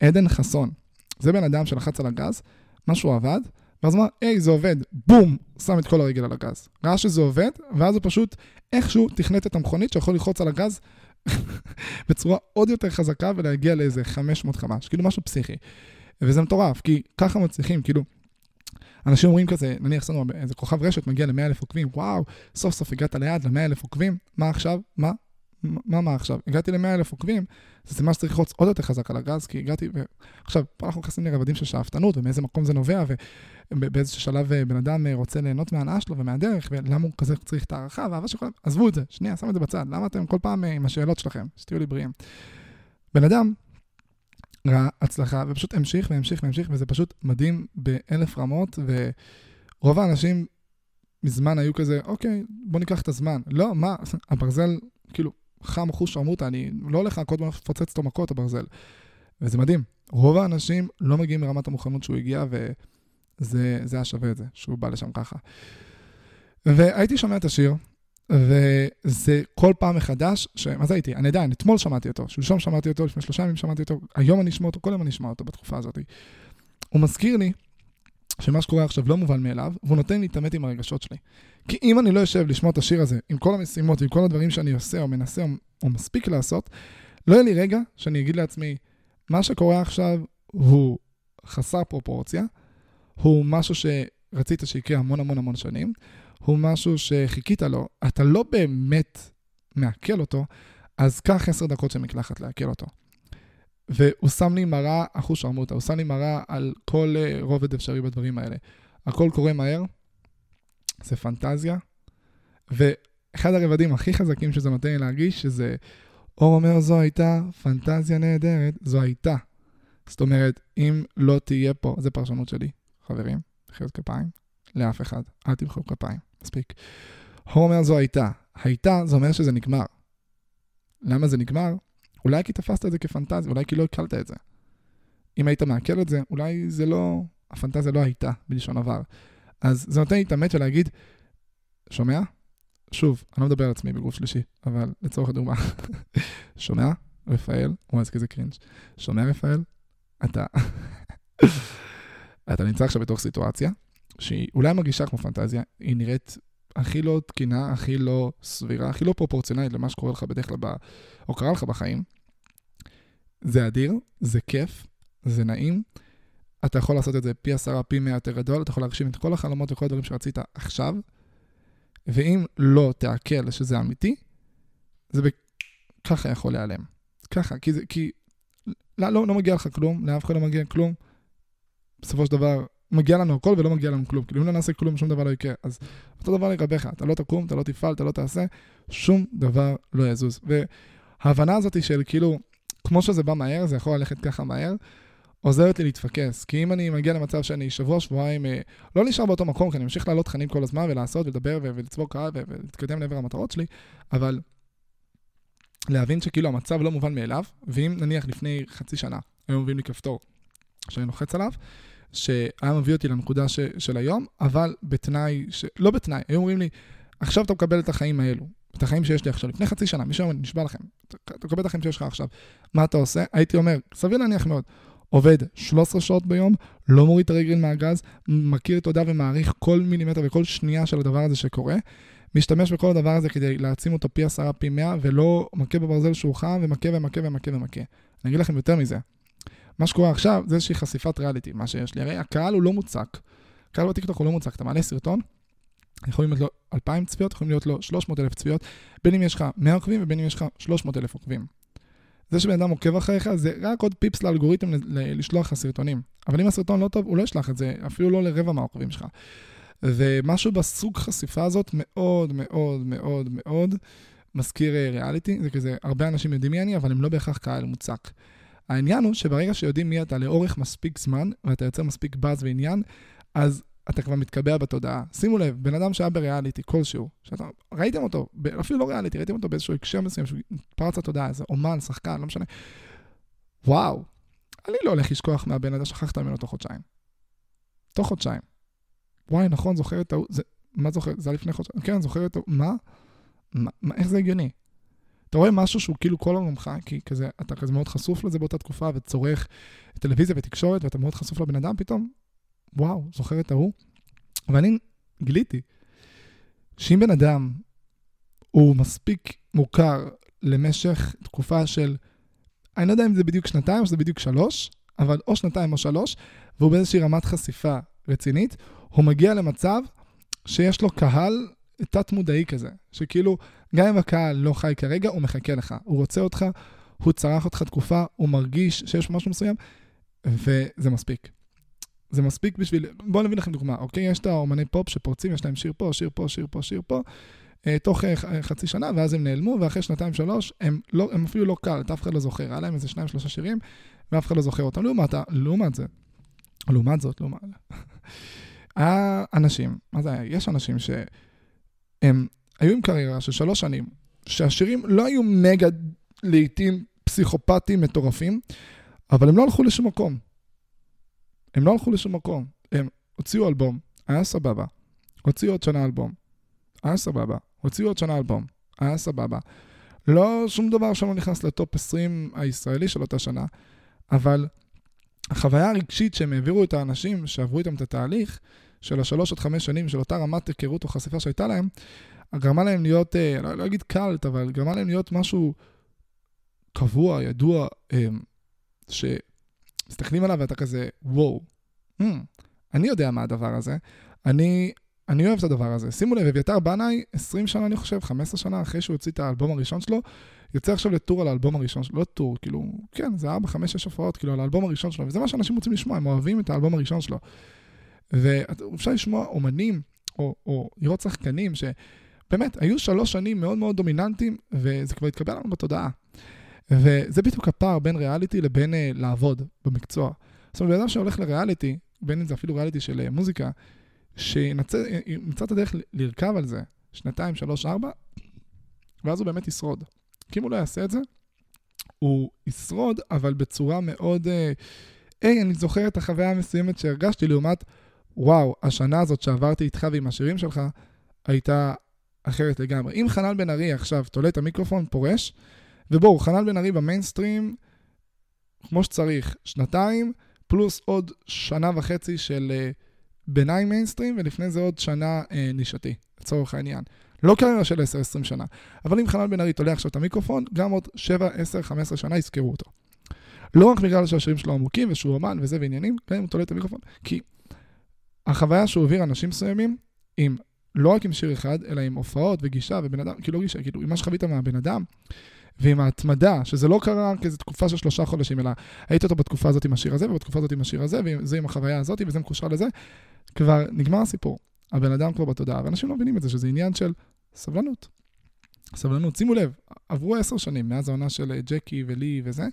עדן חסון, זה בן אדם שלחץ על הגז, משהו עבד, ואז אמר, היי, זה עובד, בום, שם את כל הרגל על הגז. ראה שזה עובד, ואז הוא פשוט איכשהו תכנת את המכונית שיכול ללחוץ על הגז *laughs* בצורה עוד יותר חזקה ולהגיע לאיזה 500 חמש, כאילו משהו פסיכי. וזה מטורף, כי ככה מצליחים, כאילו, אנשים אומרים כזה, נניח לנו איזה כוכב רשת מגיע ל-100 אלף עוקבים, וואו, סוף סוף הגעת ליעד, ל-100 אלף עוקבים, מה עכשיו? מה? מה, מה עכשיו? הגעתי ל-100 אלף עוקבים, זה סימן שצריך ללחוץ עוד יותר חזק על הגז, כי הגעתי, ועכשיו, פה אנחנו נכנסים לרבדים של שאפתנות, ומאיזה מקום זה נובע, ובאיזשהו שלב אה, בן אדם אה, רוצה ליהנות מההנאה שלו ומהדרך, ולמה הוא כזה צריך את הערכה, ואהבה שכל... עזבו את זה, שנייה, שם את זה בצד, למה אתם כל פעם אה, עם השאלות שלכם? שתהיו לי בריאים. בן אדם ראה הצלחה, ופשוט המשיך והמשיך והמשיך, וזה פשוט מדהים באלף רמות, ורוב האנשים מזמן היו כזה, אוקיי, בוא ניקח את הזמן. לא, מה, הברזל, כאילו, חם חוש שרמוטה, אני לא הולך לחכות ולפוצץ אותו מכות, הברזל. וזה מדהים. רוב האנשים לא מגיעים מרמת המוכנות שהוא הגיע, וזה היה שווה את זה, שהוא בא לשם ככה. והייתי שומע את השיר, וזה כל פעם מחדש, ש... מה זה הייתי? אני עדיין, אתמול שמעתי אותו, שלשום שמעתי אותו, לפני שלושה ימים שמעתי אותו, היום אני אשמע אותו, כל יום אני אשמע אותו בתקופה הזאת. הוא מזכיר לי שמה שקורה עכשיו לא מובן מאליו, והוא נותן לי להתעמת עם הרגשות שלי. כי אם אני לא יושב לשמוע את השיר הזה, עם כל המשימות ועם כל הדברים שאני עושה או מנסה או, או מספיק לעשות, לא יהיה לי רגע שאני אגיד לעצמי, מה שקורה עכשיו הוא חסר פרופורציה, הוא משהו שרצית שיקרה המון המון המון שנים, הוא משהו שחיכית לו, אתה לא באמת מעכל אותו, אז קח עשר דקות של מקלחת לעכל אותו. והוא שם לי מראה אחוז שרמוטה, הוא שם לי מראה על כל uh, רובד אפשרי בדברים האלה. הכל קורה מהר, זה פנטזיה, ואחד הרבדים הכי חזקים שזה נותן לי להרגיש, שזה אור אומר זו הייתה פנטזיה נהדרת, זו הייתה. זאת אומרת, אם לא תהיה פה, זה פרשנות שלי, חברים, מחיאות כפיים, לאף אחד, אל תמחאו כפיים, מספיק. אור אומר זו הייתה, הייתה, זה אומר שזה נגמר. למה זה נגמר? אולי כי תפסת את זה כפנטזיה, אולי כי לא הקלת את זה. אם היית מעכל את זה, אולי זה לא, הפנטזיה לא הייתה בלשון עבר. אז זה נותן לי את האמת של להגיד, שומע? שוב, אני לא מדבר על עצמי בגוף שלישי, אבל לצורך הדוגמה, *laughs* שומע? רפאל, וואי, איזה כזה קרינג'. שומע רפאל? אתה... *laughs* אתה נמצא עכשיו בתוך סיטואציה שהיא אולי מרגישה כמו פנטזיה, היא נראית הכי לא תקינה, הכי לא סבירה, הכי לא פרופורציונלית למה שקורה לך בדרך כלל. או קרה לך בחיים. זה אדיר, זה כיף, זה נעים. אתה יכול לעשות את זה פי עשרה, פי מאה יותר גדול, אתה יכול להגשים את כל החלומות וכל הדברים שרצית עכשיו, ואם לא תעכל שזה אמיתי, זה ב... ככה יכול להיעלם. ככה, כי, זה, כי לא, לא, לא מגיע לך כלום, לאף אחד לא מגיע כלום. בסופו של דבר, מגיע לנו הכל ולא מגיע לנו כלום. כאילו, אם לא נעשה כלום, שום דבר לא יקרה. אז אותו דבר לגביך, אתה לא תקום, אתה לא תפעל, אתה לא תעשה, שום דבר לא יזוז. וההבנה הזאת של כאילו, כמו שזה בא מהר, זה יכול ללכת ככה מהר, עוזרת לי להתפקס. כי אם אני מגיע למצב שאני שבוע, שבועיים, אה, לא נשאר באותו מקום, כי אני ממשיך לעלות תכנים כל הזמן ולעשות ולדבר ולצבור קהל ולהתקדם לעבר המטרות שלי, אבל להבין שכאילו המצב לא מובן מאליו, ואם נניח לפני חצי שנה היו מביאים לי כפתור שאני לוחץ עליו, שהיה מביא אותי לנקודה ש, של היום, אבל בתנאי, ש... לא בתנאי, היו אומרים לי, עכשיו אתה מקבל את החיים האלו, את החיים שיש לי עכשיו, לפני חצי שנה, מישהו אומר, נשבע לכם, אתה, מקבל את החיים שיש לך עכשיו, מה אתה עושה? הייתי אומר, סביר להניח מאוד, עובד 13 שעות ביום, לא מוריד את הרגל מהגז, מכיר תודה ומעריך כל מילימטר וכל שנייה של הדבר הזה שקורה, משתמש בכל הדבר הזה כדי להעצים אותו פי עשרה, פי מאה, ולא מכה בברזל שהוא חם, ומכה ומכה ומכה ומכה. אני אגיד לכם יותר מזה. מה שקורה עכשיו זה איזושהי חשיפת ריאליטי, מה שיש לי. הרי הקהל הוא לא מוצק. הקהל בטיקטוק הוא לא מוצק. אתה מעלה סרטון, יכולים להיות לו 2,000 צפיות, יכולים להיות לו 300 אלף צפיות, בין אם יש לך 100 עוקבים ובין אם יש לך 300 אלף עוקבים. זה שבן אדם עוקב אחריך זה רק עוד פיפס לאלגוריתם לשלוח לך סרטונים. אבל אם הסרטון לא טוב, הוא לא ישלח את זה, אפילו לא לרבע מהעוקבים שלך. ומשהו בסוג חשיפה הזאת מאוד מאוד מאוד מאוד מזכיר אה, ריאליטי, זה כזה, הרבה אנשים יודעים מי אני, אבל הם לא בהכרח קהל מוצק. העניין הוא שברגע שיודעים מי אתה לאורך מספיק זמן, ואתה יוצר מספיק באז ועניין, אז אתה כבר מתקבע בתודעה. שימו לב, בן אדם שהיה בריאליטי כלשהו, שאתה, ראיתם אותו, אפילו לא ריאליטי, ראיתם אותו באיזשהו הקשר מסוים, פרץ לתודעה, איזה אומן, שחקן, לא משנה. וואו, אני לא הולך לשכוח מהבן אדם, שכחת ממנו תוך חודשיים. תוך חודשיים. וואי, נכון, זוכר את ההוא, מה זוכר? זה היה לפני חודשיים. כן, זוכר את ההוא, מה? מה? מה? איך זה הגיוני? אתה רואה משהו שהוא כאילו כל עולמך, כי כזה, אתה כזה מאוד חשוף לזה באותה תקופה, וצורך טלוויזיה ותקשורת, ואתה מאוד חשוף לבן אדם, פתאום, וואו, זוכר את ההוא. ואני גיליתי שאם בן אדם הוא מספיק מוכר למשך תקופה של, אני לא יודע אם זה בדיוק שנתיים או שזה בדיוק שלוש, אבל או שנתיים או שלוש, והוא באיזושהי רמת חשיפה רצינית, הוא מגיע למצב שיש לו קהל תת-מודעי כזה, שכאילו, גם אם הקהל לא חי כרגע, הוא מחכה לך, הוא רוצה אותך, הוא צרח אותך תקופה, הוא מרגיש שיש משהו מסוים, וזה מספיק. זה מספיק בשביל, בואו נביא לכם דוגמה, אוקיי? יש את האומני פופ שפורצים, יש להם שיר פה, שיר פה, שיר פה, שיר פה, אה, תוך אה, חצי שנה, ואז הם נעלמו, ואחרי שנתיים, שלוש, הם, לא, הם אפילו לא קל, אף אחד לא זוכר, היה להם איזה שניים, שלושה שירים, ואף אחד לא זוכר אותם. לעומת, לעומת זה, לעומת זאת, לעומת... *laughs* היה אנשים, מה זה היה? יש אנשים שהם היו עם קריירה של שלוש שנים, שהשירים לא היו מגה, לעיתים פסיכופטיים מטורפים, אבל הם לא הלכו לשום מקום. הם לא הלכו לשום מקום. הם הוציאו אלבום, היה סבבה. הוציאו עוד שנה אלבום, היה סבבה. הוציאו עוד שנה אלבום, היה סבבה. לא, שום דבר שם לא נכנס לטופ 20 הישראלי של אותה שנה, אבל החוויה הרגשית שהם העבירו את האנשים שעברו איתם את התהליך של השלוש עד חמש שנים של אותה רמת היכרות או חשיפה שהייתה להם, גרמה להם להיות, אה, לא, לא אגיד קאלט, אבל גרמה להם להיות משהו קבוע, ידוע, אה, שמסתכלים עליו ואתה כזה, וואו, hmm, אני יודע מה הדבר הזה. אני אני אוהב את הדבר הזה. שימו לב, אביתר בנאי, 20 שנה אני חושב, 15 שנה אחרי שהוא הוציא את האלבום הראשון שלו, יוצא עכשיו לטור על האלבום הראשון שלו, לא טור, כאילו, כן, זה 4, 5, 6 הופעות, כאילו, על האלבום הראשון שלו, וזה מה שאנשים רוצים לשמוע, הם אוהבים את האלבום הראשון שלו. ואפשר לשמוע אומנים, או, או לראות שחקנים, שבאמת, היו שלוש שנים מאוד מאוד דומיננטיים, וזה כבר התקבל לנו בתודעה. וזה בדיוק הפער בין ריאליטי לבין uh, לעבוד במקצוע. זאת אומרת, בן אדם שהולך לריאליטי, בין אם זה אפילו ריאליטי של uh, מוזיקה, שימצא את הדרך לרכב על זה שנתיים, שלוש, ארבע, ואז הוא באמת ישרוד. כי אם הוא לא יעשה את זה, הוא ישרוד, אבל בצורה מאוד... אה, היי, אני זוכר את החוויה המסוימת שהרגשתי לעומת, וואו, השנה הזאת שעברתי איתך ועם השירים שלך, הייתה אחרת לגמרי. אם חנן בן ארי עכשיו תולה את המיקרופון, פורש, ובואו, חנן בן ארי במיינסטרים, כמו שצריך, שנתיים, פלוס עוד שנה וחצי של uh, ביניים מיינסטרים, ולפני זה עוד שנה uh, נישתי, לצורך העניין. לא קריירה של 10-20 שנה. אבל אם חנן בן ארי תולה עכשיו את המיקרופון, גם עוד 7, 10, 15 שנה יזכרו אותו. לא רק בגלל שהשירים שלו עמוקים ושהוא אמן וזה ועניינים, גם אם הוא תולה את המיקרופון, כי החוויה שהוא העביר אנשים מסוימים, עם, לא רק עם שיר אחד, אלא עם הופעות וגישה ובן אדם, כאילו לא גישה, כאילו עם מה שחווית מהבן אדם, ועם ההתמדה, שזה לא קרה כאיזו תקופה של שלושה חודשים, אלא היית אותו בתקופה הזאת עם השיר הזה, ובתקופה הזאת עם השיר הזה, וזה עם החוויה הזאת, וזה מקושר לזה, כבר נגמר הסיפור. הבן אדם כבר בתודעה, ואנשים לא מבינים את זה, שזה עניין של סבלנות. סבלנות. שימו לב, עברו עשר שנים מאז העונה של אה, ג'קי ולי וזה,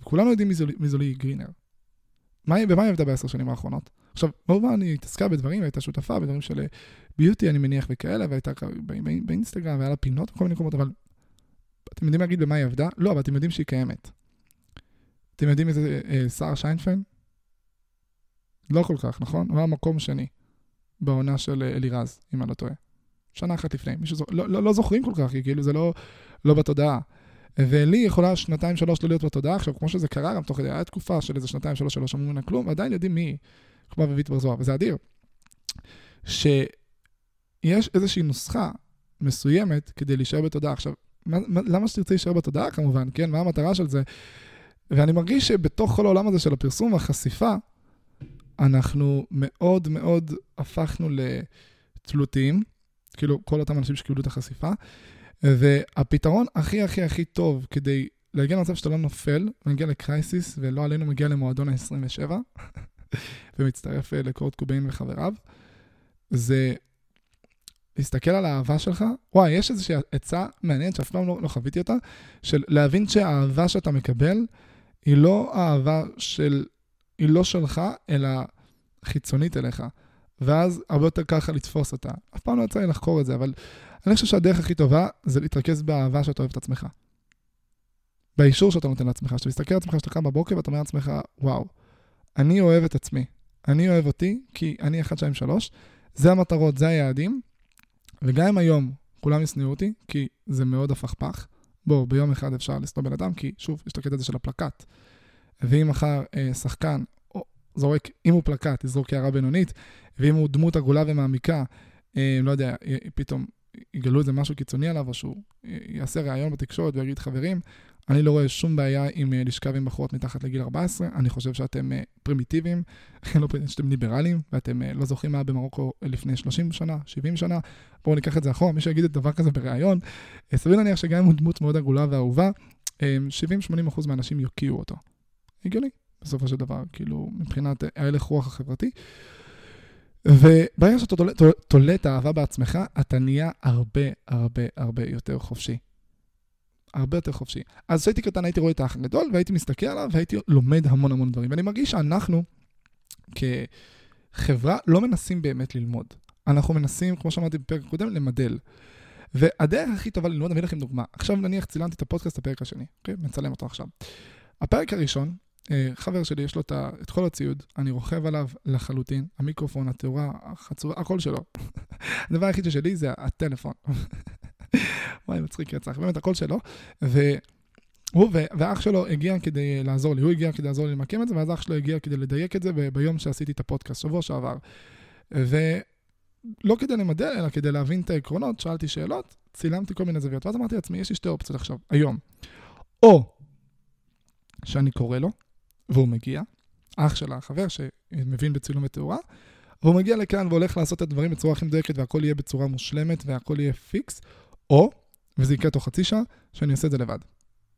וכולנו יודעים מי זו לי גרינר. במה היא עבדה בעשר שנים האחרונות? עכשיו, כמובן היא התעסקה בדברים, הייתה שותפה בדברים של ביוטי, אה, אני מניח, וכאלה, והייתה באינסטגרם, והיה לה פינות בכל מיני מקומות, אבל אתם יודעים להגיד במה היא עבדה? לא, אבל אתם יודעים שהיא קיימת. אתם יודעים איזה אה, שר שיינפן? לא כל כך, נכון? הוא היה מקום שני בעונה של אה, אלירז, אם אני לא טועה. שנה אחת לפני. מישהו זוכר, לא, לא, לא זוכרים כל כך, כאילו זה לא, לא בתודעה. ולי יכולה שנתיים שלוש לא להיות בתודעה. עכשיו, כמו שזה קרה גם תוך כדי, הייתה תקופה של איזה שנתיים שלוש שלא שמעו ממנה כלום, ועדיין יודעים מי היא, כמו אביבית בר זוהר, וזה אדיר. שיש איזושהי נוסחה מסוימת כדי להישאר בתודעה. עכשיו, מה, מה, למה שתרצה להישאר בתודעה כמובן, כן? מה המטרה של זה? ואני מרגיש שבתוך כל העולם הזה של הפרסום והחשיפה, אנחנו מאוד מאוד הפכנו לתלותיים, כאילו כל אותם אנשים שקיבלו את החשיפה, והפתרון הכי הכי הכי טוב כדי להגיע למצב שאתה לא נופל, מגיע לקרייסיס, ולא עלינו מגיע למועדון ה-27, *laughs* ומצטרף אה, לקורט קוביין וחבריו, זה להסתכל על האהבה שלך, וואי, יש איזושהי עצה מעניינת שאף פעם לא, לא חוויתי אותה, של להבין שהאהבה שאתה מקבל היא לא אהבה של, היא לא שלך, אלא חיצונית אליך. ואז הרבה יותר ככה לתפוס אותה. אף פעם לא יצא לי לחקור את זה, אבל אני חושב שהדרך הכי טובה זה להתרכז באהבה שאתה אוהב את עצמך. באישור שאתה נותן לעצמך, שאתה מסתכל על עצמך, שאתה קם בבוקר ואתה אומר לעצמך, וואו, אני אוהב את עצמי. אני אוהב אותי כי אני 1, 2, 3, זה המטרות, זה היעדים, וגם אם היום כולם ישנאו אותי, כי זה מאוד הפכפך, בואו, ביום אחד אפשר לסתום בן אדם, כי שוב, יש את הקטע הזה של הפלקט. ואם מחר אה, שחקן או, זורק, אם הוא פלקט, יזרוק הערה בינונית, ואם הוא דמות עגולה ומעמיקה, אה, לא יודע, פתאום יגלו איזה משהו קיצוני עליו, או שהוא יעשה ראיון בתקשורת ויגיד, חברים, אני לא רואה שום בעיה עם אה, לשכב עם בחורות מתחת לגיל 14, אני חושב שאתם אה, פרימיטיביים, *laughs* לא שאתם ליברליים, ואתם אה, לא זוכרים מה היה במרוקו לפני 30 שנה, 70 שנה, בואו ניקח את זה אחורה, מי שיגיד את דבר כזה בראיון, סביר להניח שגם אם הוא דמות מאוד עגולה ואהובה, 70-80% מהאנשים יוקיעו אותו. הגיוני, בסופו של דבר, כאילו, מבחינת ההלך רוח החברתי. וברגע שאתה תולה את האהבה בעצמך, אתה נהיה הרבה הרבה הרבה יותר חופשי. הרבה יותר חופשי. אז כשהייתי קטן הייתי רואה את האח הגדול, והייתי מסתכל עליו, והייתי לומד המון המון דברים. ואני מרגיש שאנחנו, כחברה, לא מנסים באמת ללמוד. אנחנו מנסים, כמו שאמרתי בפרק הקודם, למדל. והדרך הכי טובה ללמוד, אני אביא לכם דוגמה. עכשיו נניח צילמתי את הפודקאסט, הפרק השני, אוקיי? מצלם אותו עכשיו. הפרק הראשון, אה, חבר שלי, יש לו את כל הציוד, אני רוכב עליו לחלוטין, המיקרופון, התאורה, החצורה, הכל שלו. *laughs* הדבר היחיד שלי זה הטלפון. וואי, מצחיק רצח, באמת הכל שלו. והוא ואח שלו הגיע כדי לעזור לי, הוא הגיע כדי לעזור לי למקם את זה, ואז אח שלו הגיע כדי לדייק את זה ביום שעשיתי את הפודקאסט, שבוע שעבר. ולא כדי למדל, אלא כדי להבין את העקרונות, שאלתי שאלות, צילמתי כל מיני זוויות, ואז אמרתי לעצמי, יש לי שתי אופציות עכשיו, היום. או שאני קורא לו, והוא מגיע, אח של החבר שמבין בצילום ותאורה, והוא מגיע לכאן והולך לעשות את הדברים בצורה הכי מדויקת והכל יהיה בצורה מושלמת והכל יהיה פיקס, או, וזה יקרה תוך חצי שעה, שאני אעשה את זה לבד.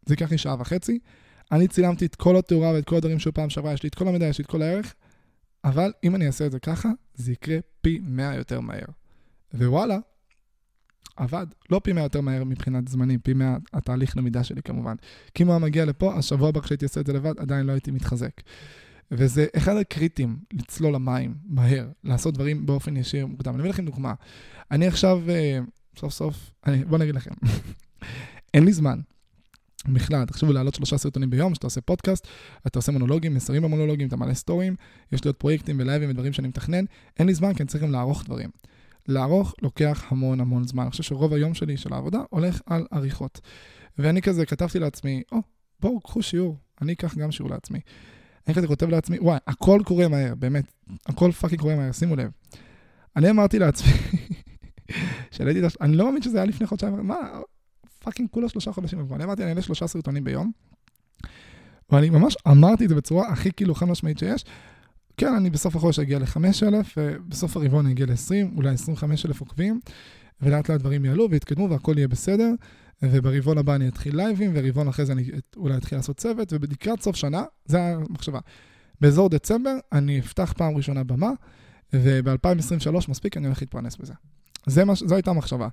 זה ייקח לי שעה וחצי, אני צילמתי את כל התאורה ואת כל הדברים שהוא פעם שעברה, יש לי את כל המידע, יש לי את כל הערך, אבל אם אני אעשה את זה ככה, זה יקרה פי 100 יותר מהר. ווואלה, עבד. לא פי 100 יותר מהר מבחינת זמנים, פי 100 התהליך למידה שלי כמובן. כי אם הוא היה מגיע לפה, השבוע הבא כשהייתי עושה את זה לבד, עדיין לא הייתי מתחזק. וזה אחד הקריטים, לצלול למים, מהר, לעשות דברים באופן ישיר מוקדם. אני אביא לכם דוגמה. אני עכשיו, אה, סוף סוף, אני, בואו נגיד לכם, אין לי זמן. בכלל, תחשבו להעלות שלושה סרטונים ביום, שאתה עושה פודקאסט, אתה עושה מונולוגים, מסרים במונולוגים, אתה מעלה סטורים, יש לי עוד פרויקטים ולייבים ודברים שאני מתכנן, אין לי זמן כי אני צריך גם לערוך דברים. לערוך לוקח המון המון זמן. אני חושב שרוב היום שלי של העבודה הולך על עריכות. ואני כזה כתבתי לעצמי, או, oh, בואו, קחו שיעור, אני אקח גם שיעור לעצמי. אני כזה כותב לעצמי, וואי, הכל קורה מהר, באמת, הכל fucking קורה מהר, שימו לב. אני אמרתי לעצמי, שהעליתי את הש... אני לא מאמין שזה היה לפני חודשיים, מה, fucking כולה שלושה חודשים עברו. אני אמרתי, אני אעלה שלושה סרטונים ביום, ואני ממש אמרתי את זה בצורה הכי כאילו חד משמעית שיש. כן, אני בסוף החודש אגיע ל-5,000, ובסוף הרבעון אגיע ל-20, אולי 25,000 עוקבים, ולאט לאט דברים יעלו ויתקדמו והכל יהיה בסדר. וברבעון הבא אני אתחיל לייבים, ורבעון אחרי זה אני אולי אתחיל לעשות צוות, ובלקראת סוף שנה, זה המחשבה. באזור דצמבר אני אפתח פעם ראשונה במה, וב-2023 מספיק, אני הולך להתפרנס בזה. זה מה, זו הייתה המחשבה.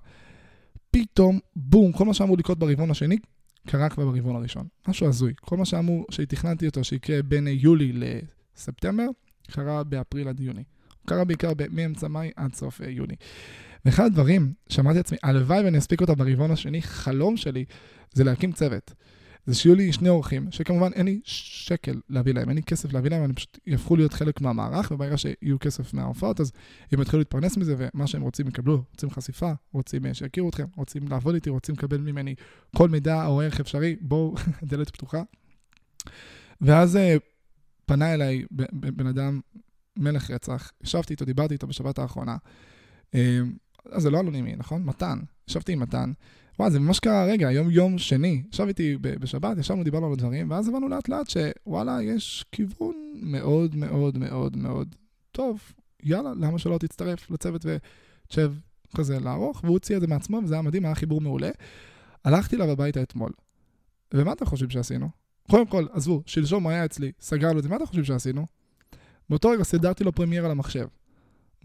פתאום, בום, כל מה שאמור לקרות ברבעון השני, קרה כבר ברבעון הראשון. משהו הזוי. כל מה שאמור, שתכננתי אותו, שיקרה בין יולי לספטמבר, קרה באפריל עד יוני. קרה בעיקר מאמצע מאי עד סוף יוני. ואחד הדברים שאמרתי לעצמי, הלוואי ואני אספיק אותה ברבעון השני, חלום שלי זה להקים צוות. זה שיהיו לי שני אורחים, שכמובן אין לי שקל להביא להם, אין לי כסף להביא להם, אני פשוט יהפכו להיות חלק מהמערך, וברגע שיהיו כסף מההופעות, אז הם יתחילו להתפרנס מזה, ומה שהם רוצים יקבלו, רוצים חשיפה, רוצים אה, שיכירו אתכם, רוצים לעבוד איתי, רוצים לקבל ממני כל מידע או ערך אפשרי, בואו, *laughs* דלת פתוחה. ואז אה, פנה אליי בן אדם, מלך רצח, ישבתי איתו, דיברתי איתו בשבת האחרונה. אה, אז זה לא אנונימי, נכון? מתן. ישבתי עם מתן. וואי, זה ממש קרה רגע, היום יום שני. ישב איתי בשבת, ישבנו, דיברנו על הדברים, ואז הבנו לאט לאט שוואלה, יש כיוון מאוד מאוד מאוד מאוד טוב. יאללה, למה שלא תצטרף לצוות ותשב כזה לערוך? והוא הוציא את זה מעצמו, וזה היה מדהים, היה חיבור מעולה. הלכתי אליו הביתה אתמול. ומה אתם חושבים שעשינו? קודם כל, עזבו, שלשום היה אצלי, סגרנו את זה, מה אתם חושבים שעשינו? באותו רגע סידרתי לו Premiere על המחשב.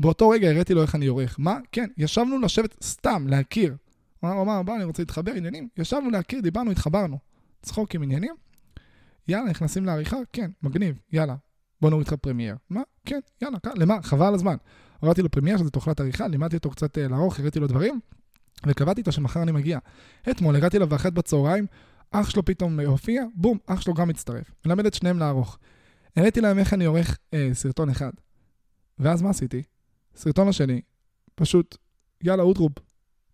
באותו רגע הראיתי לו איך אני עורך. מה? כן, ישבנו לשבת סתם, להכיר. הוא אמר, בוא, אני רוצה להתחבר, עניינים. ישבנו להכיר, דיברנו, התחברנו. צחוקים, עניינים. יאללה, נכנסים לעריכה? כן, מגניב, יאללה. בוא נוריד לך Premiere. מה? כן, יאללה, כאן, למה? חבל הזמן. הורדתי לו Premiere, שזה תוכנת עריכה, לימדתי אותו קצת אה, לערוך, הראיתי לו דברים, וקבעתי איתו שמחר אני מגיע. אתמול הגעתי אליו באחת בצהריים, אח שלו פתאום הופיע, בום, אח שלו גם מצטרף. מלמד את שניהם לערוך. הראיתי להם איך אני עורך אה, סרטון אחד. ואז מה עשיתי? סרטון השני, פשוט, יאללה, אוטרופ,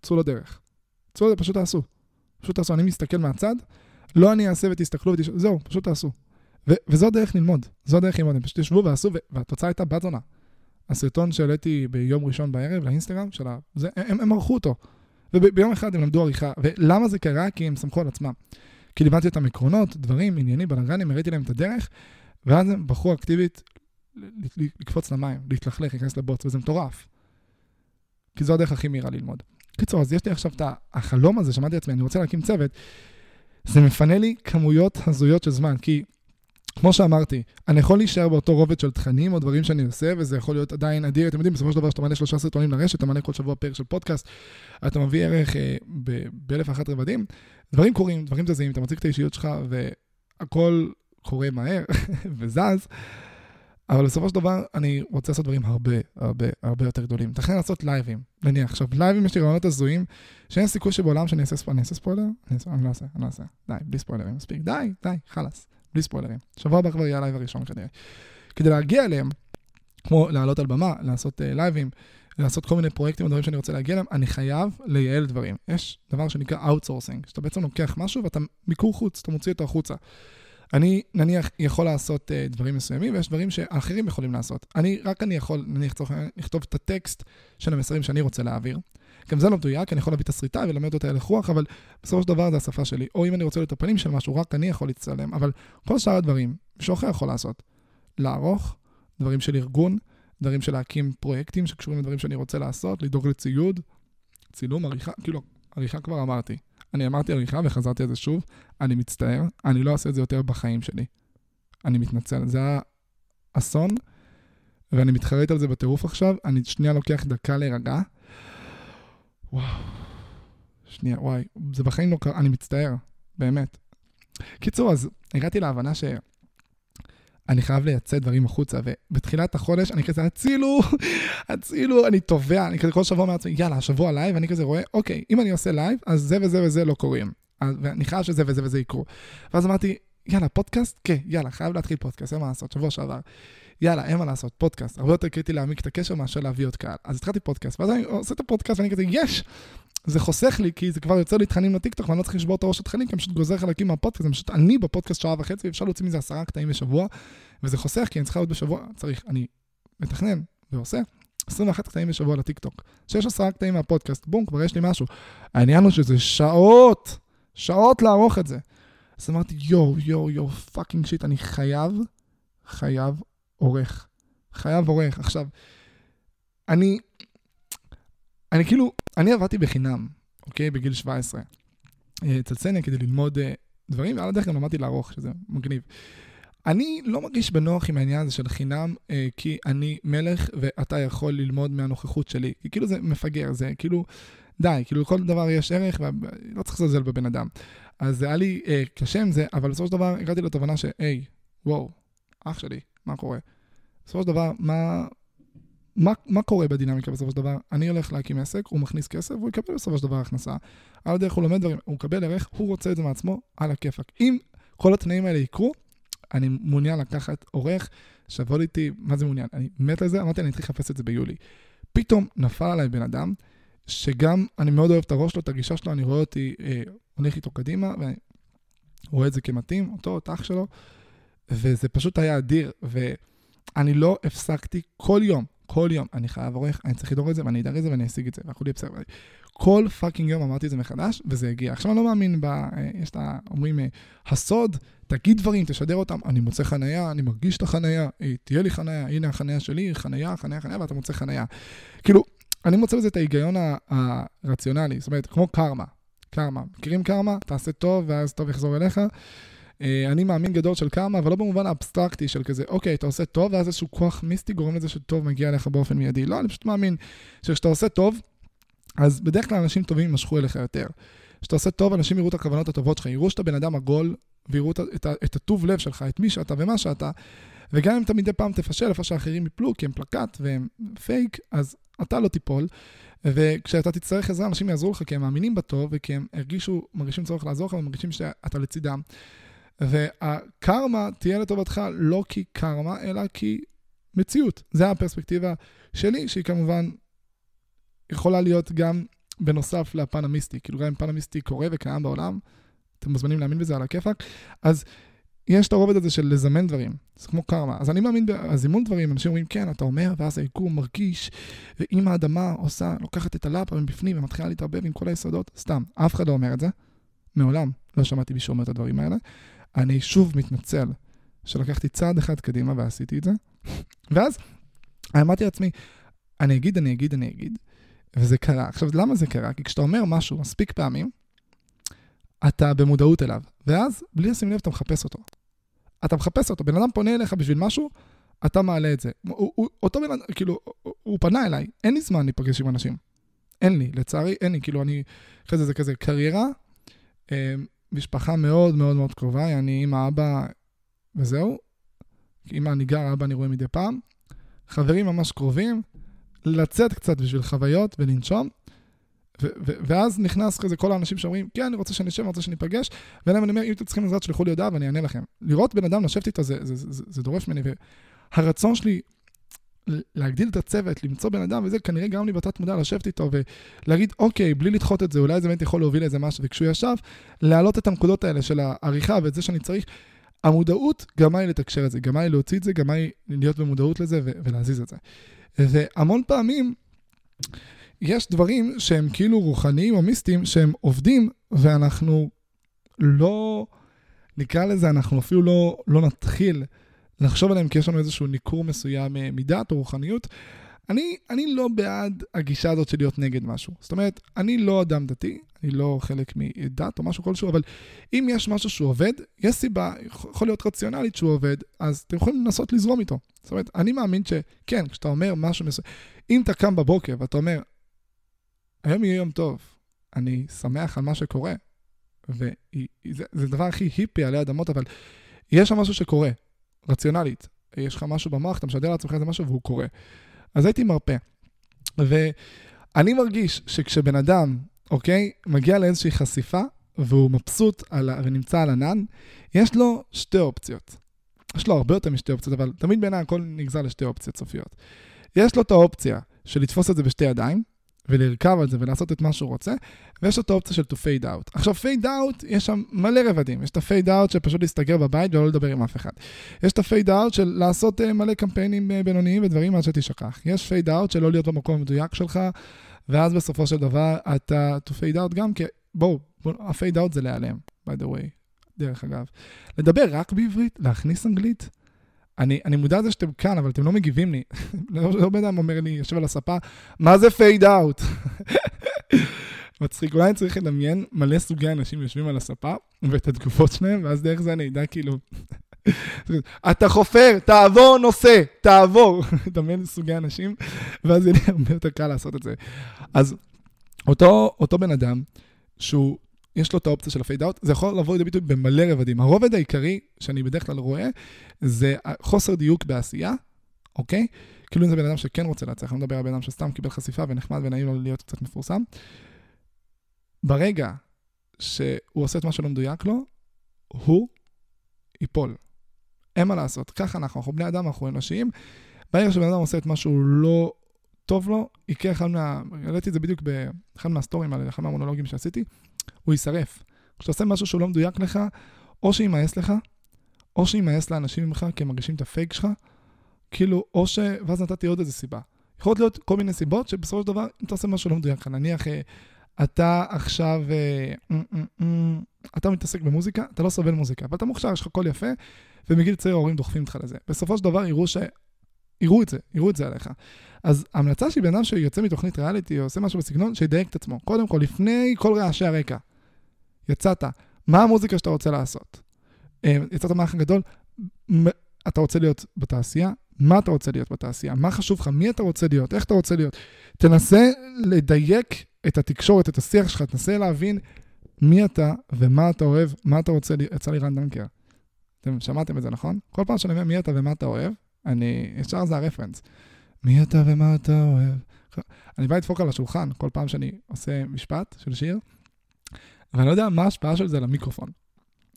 צאו לדרך. צאו פשוט תעשו. פשוט תעשו. אני מסתכל מהצד, לא אני אעשה ותסתכלו ותשאלו, זהו, פשוט תעשו. וזו הדרך ללמוד, זו הדרך ללמוד, פשוט ישבו ועשו, והתוצאה הייתה בת זונה. הסרטון שהעליתי ביום ראשון בערב לאינסטגרם של ה... זה, הם, הם ערכו אותו. וביום אחד הם למדו עריכה. ולמה זה קרה? כי הם סמכו על עצמם. כי לימדתי אותם עקרונות, דברים, עניינים, בלאגנים, הראיתי להם את הדרך, ואז הם בחרו אקטיבית לקפוץ למים, להתלכלך, להיכנס לבוץ, וזה מטורף. כי זו הדרך הכי מהירה ללמוד. קיצור, אז יש לי עכשיו את החלום הזה, שמעתי לעצמי, אני רוצה להקים צוות, זה מפנה לי כמויות הזויות של זמן, כי כמו שאמרתי, אני יכול להישאר באותו רובד של תכנים או דברים שאני עושה, וזה יכול להיות עדיין אדיר. אתם יודעים, בסופו של דבר, כשאתה מעלה שלושה סרטונים לרשת, אתה מעלה כל שבוע פרק של פודקאסט, אתה מביא ערך אה, באלף ואחת רבדים, דברים קורים, דברים זזים, אתה מציג את האישיות שלך, והכל קורה מהר *laughs* וזז. אבל בסופו של דבר, אני רוצה לעשות דברים הרבה, הרבה, הרבה יותר גדולים. תכנן לעשות לייבים, נניח. עכשיו, לייבים יש לי רעיונות הזויים, שאין סיכוי שבעולם שאני אעשה ספוילר, אני אעשה ספוילר? אני לא אעשה, אני לא אעשה. די, בלי ספוילרים, מספיק. די, די, חלאס, בלי ספוילרים. שבוע הבא כבר יהיה הלייב הראשון כנראה. כדי להגיע אליהם, כמו לעלות על במה, לעשות אה, לייבים, לעשות כל מיני פרויקטים ודברים שאני רוצה להגיע אליהם, אני חייב לייעל דברים. יש דבר שנקרא Outsourcing, שאתה בעצם לוקח משהו ואתה מיקור חוץ, אתה מוציא אותו החוצה. אני נניח יכול לעשות אה, דברים מסוימים, ויש דברים שאחרים יכולים לעשות. אני, רק אני יכול, נניח, צורך לכתוב את הטקסט של המסרים שאני רוצה להעביר. גם זה לא מדויק, אני יכול להביא תסריטה ולמד אותה הלך רוח, אבל בסופו של דבר זה השפה שלי. או אם אני רוצה להיות הפנים של משהו, רק אני יכול להצטלם, אבל כל שאר הדברים, מישהו אחר יכול לעשות. לערוך, דברים של ארגון, דברים של להקים פרויקטים שקשורים לדברים שאני רוצה לעשות, לדאוג לציוד, צילום, עריכה, כאילו, עריכה כבר אמרתי. אני אמרתי עריכה וחזרתי על זה שוב, אני מצטער, אני לא אעשה את זה יותר בחיים שלי. אני מתנצל, זה היה אסון, ואני מתחרט על זה בטירוף עכשיו, אני שנייה לוקח דקה להירגע. וואו, שנייה, וואי, זה בחיים לא קרה, אני מצטער, באמת. קיצור, אז הגעתי להבנה ש... אני חייב לייצא דברים החוצה, ובתחילת החודש אני כזה, הצילו, הצילו, אני טובע, אני כזה כל שבוע אומר לעצמי, יאללה, השבוע לייב, ואני כזה רואה, אוקיי, אם אני עושה לייב, אז זה וזה וזה לא קורים. ואני חייב שזה וזה וזה יקרו. ואז אמרתי, יאללה, פודקאסט? כן, יאללה, חייב להתחיל פודקאסט, אין מה לעשות, שבוע שעבר. יאללה, אין מה לעשות, פודקאסט. הרבה יותר קריטי להעמיק את הקשר מאשר להביא עוד קהל. אז התחלתי פודקאסט, ואז אני עושה את הפודקאסט ואני כזה, יש! זה חוסך לי, כי זה כבר יוצר לי תכנים לטיקטוק, ואני לא צריך לשבור את הראש התכנים, כי אני פשוט גוזר חלקים מהפודקאסט, זה פשוט אני בפודקאסט שעה וחצי, ואפשר להוציא מזה עשרה קטעים בשבוע, וזה חוסך, כי אני צריכה להיות בשבוע, צריך, אני מתכנן ועושה 21 קטעים בשבוע לטיקטוק. 16 קטעים מהפודקאסט, בום, כבר יש לי משהו. העניין הוא שזה שעות, שעות לערוך את זה. אז אמרתי, יואו, יואו, יואו, fucking shit, אני חייב, חייב עורך. חייב עורך. עכשיו, אני, אני כאילו, אני עבדתי בחינם, אוקיי? בגיל 17. אה, אצל סניה כדי ללמוד אה, דברים, ועל הדרך גם למדתי לערוך, שזה מגניב. אני לא מרגיש בנוח עם העניין הזה של חינם, אה, כי אני מלך ואתה יכול ללמוד מהנוכחות שלי. כי כאילו זה מפגר, זה כאילו, די, כאילו לכל דבר יש ערך, ולא צריך לזלזל בבן אדם. אז זה היה לי uh, קשה עם זה, אבל בסופו של דבר הגעתי לתובנה שהי, וואו, אח שלי, מה קורה? בסופו של דבר, מה, מה, מה קורה בדינמיקה בסופו של דבר? אני הולך להקים עסק, הוא מכניס כסף, והוא יקבל בסופו של דבר הכנסה. על הדרך הוא לומד דברים, הוא מקבל ערך, הוא רוצה את זה מעצמו, על הכיפאק. אם כל התנאים האלה יקרו, אני מעוניין לקחת עורך, שיבוא איתי, מה זה מעוניין? אני מת על זה, אמרתי, אני אתחיל לחפש את זה ביולי. פתאום נפל עליי בן אדם, שגם אני מאוד אוהב את הראש שלו, את הגישה שלו, אני רואה אותי אה, הולך איתו קדימה, ואני רואה את זה כמתאים, אותו, את אח שלו, וזה פשוט היה אדיר, ואני לא הפסקתי כל יום, כל יום, אני חייב עורך, אני צריך לדאוג את זה, ואני אדאג את זה, ואני אשיג את זה, והכול יהיה בסדר. כל fucking יום אמרתי את זה מחדש, וזה הגיע. עכשיו אני לא מאמין ב... אה, יש את ה... אומרים, אה, הסוד, תגיד דברים, תשדר אותם, אני מוצא חנייה, אני מרגיש את החנייה, אה, תהיה לי חנייה, הנה החנייה שלי, חנייה, חנייה, חנייה, ואתה מוצא חנייה. כאילו, אני מוצא בזה את ההיגיון הרציונלי, זאת אומרת, כמו קרמה. קרמה. מכירים קרמה? תעשה טוב, ואז טוב יחזור אליך. אה, אני מאמין גדול של קרמה, אבל לא במובן האבסטרקטי של כזה, אוקיי, אתה עושה טוב, ואז איזשהו כוח מיסטי גורם לזה שטוב מגיע אליך באופן מיידי. לא, אני פשוט מאמין שכשאתה עושה טוב, אז בדרך כלל אנשים טובים יימשכו אליך יותר. כשאתה עושה טוב, אנשים יראו את הכוונות הטובות שלך, יראו שאתה בן אדם עגול, ויראו את, את, את הטוב לב שלך, את מי שאתה ומה שאתה, וגם אם אתה מדי פעם תפשל איפה שאחרים יפלו, כי הם פלקט והם פייק, אז אתה לא תיפול. וכשאתה תצטרך עזרה, אנשים יעזרו לך כי הם מאמינים בטוב, וכי הם הרגישו, מרגישים צורך לעזור לך, ומרגישים שאתה לצידם. והקרמה תהיה לטובתך לא כי קרמה, אלא כי מציאות. זה הפרספקטיבה שלי, שהיא כמובן יכולה להיות גם בנוסף לפן המיסטי. כאילו גם אם פן המיסטי קורה וקיים בעולם, אתם מוזמנים להאמין בזה על הכיפאק. אז יש את הרובד הזה של לזמן דברים, זה כמו קרמה. אז אני מאמין בזימון דברים, אנשים אומרים, כן, אתה אומר, ואז היקום מרגיש, ואם האדמה עושה, לוקחת את הלאפה מבפנים ומתחילה להתערבב עם כל היסודות, סתם, אף אחד לא אומר את זה. מעולם לא שמעתי מישהו אומר את הדברים האלה. אני שוב מתנצל שלקחתי צעד אחד קדימה ועשיתי את זה. ואז אמרתי לעצמי, אני אגיד, אני אגיד, אני אגיד, וזה קרה. עכשיו, למה זה קרה? כי כשאתה אומר משהו מספיק פעמים, אתה במודעות אליו, ואז, בלי לשים לב, אתה מחפש אותו. אתה מחפש אותו, בן אדם פונה אליך בשביל משהו, אתה מעלה את זה. הוא, הוא, אותו בן אדם, כאילו, הוא, הוא פנה אליי, אין לי זמן להיפגש עם אנשים. אין לי, לצערי, אין לי. כאילו, אני, אחרי זה זה כזה קריירה, אה, משפחה מאוד מאוד מאוד קרובה, אני עם האבא וזהו. אמא אני גר, אבא אני רואה מדי פעם. חברים ממש קרובים, לצאת קצת בשביל חוויות ולנשום. ואז נכנס כזה כל האנשים שאומרים, כן, אני רוצה שנשב, אני רוצה שניפגש, ולהם אני אומר, אם אתם צריכים עזרה, תשלחו לי הודעה ואני אענה לכם. לראות בן אדם לשבת איתו, זה, זה, זה, זה דורש ממני, והרצון שלי להגדיל את הצוות, למצוא בן אדם וזה, כנראה גם לי בתת מודע לשבת איתו ולהגיד, אוקיי, בלי לדחות את זה, אולי זה באמת יכול להוביל לאיזה משהו, וכשהוא ישב, להעלות את הנקודות האלה של העריכה ואת זה שאני צריך, המודעות גרמה לי לתקשר את זה, גרמה לי להוציא את זה, גרמה לי להיות במודעות לזה ולהזיז את זה. והמון פעמים, יש דברים שהם כאילו רוחניים או מיסטיים, שהם עובדים, ואנחנו לא, נקרא לזה, אנחנו אפילו לא, לא נתחיל לחשוב עליהם כי יש לנו איזשהו ניכור מסוים מדת או רוחניות. אני, אני לא בעד הגישה הזאת של להיות נגד משהו. זאת אומרת, אני לא אדם דתי, אני לא חלק מדת או משהו כלשהו, אבל אם יש משהו שהוא עובד, יש סיבה, יכול להיות רציונלית שהוא עובד, אז אתם יכולים לנסות לזרום איתו. זאת אומרת, אני מאמין שכן, כשאתה אומר משהו מסוים, אם אתה קם בבוקר ואתה אומר, היום יהיה יום טוב, אני שמח על מה שקורה, וזה הדבר הכי היפי עלי אדמות, אבל יש שם משהו שקורה, רציונלית. יש לך משהו במוח, אתה משדר לעצמך איזה משהו והוא קורה. אז הייתי מרפא. ואני מרגיש שכשבן אדם, אוקיי, מגיע לאיזושהי חשיפה, והוא מבסוט על, ונמצא על ענן, יש לו שתי אופציות. יש לו הרבה יותר משתי אופציות, אבל תמיד בעיניי הכל נגזר לשתי אופציות סופיות. יש לו את האופציה של לתפוס את זה בשתי ידיים, ולרכב על זה ולעשות את מה שהוא רוצה, ויש את האופציה של to fade out. עכשיו, fade out, יש שם מלא רבדים. יש את ה-fade out של פשוט להסתגר בבית ולא לדבר עם אף אחד. יש את ה-fade out של לעשות uh, מלא קמפיינים uh, בינוניים ודברים עד שתשכח. יש fade out של לא להיות במקום המדויק שלך, ואז בסופו של דבר אתה to fade out גם כי, בואו, ה-fade out זה להיעלם, by the way, דרך אגב. לדבר רק בעברית, להכניס אנגלית, אני, אני מודע לזה שאתם כאן, אבל אתם לא מגיבים לי. *laughs* לא, לא בן אדם אומר לי, יושב על הספה, מה זה פייד אאוט? *laughs* מצחיק, אולי אני צריך לדמיין מלא סוגי אנשים יושבים על הספה, ואת התגובות שלהם, ואז דרך זה אני אדע כאילו... *laughs* אתה חופר, תעבור נושא, תעבור. דמיין סוגי אנשים, ואז יהיה לי הרבה יותר קל לעשות את זה. אז אותו, אותו בן אדם, שהוא יש לו את האופציה של הפייד אאוט, זה יכול לבוא לידי ביטוי במלא רבדים. הרובד העיקרי שאני בדרך כלל רואה, זה חוסר דיוק בעשייה, אוקיי? כאילו אם זה בן אדם שכן רוצה להצליח, אני מדבר על בן אדם שסתם קיבל חשיפה ונחמד ונעים לו להיות קצת מפורסם. ברגע שהוא עושה את מה שלא מדויק לו, הוא ייפול. אין מה לעשות, ככה אנחנו, אנחנו בני אדם, אנחנו אנושיים. ברגע שבן אדם עושה את מה שהוא לא טוב לו, יקרה אחד מה... העליתי את זה בדיוק באחד מהסטורים האלה, אחד מהמונולוגים שעשיתי. הוא יישרף. כשאתה עושה משהו שהוא לא מדויק לך, או שימאס לך, או שימאס לאנשים ממך כי הם מרגישים את הפייק שלך, כאילו, או ש... ואז נתתי עוד איזה סיבה. יכולות להיות כל מיני סיבות שבסופו של דבר, אם אתה עושה משהו לא מדויק לך, נניח, אה, אתה עכשיו, אה, אתה מתעסק במוזיקה, אתה לא סובל מוזיקה, אבל אתה מוכשר, יש לך קול יפה, ומגיל צעיר ההורים דוחפים אותך לזה. בסופו של דבר יראו ש... יראו את זה, יראו את זה עליך. אז ההמלצה שלי בן אדם שיוצא מתוכנית ריאליטי או עושה משהו בסגנון, שידייק את עצמו. קודם כל, לפני כל רעשי הרקע. יצאת, מה המוזיקה שאתה רוצה לעשות? אה, יצאת מהאח הגדול, אתה רוצה להיות בתעשייה? מה אתה רוצה להיות בתעשייה? מה חשוב לך? מי אתה רוצה להיות? איך אתה רוצה להיות? תנסה לדייק את התקשורת, את השיח שלך, תנסה להבין מי אתה ומה אתה אוהב, מה אתה רוצה, יצא לי רן דנקר. אתם שמעתם את זה, נכון? כל פעם שאני אומר מי אתה ומה אתה אוהב, אני, ישר זה הרפרנס. מי אתה ומה אתה אוהב? אני בא לדפוק על השולחן כל פעם שאני עושה משפט של שיר, ואני לא יודע מה ההשפעה של זה על המיקרופון.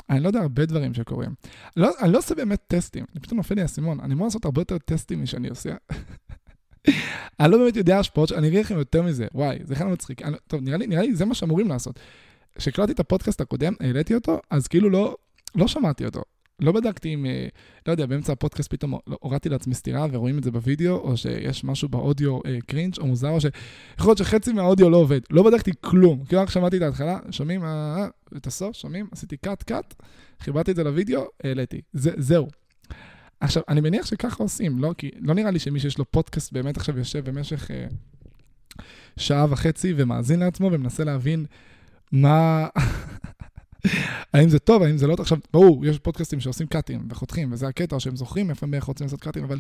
אני לא יודע הרבה דברים שקורים. לא, אני לא עושה באמת טסטים, אני פתאום נופל לי האסימון, אני אמור לעשות הרבה יותר טסטים משאני עושה. *laughs* אני לא באמת יודע השפעות, אני אגיד לכם יותר מזה, וואי, זה בכלל מצחיק. אני, טוב, נראה לי, נראה לי זה מה שאמורים לעשות. כשהקלטתי את הפודקאסט הקודם, העליתי אותו, אז כאילו לא, לא שמעתי אותו. לא בדקתי אם, אה, לא יודע, באמצע הפודקאסט פתאום הורדתי לעצמי סטירה ורואים את זה בווידאו, או שיש משהו באודיו אה, cringe או מוזר, או שיכול להיות שחצי מהאודיו לא עובד. לא בדקתי כלום. כאילו רק שמעתי את ההתחלה, שומעים אה, אה, את הסוף, שומעים, עשיתי cut cut, חיברתי את זה לווידאו, העליתי. זה, זהו. עכשיו, אני מניח שככה עושים, לא? כי לא נראה לי שמי שיש לו פודקאסט באמת עכשיו יושב במשך אה, שעה וחצי ומאזין לעצמו ומנסה להבין מה... האם זה טוב, האם זה לא טוב? עכשיו, ברור, יש פודקאסטים שעושים קאטים וחותכים, וזה הקטע שהם זוכרים איפה הם בערך רוצים לעשות קאטים, אבל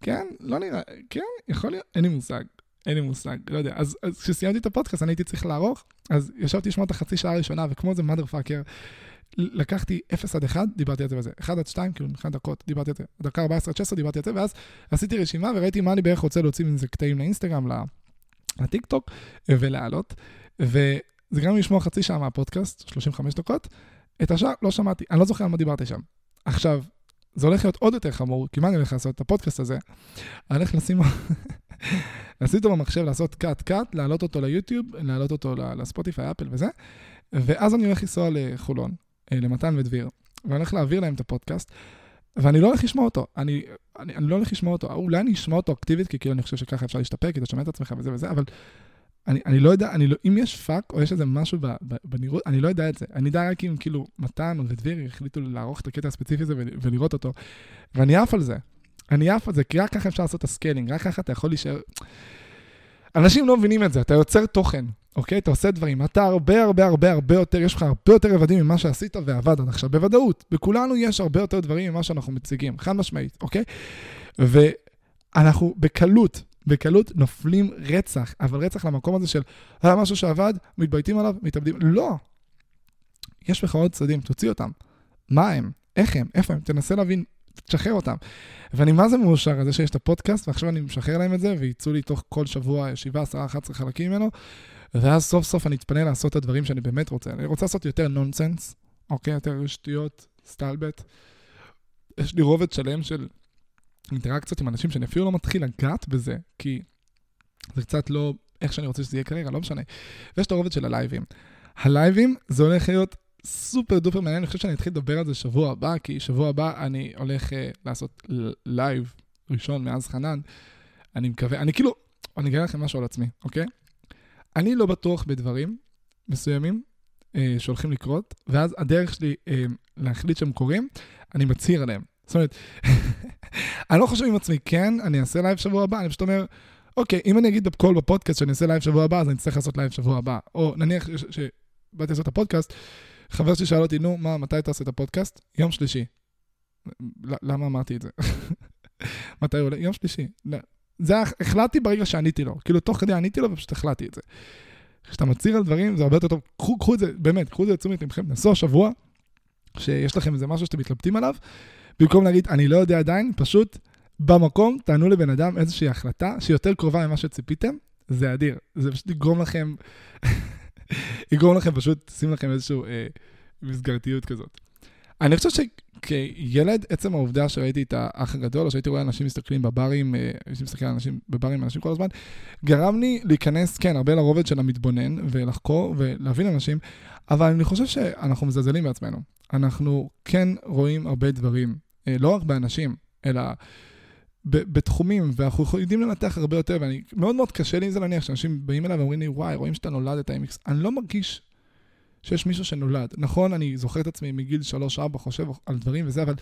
כן, לא נראה, כן, יכול להיות, אין לי מושג, אין לי מושג, לא יודע. אז, אז כשסיימתי את הפודקאסט, אני הייתי צריך לערוך, אז ישבתי לשמוע את החצי שעה הראשונה, וכמו איזה mother fucker, לקחתי 0 עד 1, דיברתי על זה וזה, 1 עד 2, כאילו, 1 דקות, דיברתי על זה, דקה 14 עד 16, דיברתי על זה, ואז עשיתי רשימה וראיתי מה אני בערך רוצה להוציא מזה קטעים לאינסטגרם, לטיק טוק, ולהעלות. זה גם לשמוע חצי שעה מהפודקאסט, 35 דקות. את השאר לא שמעתי, אני לא זוכר על מה דיברתי שם. עכשיו, זה הולך להיות עוד יותר חמור, כי מה אני הולך לעשות? את הפודקאסט הזה, אני הולך לשים... *laughs* לשים אותו במחשב, לעשות קאט קאט, להעלות אותו ליוטיוב, להעלות אותו לספוטיפיי, אפל וזה, ואז אני הולך לנסוע לחולון, אה, למתן ודביר, ואני הולך להעביר להם את הפודקאסט, ואני לא הולך לשמוע אותו, אני, אני, אני לא הולך לשמוע אותו, אולי אני אשמע אותו אקטיבית, כי כאילו אני חושב שככה אפשר להשתפר, כי אתה שומע את עצמך וזה וזה, אבל אני, אני לא יודע, אני לא, אם יש פאק או יש איזה משהו בנראות, אני לא יודע את זה. אני יודע רק אם כאילו מתן או דביר החליטו לערוך את הקטע הספציפי הזה ולראות אותו. ואני עף על זה. אני עף על זה, כי רק ככה אפשר לעשות את ה scaling, רק ככה אתה יכול להישאר... אנשים לא מבינים את זה, אתה יוצר תוכן, אוקיי? אתה עושה דברים, אתה הרבה הרבה הרבה הרבה יותר, יש לך הרבה יותר רבדים ממה שעשית ועבד עד עכשיו, בוודאות. בכולנו יש הרבה יותר דברים ממה שאנחנו מציגים, חד משמעית, אוקיי? ואנחנו בקלות, בקלות נופלים רצח, אבל רצח למקום הזה של היה משהו שעבד, מתבייתים עליו, מתאבדים. לא. יש לך עוד צדדים, תוציא אותם. מה הם? איך הם? איפה הם? תנסה להבין, תשחרר אותם. ואני מה זה מאושר על זה שיש את הפודקאסט, ועכשיו אני משחרר להם את זה, ויצאו לי תוך כל שבוע 7, 10, 11 חלקים ממנו, ואז סוף סוף אני אתפנה לעשות את הדברים שאני באמת רוצה. אני רוצה לעשות יותר נונסנס, אוקיי? יותר שטויות, סטלבט. יש לי רובד שלם של אינטראקציות עם אנשים שאני אפילו לא מתחיל לגעת בזה, כי זה קצת לא איך שאני רוצה שזה יהיה כרגע, לא משנה. ויש את הרובד של הלייבים. הלייבים זה הולך להיות סופר דופר מעניין, אני חושב שאני אתחיל לדבר על זה שבוע הבא, כי שבוע הבא אני הולך uh, לעשות live ראשון מאז חנן. אני מקווה, אני כאילו, אני אגיד לכם משהו על עצמי, אוקיי? אני לא בטוח בדברים מסוימים אה, שהולכים לקרות, ואז הדרך שלי אה, להחליט שהם קורים, אני מצהיר עליהם. זאת אומרת, אני לא חושב עם עצמי, כן, אני אעשה live שבוע הבא, אני פשוט אומר, אוקיי, אם אני אגיד בקול בפודקאסט שאני אעשה live שבוע הבא, אז אני צריך לעשות live שבוע הבא. או נניח שבאתי לעשות את הפודקאסט, חבר שלי שאל אותי, נו, מה, מתי אתה עושה את הפודקאסט? יום שלישי. למה אמרתי את זה? *laughs* מתי הוא עולה? יום שלישי. זה החלטתי ברגע שעניתי לו. כאילו, תוך כדי עניתי לו ופשוט החלטתי את זה. כשאתה מצהיר על דברים, זה הרבה יותר טוב. קחו, קחו את זה, באמת, קחו את זה לתשומת לבכם, נסו השבוע, שיש לכם איזה משהו שאתם מתלבטים עליו, במקום להגיד, אני לא יודע עדיין, פשוט במקום תענו לבן אדם איזושהי החלטה שהיא יותר קרובה ממה שציפיתם, זה אדיר. זה פשוט יגרום לכם, *laughs* יגרום לכם פשוט, שים לכם איזושהי אה, מסגרתיות כזאת. אני חושב שכילד, עצם העובדה שראיתי את האח הגדול, או שהייתי רואה אנשים מסתכלים בברים, אה, הייתי מסתכל על אנשים בברים, אנשים כל הזמן, גרם לי להיכנס, כן, הרבה לרובד של המתבונן, ולחקור ולהבין אנשים, אבל אני חושב שאנחנו מזלזלים בעצמנו. אנחנו כן רואים הרבה דברים, אה, לא רק באנשים, אלא בתחומים, ואנחנו יודעים לנתח הרבה יותר, ואני, מאוד מאוד קשה לי עם זה להניח שאנשים באים אליי ואומרים לי, וואי, רואים שאתה נולדת עם איקס. אני לא מרגיש שיש מישהו שנולד. נכון, אני זוכר את עצמי מגיל 3-4, חושב על דברים וזה, אבל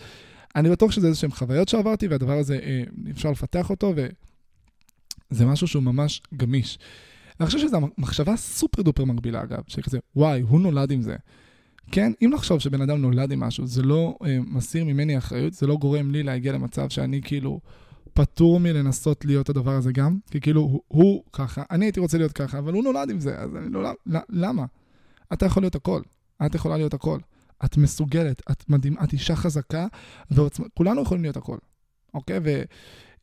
אני בטוח שזה איזה שהם חוויות שעברתי, והדבר הזה, אה, אפשר לפתח אותו, וזה משהו שהוא ממש גמיש. אני חושב שזו מחשבה סופר דופר מגבילה, אגב, שכזה, וואי, הוא נולד עם זה. כן, אם לחשוב שבן אדם נולד עם משהו, זה לא אה, מסיר ממני אחריות, זה לא גורם לי להגיע למצב שאני כאילו פטור מלנסות להיות הדבר הזה גם, כי כאילו הוא, הוא ככה, אני הייתי רוצה להיות ככה, אבל הוא נולד עם זה, אז אני לא... למה? אתה יכול להיות הכל, את יכולה להיות הכל. את מסוגלת, את מדהים, את אישה חזקה, וכולנו יכולים להיות הכל, אוקיי?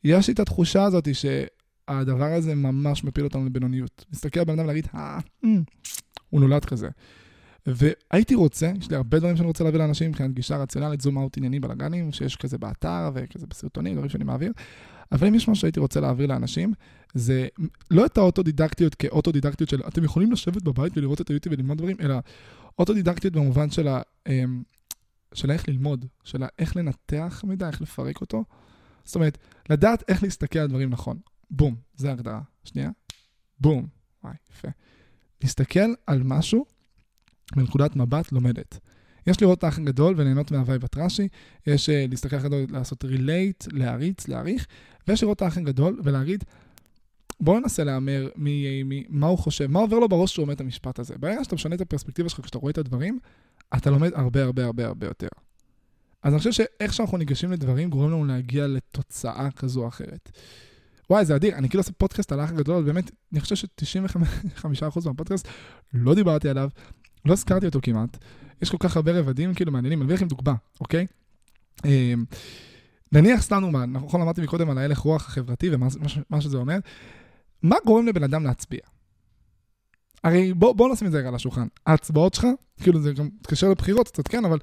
ויש לי את התחושה הזאת שהדבר הזה ממש מפיל אותנו לבינוניות. להסתכל על בן אדם ולהגיד, אה, הוא נולד כזה. והייתי רוצה, יש לי הרבה דברים שאני רוצה להביא לאנשים מבחינת גישה רציונלית, זום אאוט ענייני בלאגנים, שיש כזה באתר וכזה בסרטונים, דברים שאני מעביר. אבל אם יש משהו שהייתי רוצה להעביר לאנשים, זה לא את האוטודידקטיות כאוטודידקטיות של אתם יכולים לשבת בבית ולראות את היוטיוב וללמוד דברים, אלא אוטודידקטיות במובן של, ה, אמ, של איך ללמוד, של איך לנתח מידע, איך לפרק אותו. זאת אומרת, לדעת איך להסתכל על דברים נכון. בום, זה ההגדרה. שנייה. בום. וואי, יפה. להסתכל על משהו מנקודת מבט לומדת. יש לראות את האח הגדול וליהנות מה vibe הטראשי, יש אה, להסתכל על הגדול, לעשות relate, להריץ, להעריך, ויש לראות את האח הגדול ולהגיד, בואו ננסה להמר מי, מי, מה הוא חושב, מה עובר לו בראש כשהוא אומר את המשפט הזה. ברגע שאתה משנה את הפרספקטיבה שלך כשאתה רואה את הדברים, אתה לומד הרבה הרבה הרבה הרבה יותר. אז אני חושב שאיך שאנחנו ניגשים לדברים גורם לנו להגיע לתוצאה כזו או אחרת. וואי, זה אדיר, אני כאילו עושה פודקאסט על האח הגדול, באמת, אני חושב ש-95% מהפודקאסט לא דיברתי עליו, לא הזכרתי אותו כמעט. יש כל כך הרבה רבדים כאילו מעניינים, אני אביא לכם דוגמה, אוקיי? אמ, נניח סתם דוגמה, נכון אמרתי מקודם על ההלך רוח החברתי ומה שזה אומר, מה גורם לבן אדם להצביע? הרי בוא, בוא נשים את זה רגע על השולחן. ההצבעות שלך, כאילו זה גם מתקשר לבחירות קצת, כן, אבל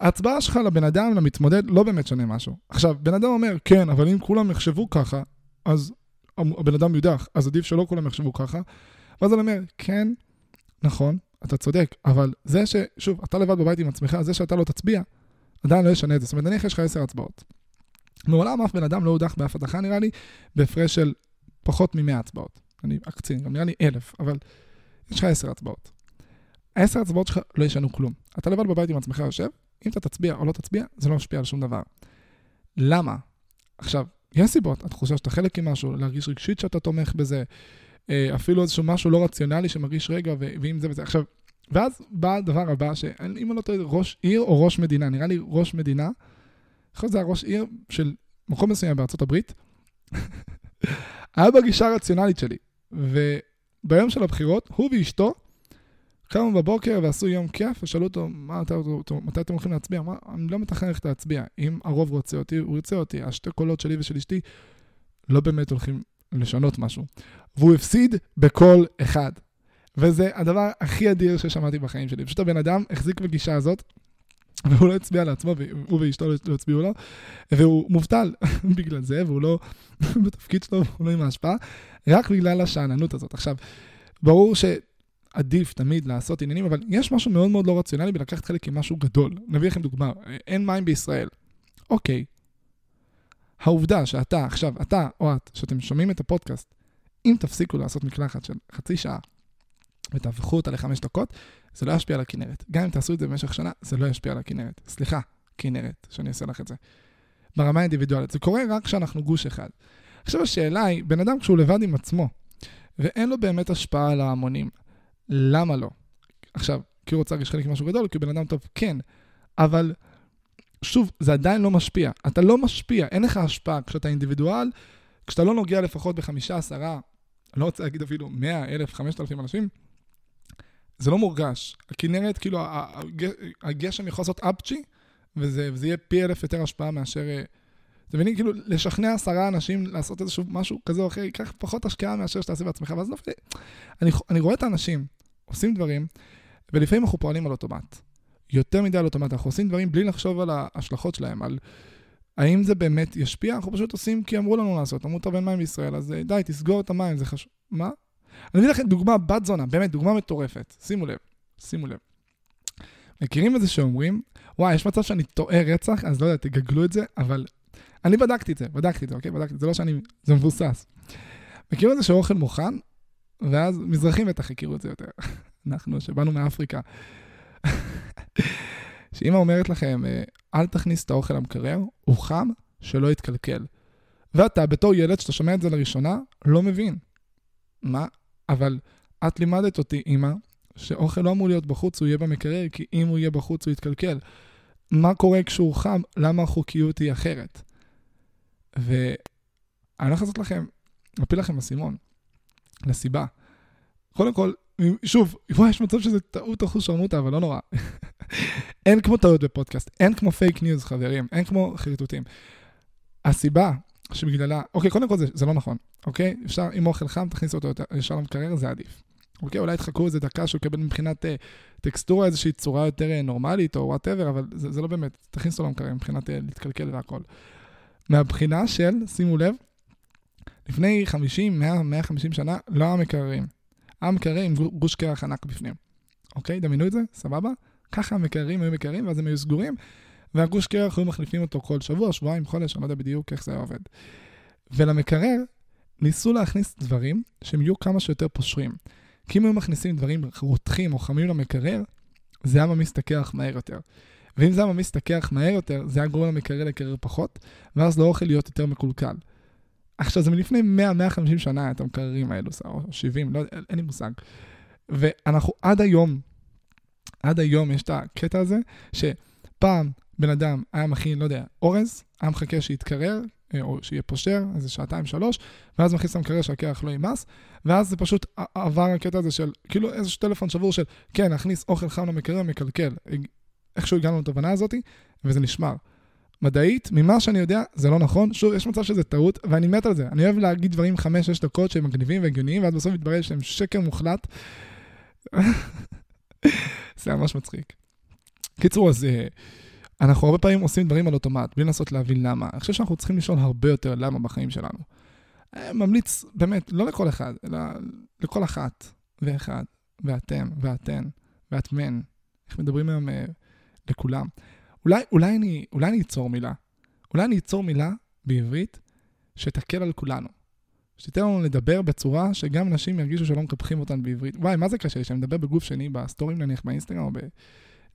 ההצבעה שלך לבן אדם, למתמודד, לא באמת שונה משהו. עכשיו, בן אדם אומר, כן, אבל אם כולם יחשבו ככה, אז הבן אדם יודח, אז עדיף שלא כולם יחשבו ככה. ואז אני אומר, כן, נכון, אתה צודק, אבל זה ש... שוב, אתה לבד בבית עם עצמך, זה שאתה לא תצביע, עדיין לא ישנה את זה. זאת אומרת, נניח יש לך עשר הצבעות. מעולם אף בן אדם לא הודח באף הדחה, נראה לי, בהפרש של פחות מ-100 הצבעות. אני אקצין, גם נראה לי אלף, אבל יש לך עשר הצבעות. העשר הצבעות שלך לא ישנו כלום. אתה לבד בבית עם עצמך יושב, אם אתה תצביע או לא תצביע, זה לא משפיע על שום דבר. למה? עכשיו, יש סיבות, התחושה שאתה חלק ממשהו, להרגיש רגשית שאתה תומך בזה, אפילו איזשהו משהו לא רציונלי שמרגיש רגע, ואם זה וזה. עכשיו, ואז בא הדבר הבא, שאם אני לא טועה, ראש עיר או ראש מדינה, נראה לי ראש מדינה, להיות זה הראש עיר של מקום מסוים בארצות הברית, *laughs* היה בגישה הרציונלית שלי. וביום של הבחירות, הוא ואשתו קמו בבוקר ועשו יום כיף, ושאלו אותו, מה, אתה, מתי אתם הולכים להצביע? מה, אני לא מתכנן ללכת להצביע. אם הרוב רוצה אותי, הוא ירצה אותי. השתי קולות שלי ושל אשתי לא באמת הולכים לשנות משהו. והוא הפסיד בכל אחד. וזה הדבר הכי אדיר ששמעתי בחיים שלי. פשוט הבן אדם החזיק בגישה הזאת, והוא לא הצביע לעצמו, והוא ואשתו לא, לא הצביעו לו, והוא מובטל *laughs* בגלל זה, והוא לא *laughs* בתפקיד שלו, הוא לא עם ההשפעה, רק בגלל השאננות הזאת. עכשיו, ברור שעדיף תמיד לעשות עניינים, אבל יש משהו מאוד מאוד לא רציונלי בלקחת חלק עם משהו גדול. נביא לכם דוגמה, אין מים בישראל. אוקיי, העובדה שאתה עכשיו, אתה או את, שאתם שומעים את הפודקאסט, אם תפסיקו לעשות מקלחת של חצי שעה ותהפכו אותה לחמש דקות, זה לא ישפיע על הכנרת. גם אם תעשו את זה במשך שנה, זה לא ישפיע על הכנרת. סליחה, כנרת, שאני אעשה לך את זה. ברמה האינדיבידואלית. זה קורה רק כשאנחנו גוש אחד. עכשיו השאלה היא, בן אדם כשהוא לבד עם עצמו, ואין לו באמת השפעה על ההמונים, למה לא? עכשיו, כי הוא רוצה להרגיש חלק ממשהו גדול, כי הוא בן אדם טוב, כן, אבל שוב, זה עדיין לא משפיע. אתה לא משפיע, אין לך השפעה. כשאתה אינדיבידואל, כשאתה לא נוגע לפחות בחמישה, עשרה, לא רוצה להגיד אפילו מאה, אלף, חמשת אלפים אנשים, זה לא מורגש. הכנרת, כאילו, הגשם יכול לעשות אפצ'י, וזה, וזה יהיה פי אלף יותר השפעה מאשר... אה, אתם מבינים? כאילו, לשכנע עשרה אנשים לעשות איזשהו משהו כזה או אחר, ייקח פחות השקעה מאשר שתעשה בעצמך. ואז נופל... אני, אני רואה את האנשים עושים דברים, ולפעמים אנחנו פועלים על אוטומט. יותר מדי על אוטומט. אנחנו עושים דברים בלי לחשוב על ההשלכות שלהם, על האם זה באמת ישפיע? אנחנו פשוט עושים כי אמרו לנו לעשות. אמרו, אין מים בישראל, אז די, תסגור את המים, זה חשוב. מה? אני אביא לכם דוגמה בת זונה, באמת, דוגמה מטורפת. שימו לב, שימו לב. מכירים את זה שאומרים, וואי, יש מצב שאני טועה רצח, אז לא יודע, תגגלו את זה, אבל אני בדקתי את זה, בדקתי את זה, אוקיי? בדקתי את זה לא שאני, זה מבוסס. מכירים את זה שאוכל מוכן, ואז מזרחים בטח הכירו את זה יותר. *laughs* אנחנו, שבאנו מאפריקה. שאמא אומרת לכם, אה, אל תכניס את האוכל למקרר, הוא חם, שלא יתקלקל. ואתה, בתור ילד, שאתה שומע את זה לראשונה, לא מבין. מה? אבל את לימדת אותי, אמא, שאוכל לא אמור להיות בחוץ, הוא יהיה במקרר, כי אם הוא יהיה בחוץ הוא יתקלקל. מה קורה כשהוא חם? למה החוקיות היא אחרת? ואני הולך לעשות לכם, מפיל לכם אסימון, לסיבה. קודם כל, שוב, וואי, יש מצב שזה טעות אחות שרמוטה, אבל לא נורא. אין כמו טעות בפודקאסט, אין כמו פייק ניוז, חברים, אין כמו חרטוטים. הסיבה שבגללה, אוקיי, קודם כל זה, זה לא נכון, אוקיי? אפשר, אם אוכל חם, תכניסו אותו ישר למקרר, זה עדיף. אוקיי, אולי תחכו איזה דקה שהוא יקבל מבחינת אה, טקסטורה איזושהי צורה יותר אה, נורמלית או whatever, אבל זה, זה לא באמת, תכניסו למקרר מבחינת אה, להתקלקל והכל. מהבחינה של, שימו לב, לפני 50, 100, 150 שנה, לא היה מקררים. מקרר עם גוש קרח ענק בפנים. אוקיי, דמיינו את זה? סבבה? ככה המקררים היו מקררים, ואז הם היו סגורים, והגוש קרח היו מחליפים אותו כל שבוע, שבועיים, חודש, אני לא יודע בדיוק איך זה היה עובד. ולמקרר ניסו להכניס דברים שהם יהיו כמה שיותר פושרים. כי אם היו מכניסים דברים רותחים או חמים למקרר, זה היה ממיס את הקרח מהר יותר. ואם זה היה ממיס את הקרח מהר יותר, זה היה גורם למקרר לקרר פחות, ואז לאוכל להיות יותר מקולקל. עכשיו, זה מלפני 100-150 שנה, את המקררים האלו, או 70, לא, אין לי מושג. ואנחנו עד היום, עד היום יש את הקטע הזה, שפעם בן אדם היה מכין, לא יודע, אורז, היה מחכה שיתקרר, אה, או שיהיה פושר, איזה שעתיים, שלוש, ואז מכניס למקרר שהקרח לא יימס, ואז זה פשוט עבר הקטע הזה של, כאילו איזשהו טלפון שבור של, כן, להכניס אוכל חם למקרר, מקלקל. איכשהו הגענו לתובנה הזאת, וזה נשמר. מדעית, ממה שאני יודע, זה לא נכון. שוב, יש מצב שזה טעות, ואני מת על זה. אני אוהב להגיד דברים 5-6 דקות שהם מגניבים והגיוניים, ואז בסוף מתברר שהם שקר מוחלט. *laughs* זה ממש מצחיק. קיצור, אז אה, אנחנו הרבה פעמים עושים דברים על אוטומט, בלי לנסות להבין למה. אני חושב שאנחנו צריכים לשאול הרבה יותר למה בחיים שלנו. אה, ממליץ, באמת, לא לכל אחד, אלא לכל אחת ואחד, ואתם, ואתן, ואתמן. איך מדברים היום אה, לכולם. אולי, אולי, אני, אולי אני אצור מילה. אולי אני אצור מילה בעברית שתקל על כולנו. שתיתן לנו לדבר בצורה שגם אנשים ירגישו שלא מקפחים אותן בעברית. וואי, מה זה קשה לי שאני מדבר בגוף שני בסטורים נניח באינסטגרם או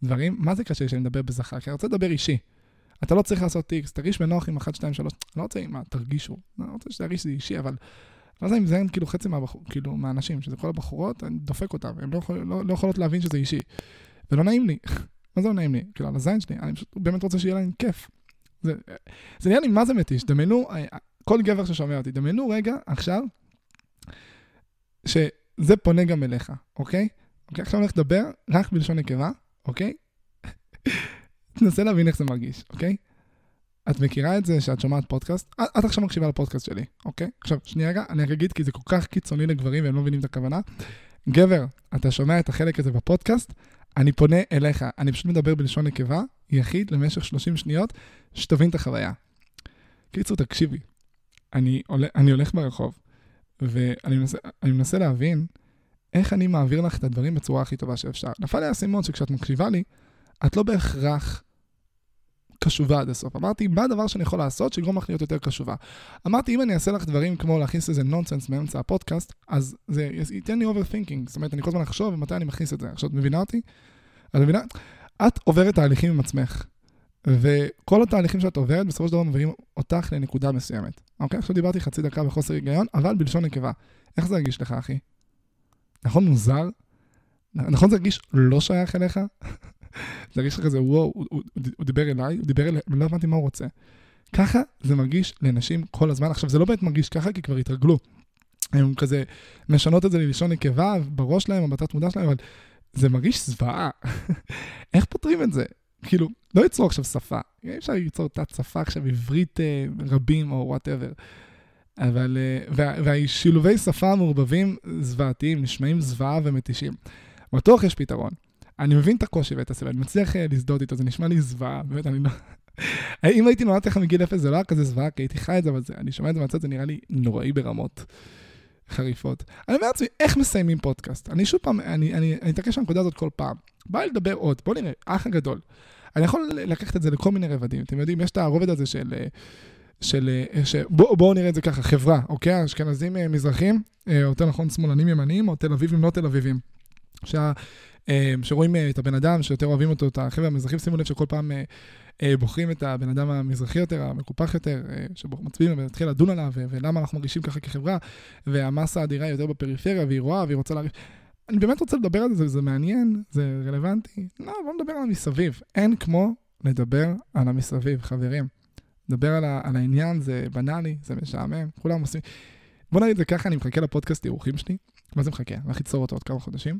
בדברים? מה זה קשה לי שאני מדבר בזכר? כי אני רוצה לדבר אישי. אתה לא צריך לעשות טיקס, תרגיש בנוח עם 1, 2, 3. אני לא רוצה, מה, תרגישו. אני לא רוצה שתרגיש שזה אישי, אבל... לא יודע אם זה כאילו חצי מהבחור, כאילו, מהאנשים, שזה כל הבחורות, אני דופק אותם, הן לא, יכול, לא, לא יכולות להבין שזה אישי. ולא נעים לי. מה זה לא נעים לי? כאילו, על הזין שלי, אני פשוט באמת רוצה שיהיה להם כיף. זה, נראה לי מה זה מתיש. דמיינו, כל גבר ששומע אותי, דמיינו רגע, עכשיו, שזה פונה גם אליך, אוקיי? אוקיי, עכשיו אני הולך לדבר רק בלשון נקבה, אוקיי? *laughs* תנסה להבין איך זה מרגיש, אוקיי? את מכירה את זה שאת שומעת פודקאסט? את עכשיו מקשיבה לפודקאסט שלי, אוקיי? עכשיו, שנייה רגע, אני רק אגיד כי זה כל כך קיצוני לגברים והם לא מבינים את הכוונה. גבר, אתה שומע את החלק הזה בפודקאסט, אני פונה אליך, אני פשוט מדבר בלשון נקבה, יחיד, למשך 30 שניות, שתבין את החוויה. קיצור, תקשיבי, אני, עול, אני הולך ברחוב, ואני מנסה, מנסה להבין איך אני מעביר לך את הדברים בצורה הכי טובה שאפשר. נפל לי האסימון שכשאת מקשיבה לי, את לא בהכרח קשובה עד הסוף. אמרתי, מה הדבר שאני יכול לעשות שיגרום לך להיות יותר קשובה? אמרתי, אם אני אעשה לך דברים כמו להכניס איזה נונסנס מאמצע הפודקאסט, אז זה ייתן לי overthinking. זאת אומרת, אני כל הזמן אחשוב מתי אני מכניס את זה. עכשיו, את מבינה אותי? את מבינה? את עוברת תהליכים עם עצמך. וכל התהליכים שאת עוברת, בסופו של דבר מביאים אותך לנקודה מסוימת. אוקיי? עכשיו דיברתי חצי דקה בחוסר היגיון, אבל בלשון נקבה. איך זה הרגיש לך, אחי? נכון מוזר? נכון זה הרגיש לא שייך אליך? זה הרגיש לך כזה, וואו, הוא, הוא, הוא דיבר אליי, הוא דיבר אליי, לא הבנתי מה הוא רוצה. ככה זה מרגיש לנשים כל הזמן. עכשיו, זה לא באמת מרגיש ככה, כי כבר התרגלו. הם כזה משנות את זה ללשון נקבה בראש שלהם, בתת מודע שלהם, אבל זה מרגיש זוועה. *laughs* איך פותרים את זה? כאילו, לא ייצרו עכשיו שפה. אי אפשר ליצור תת שפה עכשיו, עברית אה, רבים או whatever. אבל, אה, וה, והשילובי שפה המעורבבים זוועתיים, נשמעים זוועה ומתישים. בטוח יש פתרון. אני מבין את הקושי ואת הסבל, אני מצליח אה, להזדהות איתו, זה נשמע לי זוועה, באמת, אני לא... אם הייתי נולד לך מגיל אפס, זה לא היה כזה זוועה, כי הייתי חי את זה, אבל זה, אני שומע את זה מהצד, זה נראה לי נוראי ברמות חריפות. אני אומר לעצמי, איך מסיימים פודקאסט? אני שוב פעם, אני, אני, אני אתעקש על הנקודה הזאת כל פעם. בא לי לדבר עוד, בוא נראה, האח הגדול. אני יכול לקחת את זה לכל מיני רבדים. אתם יודעים, יש את הרובד הזה של... אה, של... אה, ש... בואו בוא נראה את זה ככה, חברה, אוקיי? אשכנזים מזרחים, או יותר נכון שמאלנים ימניים, או תל אביבים לא תל אביבים. שה... שרואים את הבן אדם, שיותר אוהבים אותו, את החבר'ה המזרחים, שימו לב שכל פעם בוחרים את הבן אדם המזרחי יותר, המקופח יותר, שמצביעים ולהתחיל לדון עליו, ולמה אנחנו מרגישים ככה כחברה, והמסה האדירה יותר בפריפריה, והיא רואה, והיא רוצה להרגיש... אני באמת רוצה לדבר על זה, זה מעניין, זה רלוונטי. לא, בוא נדבר על המסביב. אין כמו לדבר על המסביב, חברים. לדבר על, ה, על העניין זה בנאלי, זה משעמם, כולם עושים... בוא נגיד את זה ככה, אני מחכה לפודקאסט אירוחים שלי. מה זה מחכה? אני הולך ליצור אותו עוד כמה חודשים.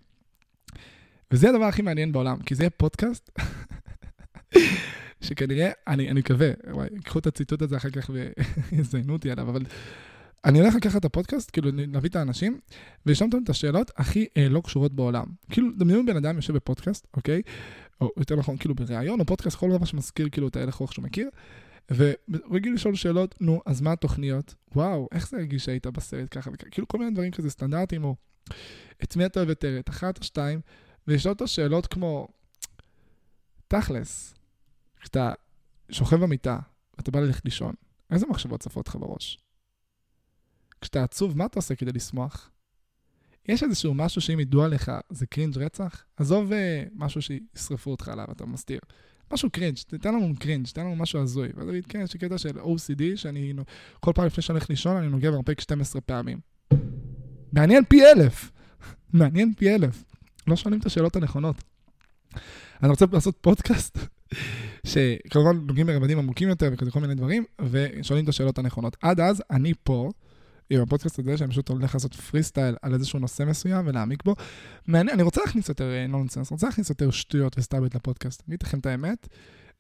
וזה הדבר הכי מעניין בעולם, כי זה יהיה פודקאסט שכנראה, אני, אני מקווה, וואי, ייקחו את הציטוט הזה אחר כך ויזיינו אותי עליו, אבל אני הולך לקחת את הפודקאסט, כאילו להביא את האנשים, ולשאול אותם את השאלות הכי אה, לא קשורות בעולם. כאילו, דמיינו בן אדם יושב בפודקאסט, אוקיי? או יותר נכון, כאילו בריאיון, או פודקאסט, כל דבר שמזכיר כאילו את ההלך רוח שהוא מכיר, ורגיל לשאול שאלות, נו, אז מה התוכניות? וואו, איך זה הרגיש שהיית בסרט ככה וככה? כאילו כל מיני דברים כזה סטנדרטיים, או את מי אתה אוהב יותר, את אחת או שתיים, ולשאול אותו שאלות כמו, תכלס, כשאתה שוכב במיטה ואתה בא ללכת לישון, איזה מחשבות צפות לך בראש? כשאתה עצוב, מה אתה עושה כדי לשמוח? יש איזשהו משהו שאם ידעו עליך זה cringe רצח? עזוב אה, משהו שישרפו אותך עליו, אתה מסתיר. משהו cringe, תתן לנו cringe, תתן לנו משהו הזוי. ואז אני כן, יש לי קטע של OCD, שאני כל פעם לפני שאני הולך לישון, אני נוגע מרפק 12 פעמים. מעניין פי אלף. *laughs* מעניין פי אלף. לא שואלים את השאלות הנכונות. אני רוצה לעשות פודקאסט *laughs* שכמובן נוגעים ברבדים עמוקים יותר וכזה כל מיני דברים, ושואלים את השאלות הנכונות. עד אז, אני פה, עם הפודקאסט הזה, שאני פשוט הולך לעשות פרי סטייל על איזשהו נושא מסוים ולהעמיק בו. מעניין, אני רוצה להכניס יותר nonsense, רוצה להכניס יותר שטויות וסטלבט לפודקאסט. אני אגיד לכם את האמת,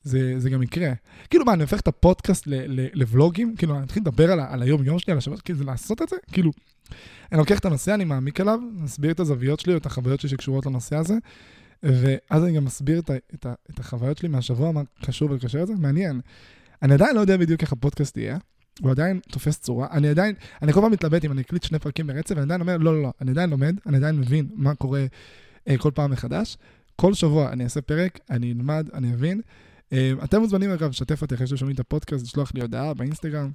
זה, זה גם יקרה. כאילו מה, אני הופך את הפודקאסט לבלוגים? כאילו, אני אתחיל לדבר על, על היום-יום שלי, על השבת, כאילו, לעשות את זה? כאילו, אני לוקח את הנושא, אני מעמיק עליו, מסביר את הזוויות שלי או את החוויות שלי שקשורות לנושא הזה, ואז אני גם מסביר את, את, את החוויות שלי מהשבוע, מה קשור ולקשר את זה, מעניין. אני עדיין לא יודע בדיוק איך הפודקאסט יהיה, הוא עדיין תופס צורה, אני עדיין, אני כל פעם מתלבט אם אני אקליט שני פרקים ברצף, ואני עדיין אומר, לא, לא, לא, אני עדיין לומד, אני עדיין מבין מה קורה אה, כל פעם מחדש. כל שבוע אני אעשה פרק, אני אלמד, אני אבין. אה, אתם מוזמנים אגב לשתף אותי אחרי ששומעים את הפודקאסט, לשלוח לי הודעה באינסטגרם,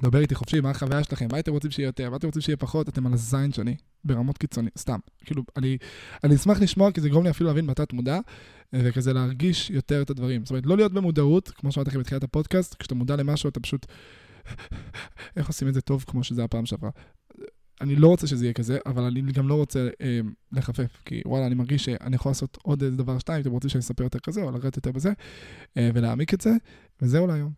דבר איתי חופשי, מה החוויה שלכם, מה אתם רוצים שיהיה יותר, מה אתם רוצים שיהיה פחות, אתם על הזין שלי, ברמות קיצוניות, סתם. כאילו, אני, אני אשמח לשמוע, כי זה יגרום לי אפילו להבין בתת מודע, וכזה להרגיש יותר את הדברים. זאת אומרת, לא להיות במודעות, כמו שאמרתי לכם בתחילת הפודקאסט, כשאתה מודע למשהו, אתה פשוט... *laughs* איך עושים את זה טוב כמו שזה הפעם שעברה? אני לא רוצה שזה יהיה כזה, אבל אני גם לא רוצה אה, לחפף, כי וואלה, אני מרגיש שאני יכול לעשות עוד איזה דבר שתיים, אתם רוצים שאני אספר יותר כזה, או לרדת יותר בזה, אה, ולהעמיק את זה, וזהו להיום.